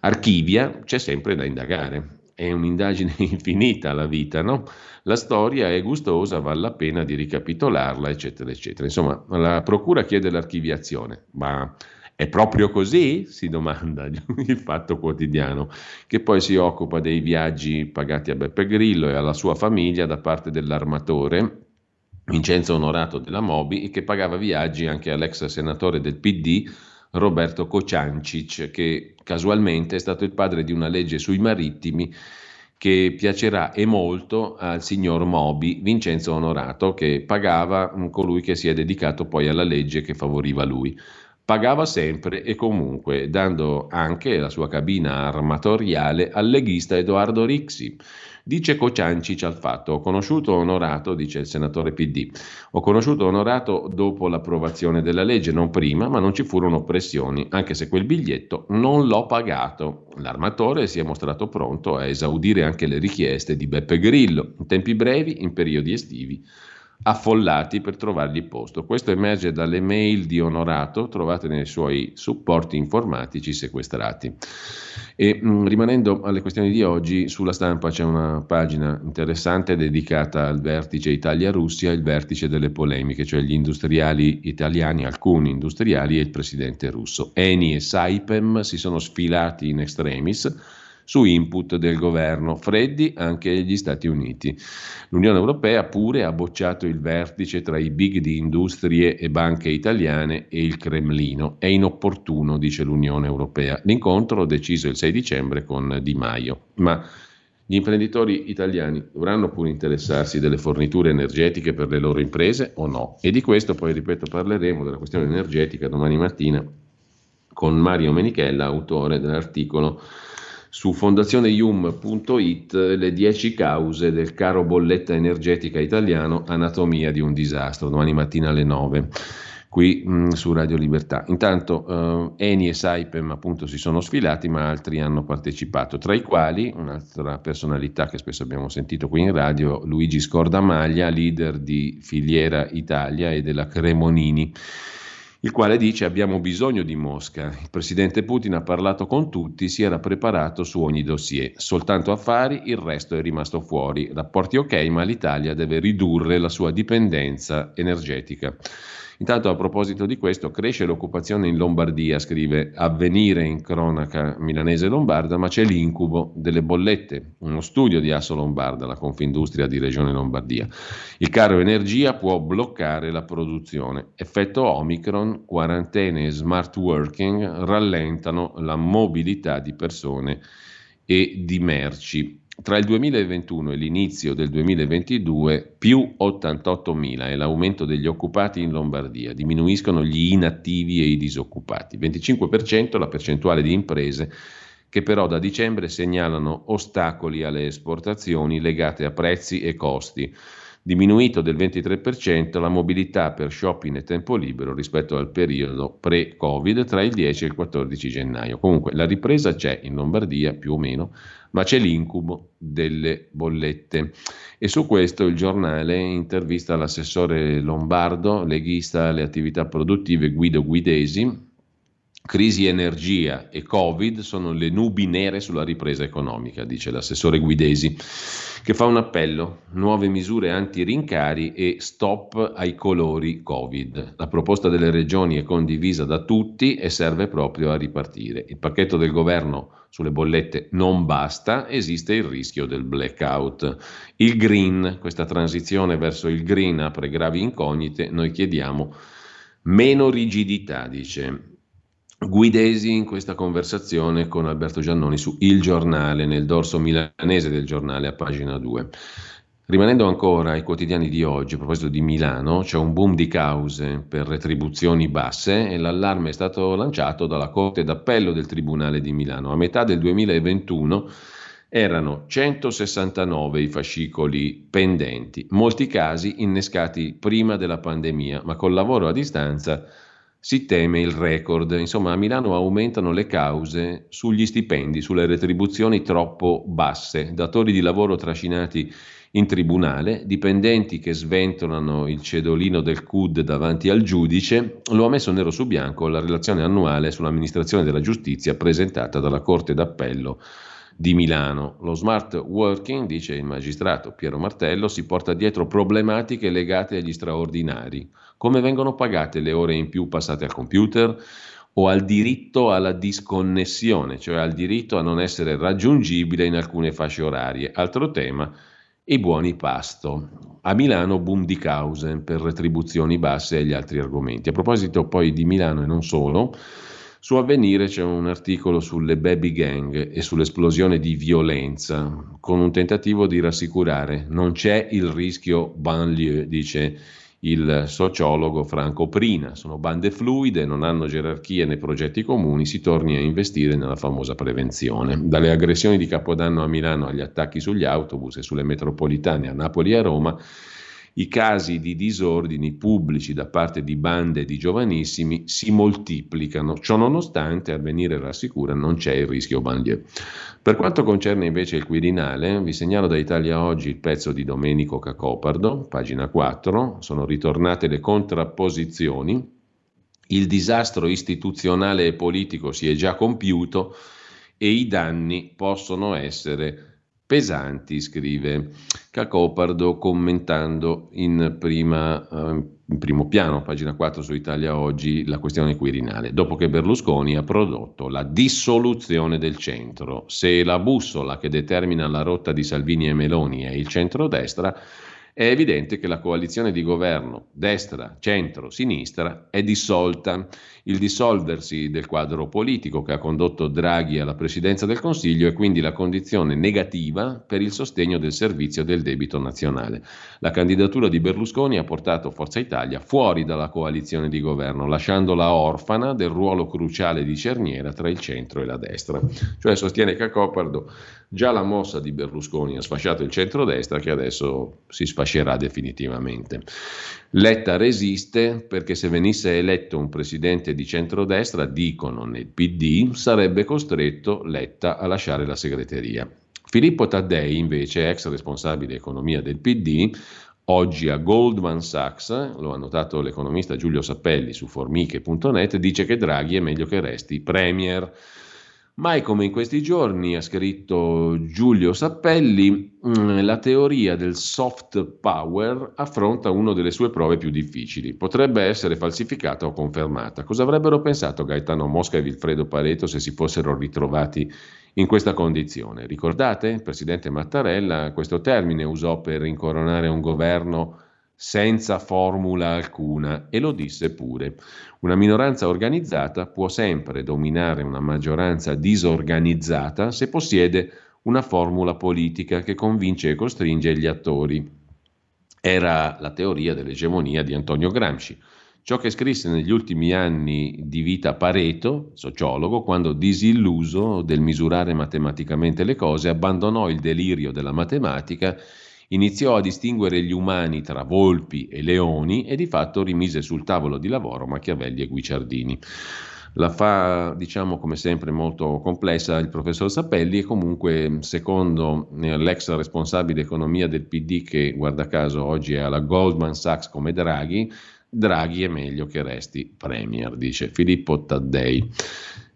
archivia, c'è sempre da indagare. È un'indagine infinita la vita, no? La storia è gustosa, vale la pena di ricapitolarla, eccetera, eccetera. Insomma, la Procura chiede l'archiviazione, ma è proprio così? si domanda il Fatto Quotidiano, che poi si occupa dei viaggi pagati a Beppe Grillo e alla sua famiglia da parte dell'armatore Vincenzo Onorato della Mobi e che pagava viaggi anche all'ex senatore del PD Roberto Kociancic, che casualmente è stato il padre di una legge sui marittimi che piacerà e molto al signor Mobi, Vincenzo Onorato, che pagava colui che si è dedicato poi alla legge che favoriva lui pagava sempre e comunque, dando anche la sua cabina armatoriale al leghista Edoardo Rixi. Dice Cociancic al fatto, ho conosciuto Onorato, dice il senatore PD, ho conosciuto Onorato dopo l'approvazione della legge, non prima, ma non ci furono pressioni, anche se quel biglietto non l'ho pagato. L'armatore si è mostrato pronto a esaudire anche le richieste di Beppe Grillo, in tempi brevi, in periodi estivi affollati per trovargli posto. Questo emerge dalle mail di Onorato trovate nei suoi supporti informatici sequestrati. E mh, mm, rimanendo alle questioni di oggi, sulla stampa c'è una pagina interessante dedicata al vertice Italia-Russia, il vertice delle polemiche, cioè gli industriali italiani, alcuni industriali e il presidente russo. Eni e Saipem si sono sfilati in extremis su input del governo, freddi anche gli Stati Uniti. L'Unione Europea pure ha bocciato il vertice tra i big di industrie e banche italiane e il Cremlino. È inopportuno, dice l'Unione Europea. L'incontro deciso il 6 dicembre con Di Maio. Ma Gli imprenditori italiani dovranno pure interessarsi delle forniture energetiche per le loro imprese o no? E di questo poi, ripeto, parleremo della questione energetica domani mattina con Mario Menichella, autore dell'articolo su fondazioneium.it le 10 cause del caro bolletta energetica italiano, anatomia di un disastro, domani mattina alle 9 qui mh, mm, su Radio Libertà. Intanto eh, Eni e Saipem appunto si sono sfilati, ma altri hanno partecipato, tra i quali un'altra personalità che spesso abbiamo sentito qui in radio, Luigi Scordamaglia, leader di Filiera Italia e della Cremonini il quale dice abbiamo bisogno di Mosca. Il presidente Putin ha parlato con tutti, si era preparato su ogni dossier, soltanto affari, il resto è rimasto fuori. Rapporti ok, ma l'Italia deve ridurre la sua dipendenza energetica. Intanto a proposito di questo, cresce l'occupazione in Lombardia, scrive Avvenire in cronaca milanese lombarda, ma c'è l'incubo delle bollette, uno studio di Asso Lombarda, la Confindustria di Regione Lombardia. Il caro energia può bloccare la produzione. Effetto Omicron, quarantene e smart working rallentano la mobilità di persone e di merci. Tra il 2021 e l'inizio del 2022 più 88.000 è l'aumento degli occupati in Lombardia, diminuiscono gli inattivi e i disoccupati, 25% la percentuale di imprese che però da dicembre segnalano ostacoli alle esportazioni legate a prezzi e costi. Diminuito del 23% la mobilità per shopping e tempo libero rispetto al periodo pre-Covid tra il 10 e il 14 gennaio. Comunque la ripresa c'è in Lombardia più o meno, ma c'è l'incubo delle bollette. E su questo il giornale intervista l'assessore lombardo, leghista alle attività produttive Guido Guidesi, Crisi energia e Covid sono le nubi nere sulla ripresa economica, dice l'assessore Guidesi, che fa un appello, nuove misure anti-rincari e stop ai colori Covid. La proposta delle regioni è condivisa da tutti e serve proprio a ripartire. Il pacchetto del governo sulle bollette non basta, esiste il rischio del blackout. Il green, questa transizione verso il green apre gravi incognite, noi chiediamo meno rigidità, dice Guidesi in questa conversazione con Alberto Giannoni su Il Giornale, nel dorso milanese del giornale a pagina 2. Rimanendo ancora ai quotidiani di oggi, a proposito di Milano, c'è un boom di cause per retribuzioni basse e l'allarme è stato lanciato dalla Corte d'Appello del Tribunale di Milano. A metà del 2021 erano 169 i fascicoli pendenti, molti casi innescati prima della pandemia, ma col lavoro a distanza si teme il record. Insomma, a Milano aumentano le cause sugli stipendi, sulle retribuzioni troppo basse, datori di lavoro trascinati in tribunale, dipendenti che sventolano il cedolino del CUD davanti al giudice, lo ha messo nero su bianco la relazione annuale sull'amministrazione della giustizia presentata dalla Corte d'Appello di Milano. Lo smart working, dice il magistrato Piero Martello, si porta dietro problematiche legate agli straordinari come vengono pagate le ore in più passate al computer? O al diritto alla disconnessione, cioè al diritto a non essere raggiungibile in alcune fasce orarie. Altro tema, i buoni pasto. A Milano boom di cause per retribuzioni basse e gli altri argomenti. A proposito poi di Milano e non solo, su Avvenire c'è un articolo sulle baby gang e sull'esplosione di violenza, con un tentativo di rassicurare. Non c'è il rischio banlieue, dice il sociologo Franco Prina. Sono bande fluide, non hanno gerarchie né progetti comuni, si torni a investire nella famosa prevenzione. Dalle aggressioni di Capodanno a Milano agli attacchi sugli autobus e sulle metropolitane a Napoli e a Roma, i casi di disordini pubblici da parte di bande di giovanissimi si moltiplicano. Ciò nonostante, a venire rassicura, non c'è il rischio banlieue. Per quanto concerne invece il Quirinale, vi segnalo da Italia Oggi il pezzo di Domenico Cacopardo, pagina 4, sono ritornate le contrapposizioni, il disastro istituzionale e politico si è già compiuto e i danni possono essere pesanti, scrive Cacopardo commentando in, prima, eh, in primo piano, pagina 4 su Italia Oggi, la questione quirinale, dopo che Berlusconi ha prodotto la dissoluzione del centro. Se la bussola che determina la rotta di Salvini e Meloni è il centrodestra, è evidente che la coalizione di governo destra, centro, sinistra è dissolta. Il dissolversi del quadro politico che ha condotto Draghi alla presidenza del Consiglio e quindi la condizione negativa per il sostegno del servizio del debito nazionale. La candidatura di Berlusconi ha portato Forza Italia fuori dalla coalizione di governo, lasciandola orfana del ruolo cruciale di cerniera tra il centro e la destra. Cioè sostiene Cacopardo già la mossa di Berlusconi ha sfasciato il centrodestra che adesso si sfascerà definitivamente. Letta resiste perché se venisse eletto un presidente di centrodestra, dicono nel PD, sarebbe costretto Letta a lasciare la segreteria. Filippo Taddei, invece, ex responsabile economia del PD, oggi a Goldman Sachs, lo ha notato l'economista Giulio Sappelli su formiche.net, dice che Draghi è meglio che resti premier. Mai come in questi giorni, ha scritto Giulio Sappelli, mm, la teoria del soft power affronta una delle sue prove più difficili. Potrebbe essere falsificata o confermata. Cosa avrebbero pensato Gaetano Mosca e Vilfredo Pareto se si fossero ritrovati in questa condizione? Ricordate? Il presidente Mattarella questo termine usò per incoronare un governo senza formula alcuna e lo disse pure. Una minoranza organizzata può sempre dominare una maggioranza disorganizzata se possiede una formula politica che convince e costringe gli attori. Era la teoria dell'egemonia di Antonio Gramsci. Ciò che scrisse negli ultimi anni di vita Pareto, sociologo, quando disilluso del misurare matematicamente le cose, abbandonò il delirio della matematica iniziò a distinguere gli umani tra volpi e leoni e di fatto rimise sul tavolo di lavoro Machiavelli e Guicciardini. La fa, diciamo, come sempre molto complessa il professor Sappelli e comunque, secondo eh, l'ex responsabile economia del PD, che guarda caso oggi è alla Goldman Sachs come Draghi, Draghi è meglio che resti Premier, dice Filippo Taddei.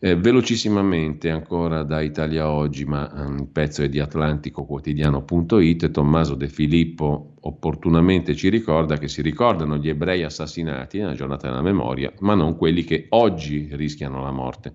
Eh, velocissimamente ancora da Italia Oggi, ma um, il pezzo è di atlanticoquotidiano.it, Tommaso De Filippo opportunamente ci ricorda che si ricordano gli ebrei assassinati nella giornata della memoria, ma non quelli che oggi rischiano la morte.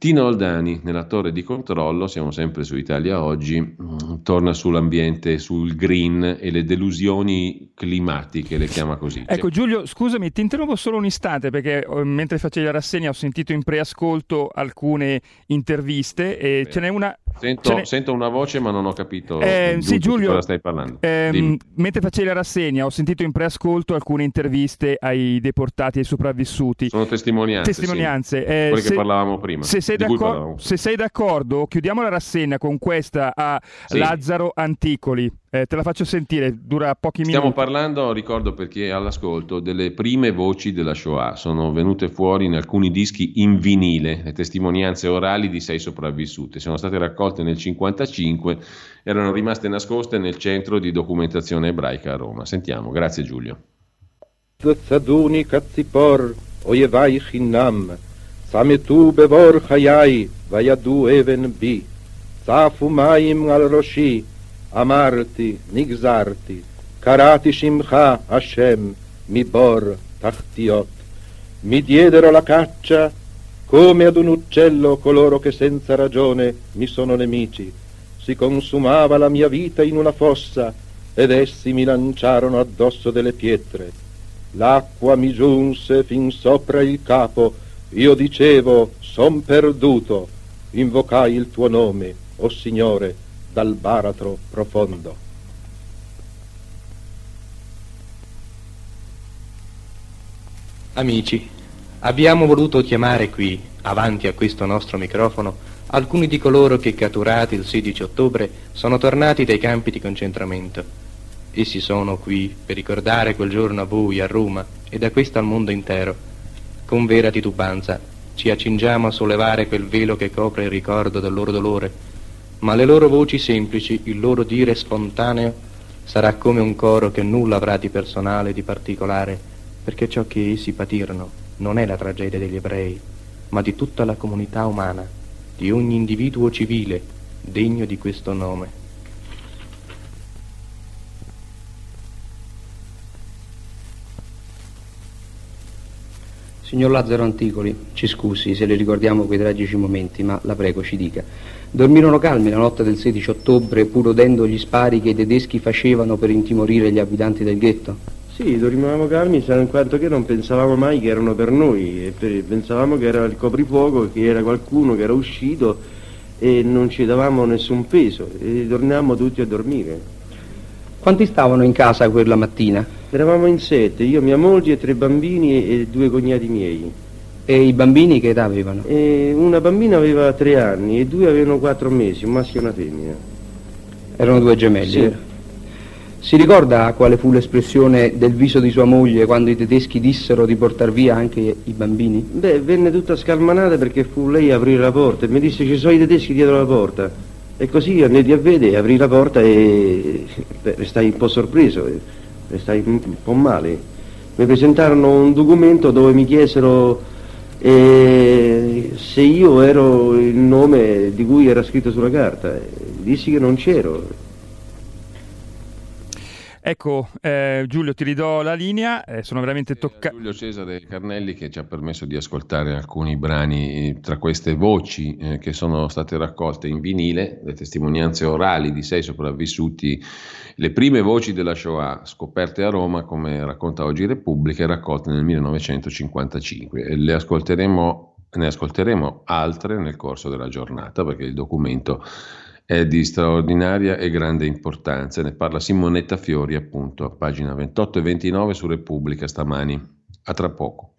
Tino Oldani, nella torre di controllo, siamo sempre su Italia Oggi, mm, torna sull'ambiente, sul green e le delusioni climatiche, le chiama così. Ecco Giulio, scusami, ti interrompo solo un istante perché eh, mentre facevi la rassegna ho sentito in preascolto alcune interviste e Beh. ce n'è una Sento, sento, una voce ma non ho capito eh, sì, Giulio, cosa stai parlando. Ehm, mentre facevi la rassegna ho sentito in preascolto alcune interviste ai deportati e ai sopravvissuti. Sono testimonianze. Testimonianze. Sì. Eh, Quelle se, che parlavamo prima. Se sei, se sei, d'accordo, chiudiamo la rassegna con questa a sì. Lazzaro Anticoli. Eh, te la faccio sentire, dura pochi Stiamo minuti. Stiamo parlando, ricordo per chi è all'ascolto, delle prime voci della Shoah. Sono venute fuori in alcuni dischi in vinile, le testimonianze orali di sei sopravvissute. Sono state raccolte nel 1955, erano rimaste nascoste nel centro di documentazione ebraica a Roma. Sentiamo, grazie Giulio. Zaduni katzipor, oyevai chinnam, sametu bevor chayai, vayadu even bi, safu al roshi, אמרתי, נגזרתי, קראתי שמך, השם, מבור תחתיות. Mi diedero la caccia come ad un uccello coloro che senza ragione mi sono nemici. Si consumava la mia vita in una fossa ed essi mi lanciarono addosso delle pietre. L'acqua mi giunse fin sopra il capo, io dicevo, son perduto, invocai il tuo nome, o oh Signore, dal baratro profondo. Amici, abbiamo voluto chiamare qui, avanti a questo nostro microfono, alcuni di coloro che, catturati il 16 ottobre, sono tornati dai campi di concentramento. Essi sono qui per ricordare quel giorno a voi, a Roma, e da questo al mondo intero. Con vera titubanza ci accingiamo a sollevare quel velo che copre il ricordo del loro dolore, ma le loro voci semplici, il loro dire spontaneo, sarà come un coro che nulla avrà di personale, di particolare, perché ciò che essi patirono non è la tragedia degli ebrei, ma di tutta la comunità umana, di ogni individuo civile degno di questo nome. Signor Lazzaro Anticoli, ci scusi se le ricordiamo quei tragici momenti, ma la prego ci dica. Dormirono calmi la notte del 16 ottobre, pur udendo gli spari che i tedeschi facevano per intimorire gli abitanti del ghetto? Sì, dormivamo calmi, in quanto che non pensavamo mai che erano per noi, pensavamo che era il coprifuoco, che era qualcuno che era uscito e non ci davamo nessun peso e torniamo tutti a dormire. Quanti stavano in casa quella mattina? Eravamo in sette, io, mia moglie, tre bambini e due cognati miei. E i bambini che età avevano? E una bambina aveva tre anni e due avevano quattro mesi, un maschio e una femmina. Erano due gemelli? Sì. Si ricorda quale fu l'espressione del viso di sua moglie quando i tedeschi dissero di portare via anche i bambini? Beh, venne tutta scalmanata perché fu lei a aprire la porta e mi disse ci sono i tedeschi dietro la porta. E così andai a vedere, aprì la porta e beh, restai un po' sorpreso, restai un po' male. Mi presentarono un documento dove mi chiesero e se io ero il nome di cui era scritto sulla carta, dissi che non c'ero. Ecco, eh, Giulio, ti ridò la linea, eh, sono veramente toccato. Giulio Cesare Carnelli che ci ha permesso di ascoltare alcuni brani tra queste voci eh, che sono state raccolte in vinile, le testimonianze orali di sei sopravvissuti, le prime voci della Shoah scoperte a Roma, come racconta oggi Repubblica, raccolte nel 1955. E le ascolteremo, ne ascolteremo altre nel corso della giornata perché il documento è di straordinaria e grande importanza. Ne parla Simonetta Fiori, appunto, a pagina 28 e 29 su Repubblica stamani. A tra poco.